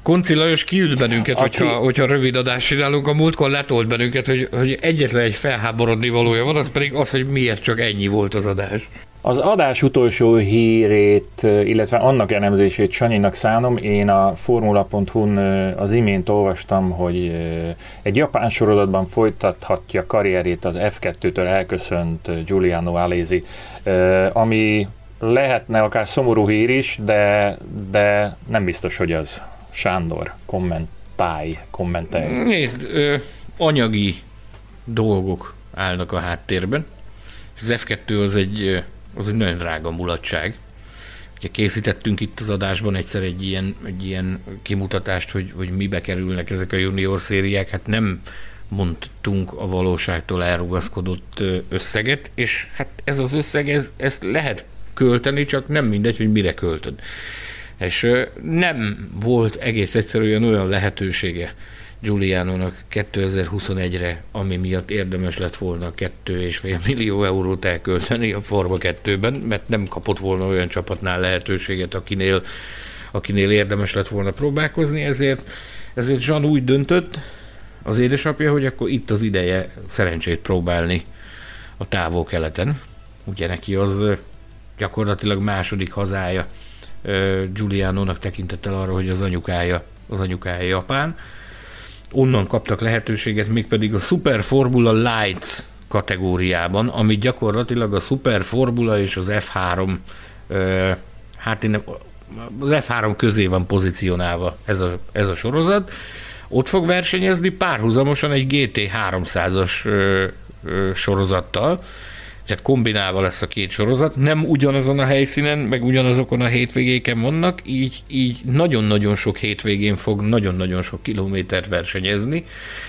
D: Konci Lajos kiült bennünket, Aki... hogyha, hogyha rövid adást csinálunk. A múltkor letolt bennünket, hogy, hogy egyetlen egy felháborodni valója van, az pedig az, hogy miért csak ennyi volt az adás
B: Az adás utolsó hírét, illetve annak elemzését Sanyinak szánom. Én a Formula.hu-n az imént olvastam, hogy egy japán sorozatban folytathatja karrierét az F2-től elköszönt Giuliano Alesi, ami lehetne akár szomorú hír is, de, de nem biztos, hogy az. Sándor, kommentálj, kommentelj.
D: Nézd, ö, anyagi dolgok állnak a háttérben. Az F2 az egy az egy nagyon drága mulatság. Ugye készítettünk itt az adásban egyszer egy ilyen, egy ilyen kimutatást, hogy, hogy mibe kerülnek ezek a junior szériák, hát nem mondtunk a valóságtól elrugaszkodott összeget, és hát ez az összeg, ez, ezt lehet költeni, csak nem mindegy, hogy mire költöd. És nem volt egész egyszerűen olyan lehetősége Giuliano-nak 2021-re, ami miatt érdemes lett volna 2,5 millió eurót elkölteni a Forma 2-ben, mert nem kapott volna olyan csapatnál lehetőséget, akinél, akinél érdemes lett volna próbálkozni, ezért, ezért Jean úgy döntött, az édesapja, hogy akkor itt az ideje szerencsét próbálni a távol-keleten. Ugye neki az gyakorlatilag második hazája Giuliano-nak tekintettel arra, hogy az anyukája, az anyukája Japán onnan kaptak lehetőséget, mégpedig a Super Formula Lights kategóriában, ami gyakorlatilag a Super Formula és az F3 hát én az F3 közé van pozícionálva ez a, ez a sorozat. Ott fog versenyezni párhuzamosan egy GT 300-as sorozattal, tehát kombinálva lesz a két sorozat, nem ugyanazon a helyszínen, meg ugyanazokon a hétvégéken vannak, így, így nagyon-nagyon sok hétvégén fog nagyon-nagyon sok kilométert versenyezni.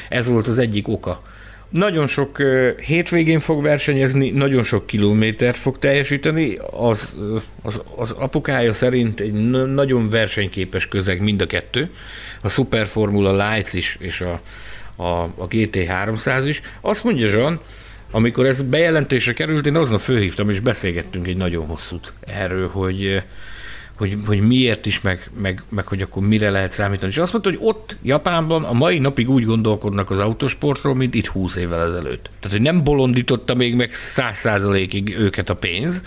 D: Ez volt az egyik oka. Nagyon sok hétvégén fog versenyezni, nagyon sok kilométert fog teljesíteni, az, az, az apukája szerint egy nagyon versenyképes közeg mind a kettő, a Super Formula Lights is, és a, a, a GT300 is. Azt mondja Jean, amikor ez bejelentésre került, én aznap fölhívtam, és beszélgettünk egy nagyon hosszút erről, hogy hogy, hogy miért is, meg, meg, meg, hogy akkor mire lehet számítani. És azt mondta, hogy ott Japánban a mai napig úgy gondolkodnak az autosportról, mint itt 20 évvel ezelőtt. Tehát, hogy nem bolondította még meg száz százalékig őket a pénz,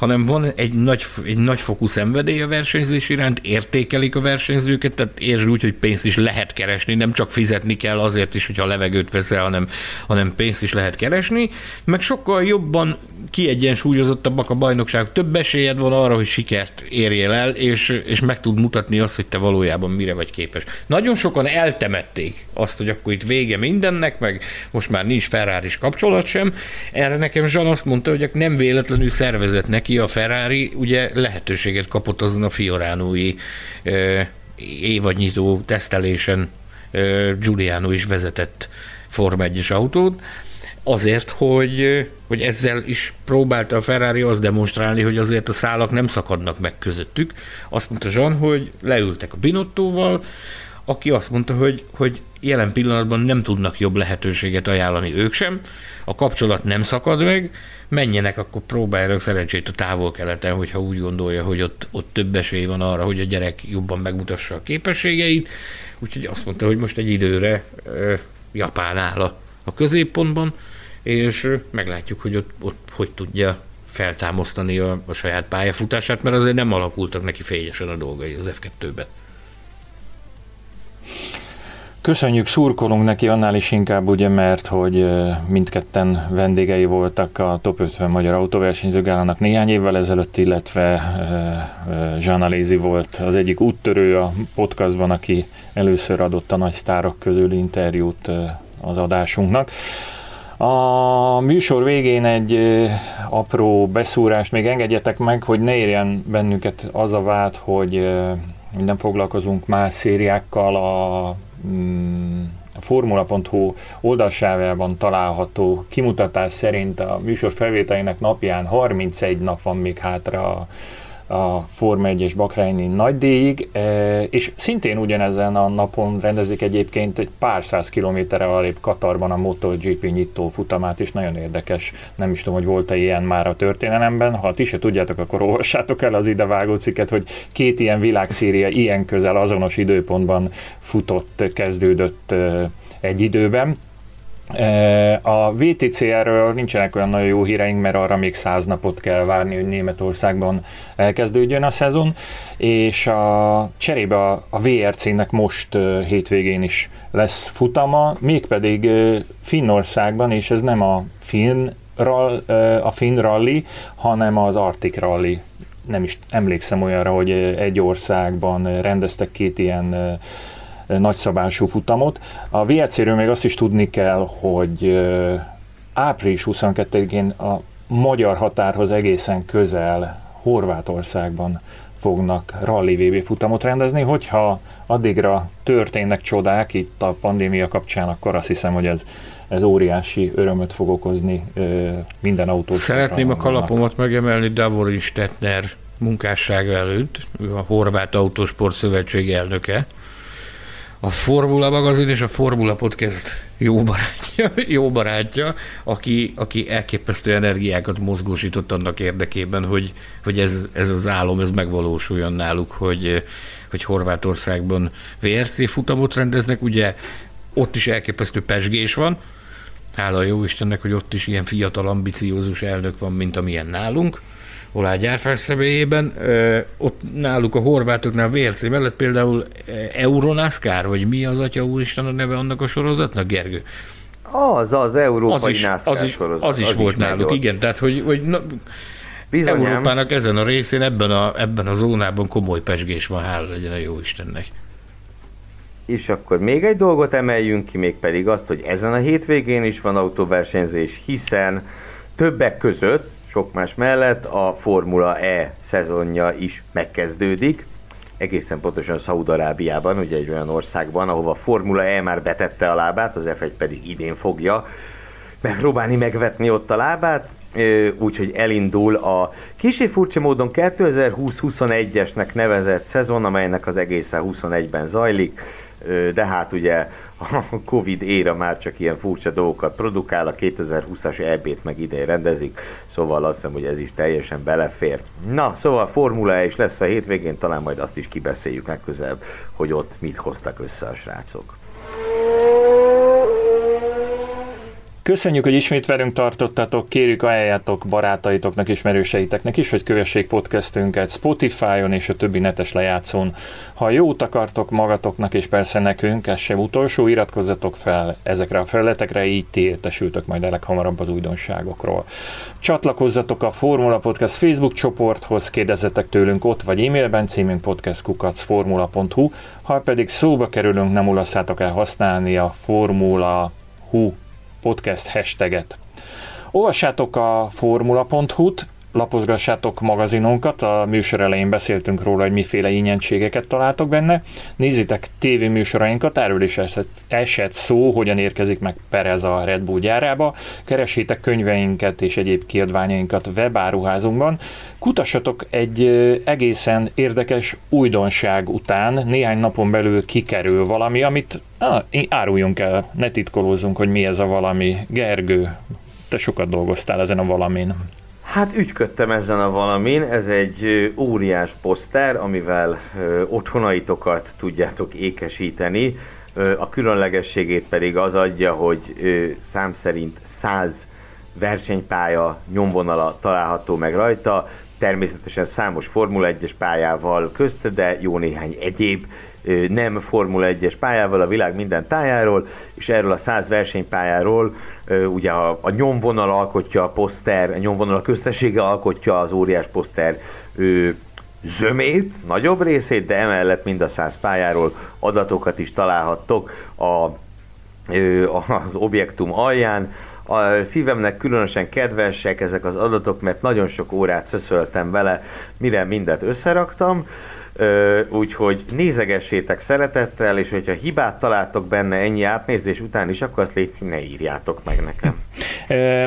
D: hanem van egy, nagy, egy nagyfokú szenvedély a versenyzés iránt, értékelik a versenyzőket, tehát értsd úgy, hogy pénzt is lehet keresni, nem csak fizetni kell azért is, hogyha levegőt veszel, hanem, hanem pénzt is lehet keresni, meg sokkal jobban kiegyensúlyozottabbak a bajnokság, több esélyed van arra, hogy sikert érjél el, és, és meg tud mutatni azt, hogy te valójában mire vagy képes. Nagyon sokan eltemették azt, hogy akkor itt vége mindennek, meg most már nincs ferrari kapcsolat sem. Erre nekem Zsan azt mondta, hogy nem véletlenül szervezett neki a Ferrari, ugye lehetőséget kapott azon a Fioránói évadnyitó tesztelésen Giuliano is vezetett Forma 1-es autót, azért, hogy, hogy ezzel is próbálta a Ferrari azt demonstrálni, hogy azért a szálak nem szakadnak meg közöttük. Azt mondta Jean, hogy leültek a Binottóval, aki azt mondta, hogy, hogy jelen pillanatban nem tudnak jobb lehetőséget ajánlani ők sem, a kapcsolat nem szakad meg, menjenek, akkor próbáljanak szerencsét a távol-keleten, hogyha úgy gondolja, hogy ott, ott több esély van arra, hogy a gyerek jobban megmutassa a képességeit. Úgyhogy azt mondta, hogy most egy időre ö, Japán áll a, a középpontban, és meglátjuk, hogy ott, ott hogy tudja feltámasztani a, a saját pályafutását, mert azért nem alakultak neki fényesen a dolgai az F2-ben.
B: Köszönjük, szurkolunk neki annál is inkább, ugye, mert hogy mindketten vendégei voltak a Top 50 Magyar Autóversenyzőgálának néhány évvel ezelőtt, illetve Jean Alézi volt az egyik úttörő a podcastban, aki először adott a nagy sztárok közül interjút az adásunknak. A műsor végén egy apró beszúrást még engedjetek meg, hogy ne érjen bennünket az a vád, hogy nem foglalkozunk más szériákkal a mm, a formula.hu oldalsávában található kimutatás szerint a műsor felvételének napján 31 nap van még hátra a a Forma 1-es Bakrányi nagydíjig, e, és szintén ugyanezen a napon rendezik egyébként egy pár száz kilométerre alébb Katarban a MotoGP nyitó futamát, és nagyon érdekes, nem is tudom, hogy volt-e ilyen már a történelemben, ha ti se tudjátok, akkor olvassátok el az idevágó cikket, hogy két ilyen világszíria ilyen közel azonos időpontban futott, kezdődött e, egy időben, A VTCR-ről nincsenek olyan nagyon jó híreink, mert arra még száz napot kell várni, hogy Németországban elkezdődjön a szezon, és a cserébe a, a VRC-nek most hétvégén is lesz futama, mégpedig Finnországban, és ez nem a Finn, a Finn Rally, hanem az Arctic Rally. Nem is emlékszem olyanra, hogy egy országban rendeztek két ilyen nagyszabású futamot. A VLC-ről még azt is tudni kell, hogy április 22-én a magyar határhoz egészen közel Horvátországban fognak Rally VB futamot rendezni, hogyha addigra történnek csodák itt a pandémia kapcsán, akkor azt hiszem, hogy ez, ez óriási örömöt fog okozni ö, minden autó.
D: Szeretném a kalapomat megemelni Davorin Stettner munkássága előtt, ő a Horvát Autósport Szövetség elnöke, a Formula magazin és a Formula Podcast jó barátja, jó barátja aki, aki elképesztő energiákat mozgósított annak érdekében, hogy, hogy ez, ez az álom ez megvalósuljon náluk, hogy, hogy Horvátországban VRC futamot rendeznek, ugye ott is elképesztő pesgés van, hála jó Istennek, hogy ott is ilyen fiatal, ambiciózus elnök van, mint amilyen nálunk, Olá gyárfás személyében. Ott náluk a horvátoknál VRC mellett például Euronászkár, vagy mi az atya úristen a neve annak a sorozatnak, Gergő?
C: Az, az európai
D: az is,
C: NASCAR
D: az is,
C: sorozat.
D: Az is az volt is náluk, igen. Tehát, hogy, hogy na, Bizonyám. Európának ezen a részén, ebben a, ebben a zónában komoly pesgés van, hála legyen a jó Istennek.
C: És akkor még egy dolgot emeljünk ki, mégpedig azt, hogy ezen a hétvégén is van autóversenyzés, hiszen többek között sok más mellett a Formula E szezonja is megkezdődik, egészen pontosan Szaúd-Arábiában, ugye egy olyan országban, ahova Formula E már betette a lábát, az F1 pedig idén fogja megpróbálni megvetni ott a lábát, úgyhogy elindul a kicsi furcsa módon 2020-21-esnek nevezett szezon, amelynek az egészen 21-ben zajlik, de hát ugye a Covid éra már csak ilyen furcsa dolgokat produkál, a 2020-as EB-t meg idén rendezik, szóval azt hiszem, hogy ez is teljesen belefér. Na, szóval Formula E is lesz a hétvégén, talán majd azt is kibeszéljük legközelebb, hogy ott mit hoztak össze a srácok.
B: Köszönjük, hogy ismét velünk tartottatok, kérjük ajánljátok barátaitoknak, ismerőseiteknek is, hogy kövessék podcastünket Spotify-on és a többi netes lejátszón. Ha jót akartok magatoknak és persze nekünk, ez sem utolsó, iratkozzatok fel ezekre a felületekre, így ti értesültök majd a leghamarabb az újdonságokról. Csatlakozzatok a Formula Podcast Facebook csoporthoz, kérdezzetek tőlünk ott vagy e-mailben, címünk podcastkukacformula.hu, ha pedig szóba kerülünk, nem ulasszátok el használni a Formula Hu podcast hashtaget. Olvassátok a formula.hu-t, lapozgassátok magazinunkat, a műsor elején beszéltünk róla, hogy miféle ingyenségeket találtok benne. Nézzétek tévéműsorainkat, erről is esett, esett szó, hogyan érkezik meg Perez a Red Bull gyárába. Keresétek könyveinket és egyéb kiadványainkat webáruházunkban. Kutassatok egy egészen érdekes újdonság után, néhány napon belül kikerül valami, amit ah, áruljunk el, ne titkolózzunk, hogy mi ez a valami. Gergő, te sokat dolgoztál ezen a valamin.
C: Hát ügyködtem ezen a valamin, ez egy óriás poszter, amivel otthonaitokat tudjátok ékesíteni. A különlegességét pedig az adja, hogy szám szerint 100 versenypálya nyomvonala található meg rajta, természetesen számos Formula 1-es pályával közte, de jó néhány egyéb nem Formula 1-es pályával a világ minden tájáról, és erről a 100 versenypályáról ugye a, a nyomvonal alkotja a poszter, a nyomvonal összessége alkotja az óriás poszter zömét, nagyobb részét, de emellett mind a 100 pályáról adatokat is találhattok a, az objektum alján. A szívemnek különösen kedvesek ezek az adatok, mert nagyon sok órát szöszöltem vele, mire mindet összeraktam úgyhogy nézegessétek szeretettel, és hogyha hibát találtok benne ennyi átnézés után is, akkor azt légy ne írjátok meg nekem.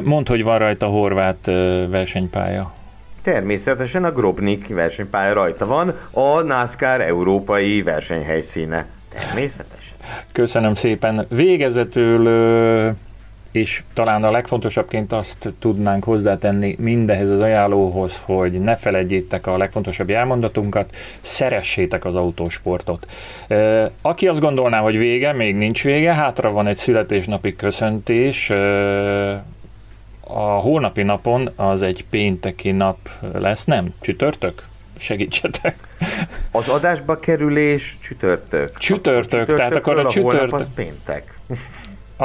B: Mondd, hogy van rajta horvát versenypálya.
C: Természetesen a Grobnik versenypálya rajta van, a NASCAR európai versenyhelyszíne. Természetesen.
B: Köszönöm szépen. Végezetül és talán a legfontosabbként azt tudnánk hozzátenni mindehez az ajánlóhoz, hogy ne felejtjétek a legfontosabb elmondatunkat, szeressétek az autósportot. Aki azt gondolná, hogy vége, még nincs vége, hátra van egy születésnapi köszöntés, a holnapi napon az egy pénteki nap lesz, nem? Csütörtök? Segítsetek.
C: Az adásba kerülés csütörtök.
B: Csütörtök, tehát akkor a csütörtök.
C: az péntek.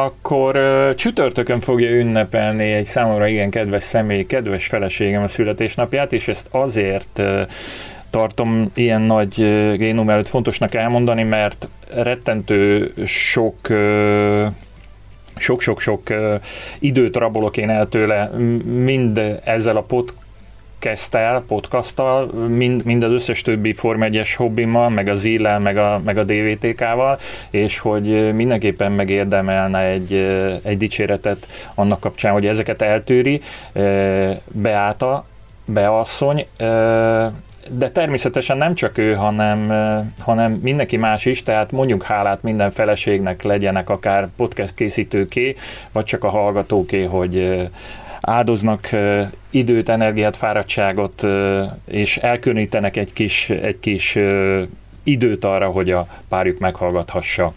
B: Akkor csütörtökön fogja ünnepelni egy számomra igen kedves személy, kedves feleségem a születésnapját, és ezt azért tartom ilyen nagy génum előtt fontosnak elmondani, mert rettentő sok sok-sok-sok időt rabolok én el tőle, mind ezzel a podcasttel, podcasttal, mind, mind az összes többi Form 1-es hobbimmal, meg a zillel, meg a, meg a DVTK-val, és hogy mindenképpen megérdemelne egy, egy dicséretet annak kapcsán, hogy ezeket eltűri. Beáta, Beasszony, de természetesen nem csak ő, hanem, hanem mindenki más is, tehát mondjuk hálát minden feleségnek legyenek akár podcast készítőké, vagy csak a hallgatóké, hogy áldoznak időt, energiát, fáradtságot, és elkülönítenek egy kis, egy kis időt arra, hogy a párjuk meghallgathassa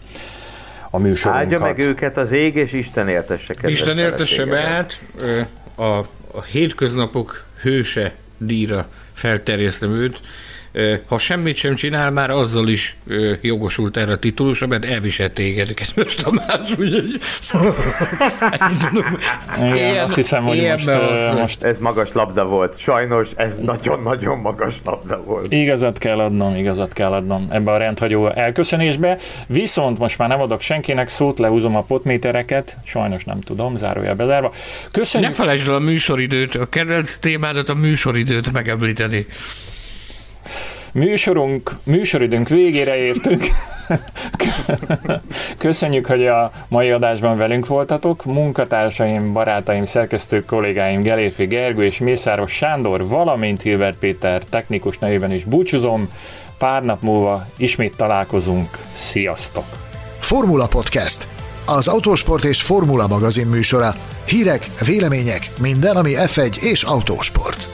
B: a műsorunkat.
C: Áldja meg őket az ég, és Isten értesse
D: Isten értesse be át a, a hétköznapok hőse díjra felterjesztem őt. Ha semmit sem csinál, már azzal is jogosult erre a titulusra, mert elviselt téged, most a más, úgyhogy...
B: Igen, ilyen, azt hiszem, hogy most,
C: az, most... Ez magas labda volt. Sajnos ez nagyon-nagyon magas labda volt.
B: Igazat kell adnom, igazat kell adnom ebbe a rendhagyó elköszönésbe. Viszont most már nem adok senkinek szót, lehúzom a potmétereket, sajnos nem tudom, zárója bezárva.
D: Köszönjük. Ne felejtsd el a műsoridőt, a kedvenc témádat, a műsoridőt megemlíteni.
B: Műsorunk, műsoridőnk végére értünk. Köszönjük, hogy a mai adásban velünk voltatok. Munkatársaim, barátaim, szerkesztő kollégáim Gelérfi Gergő és Mészáros Sándor, valamint Hilbert Péter technikus nevében is búcsúzom. Pár nap múlva ismét találkozunk. Sziasztok!
A: Formula Podcast. Az autósport és formula magazin műsora. Hírek, vélemények, minden, ami F1 és autósport.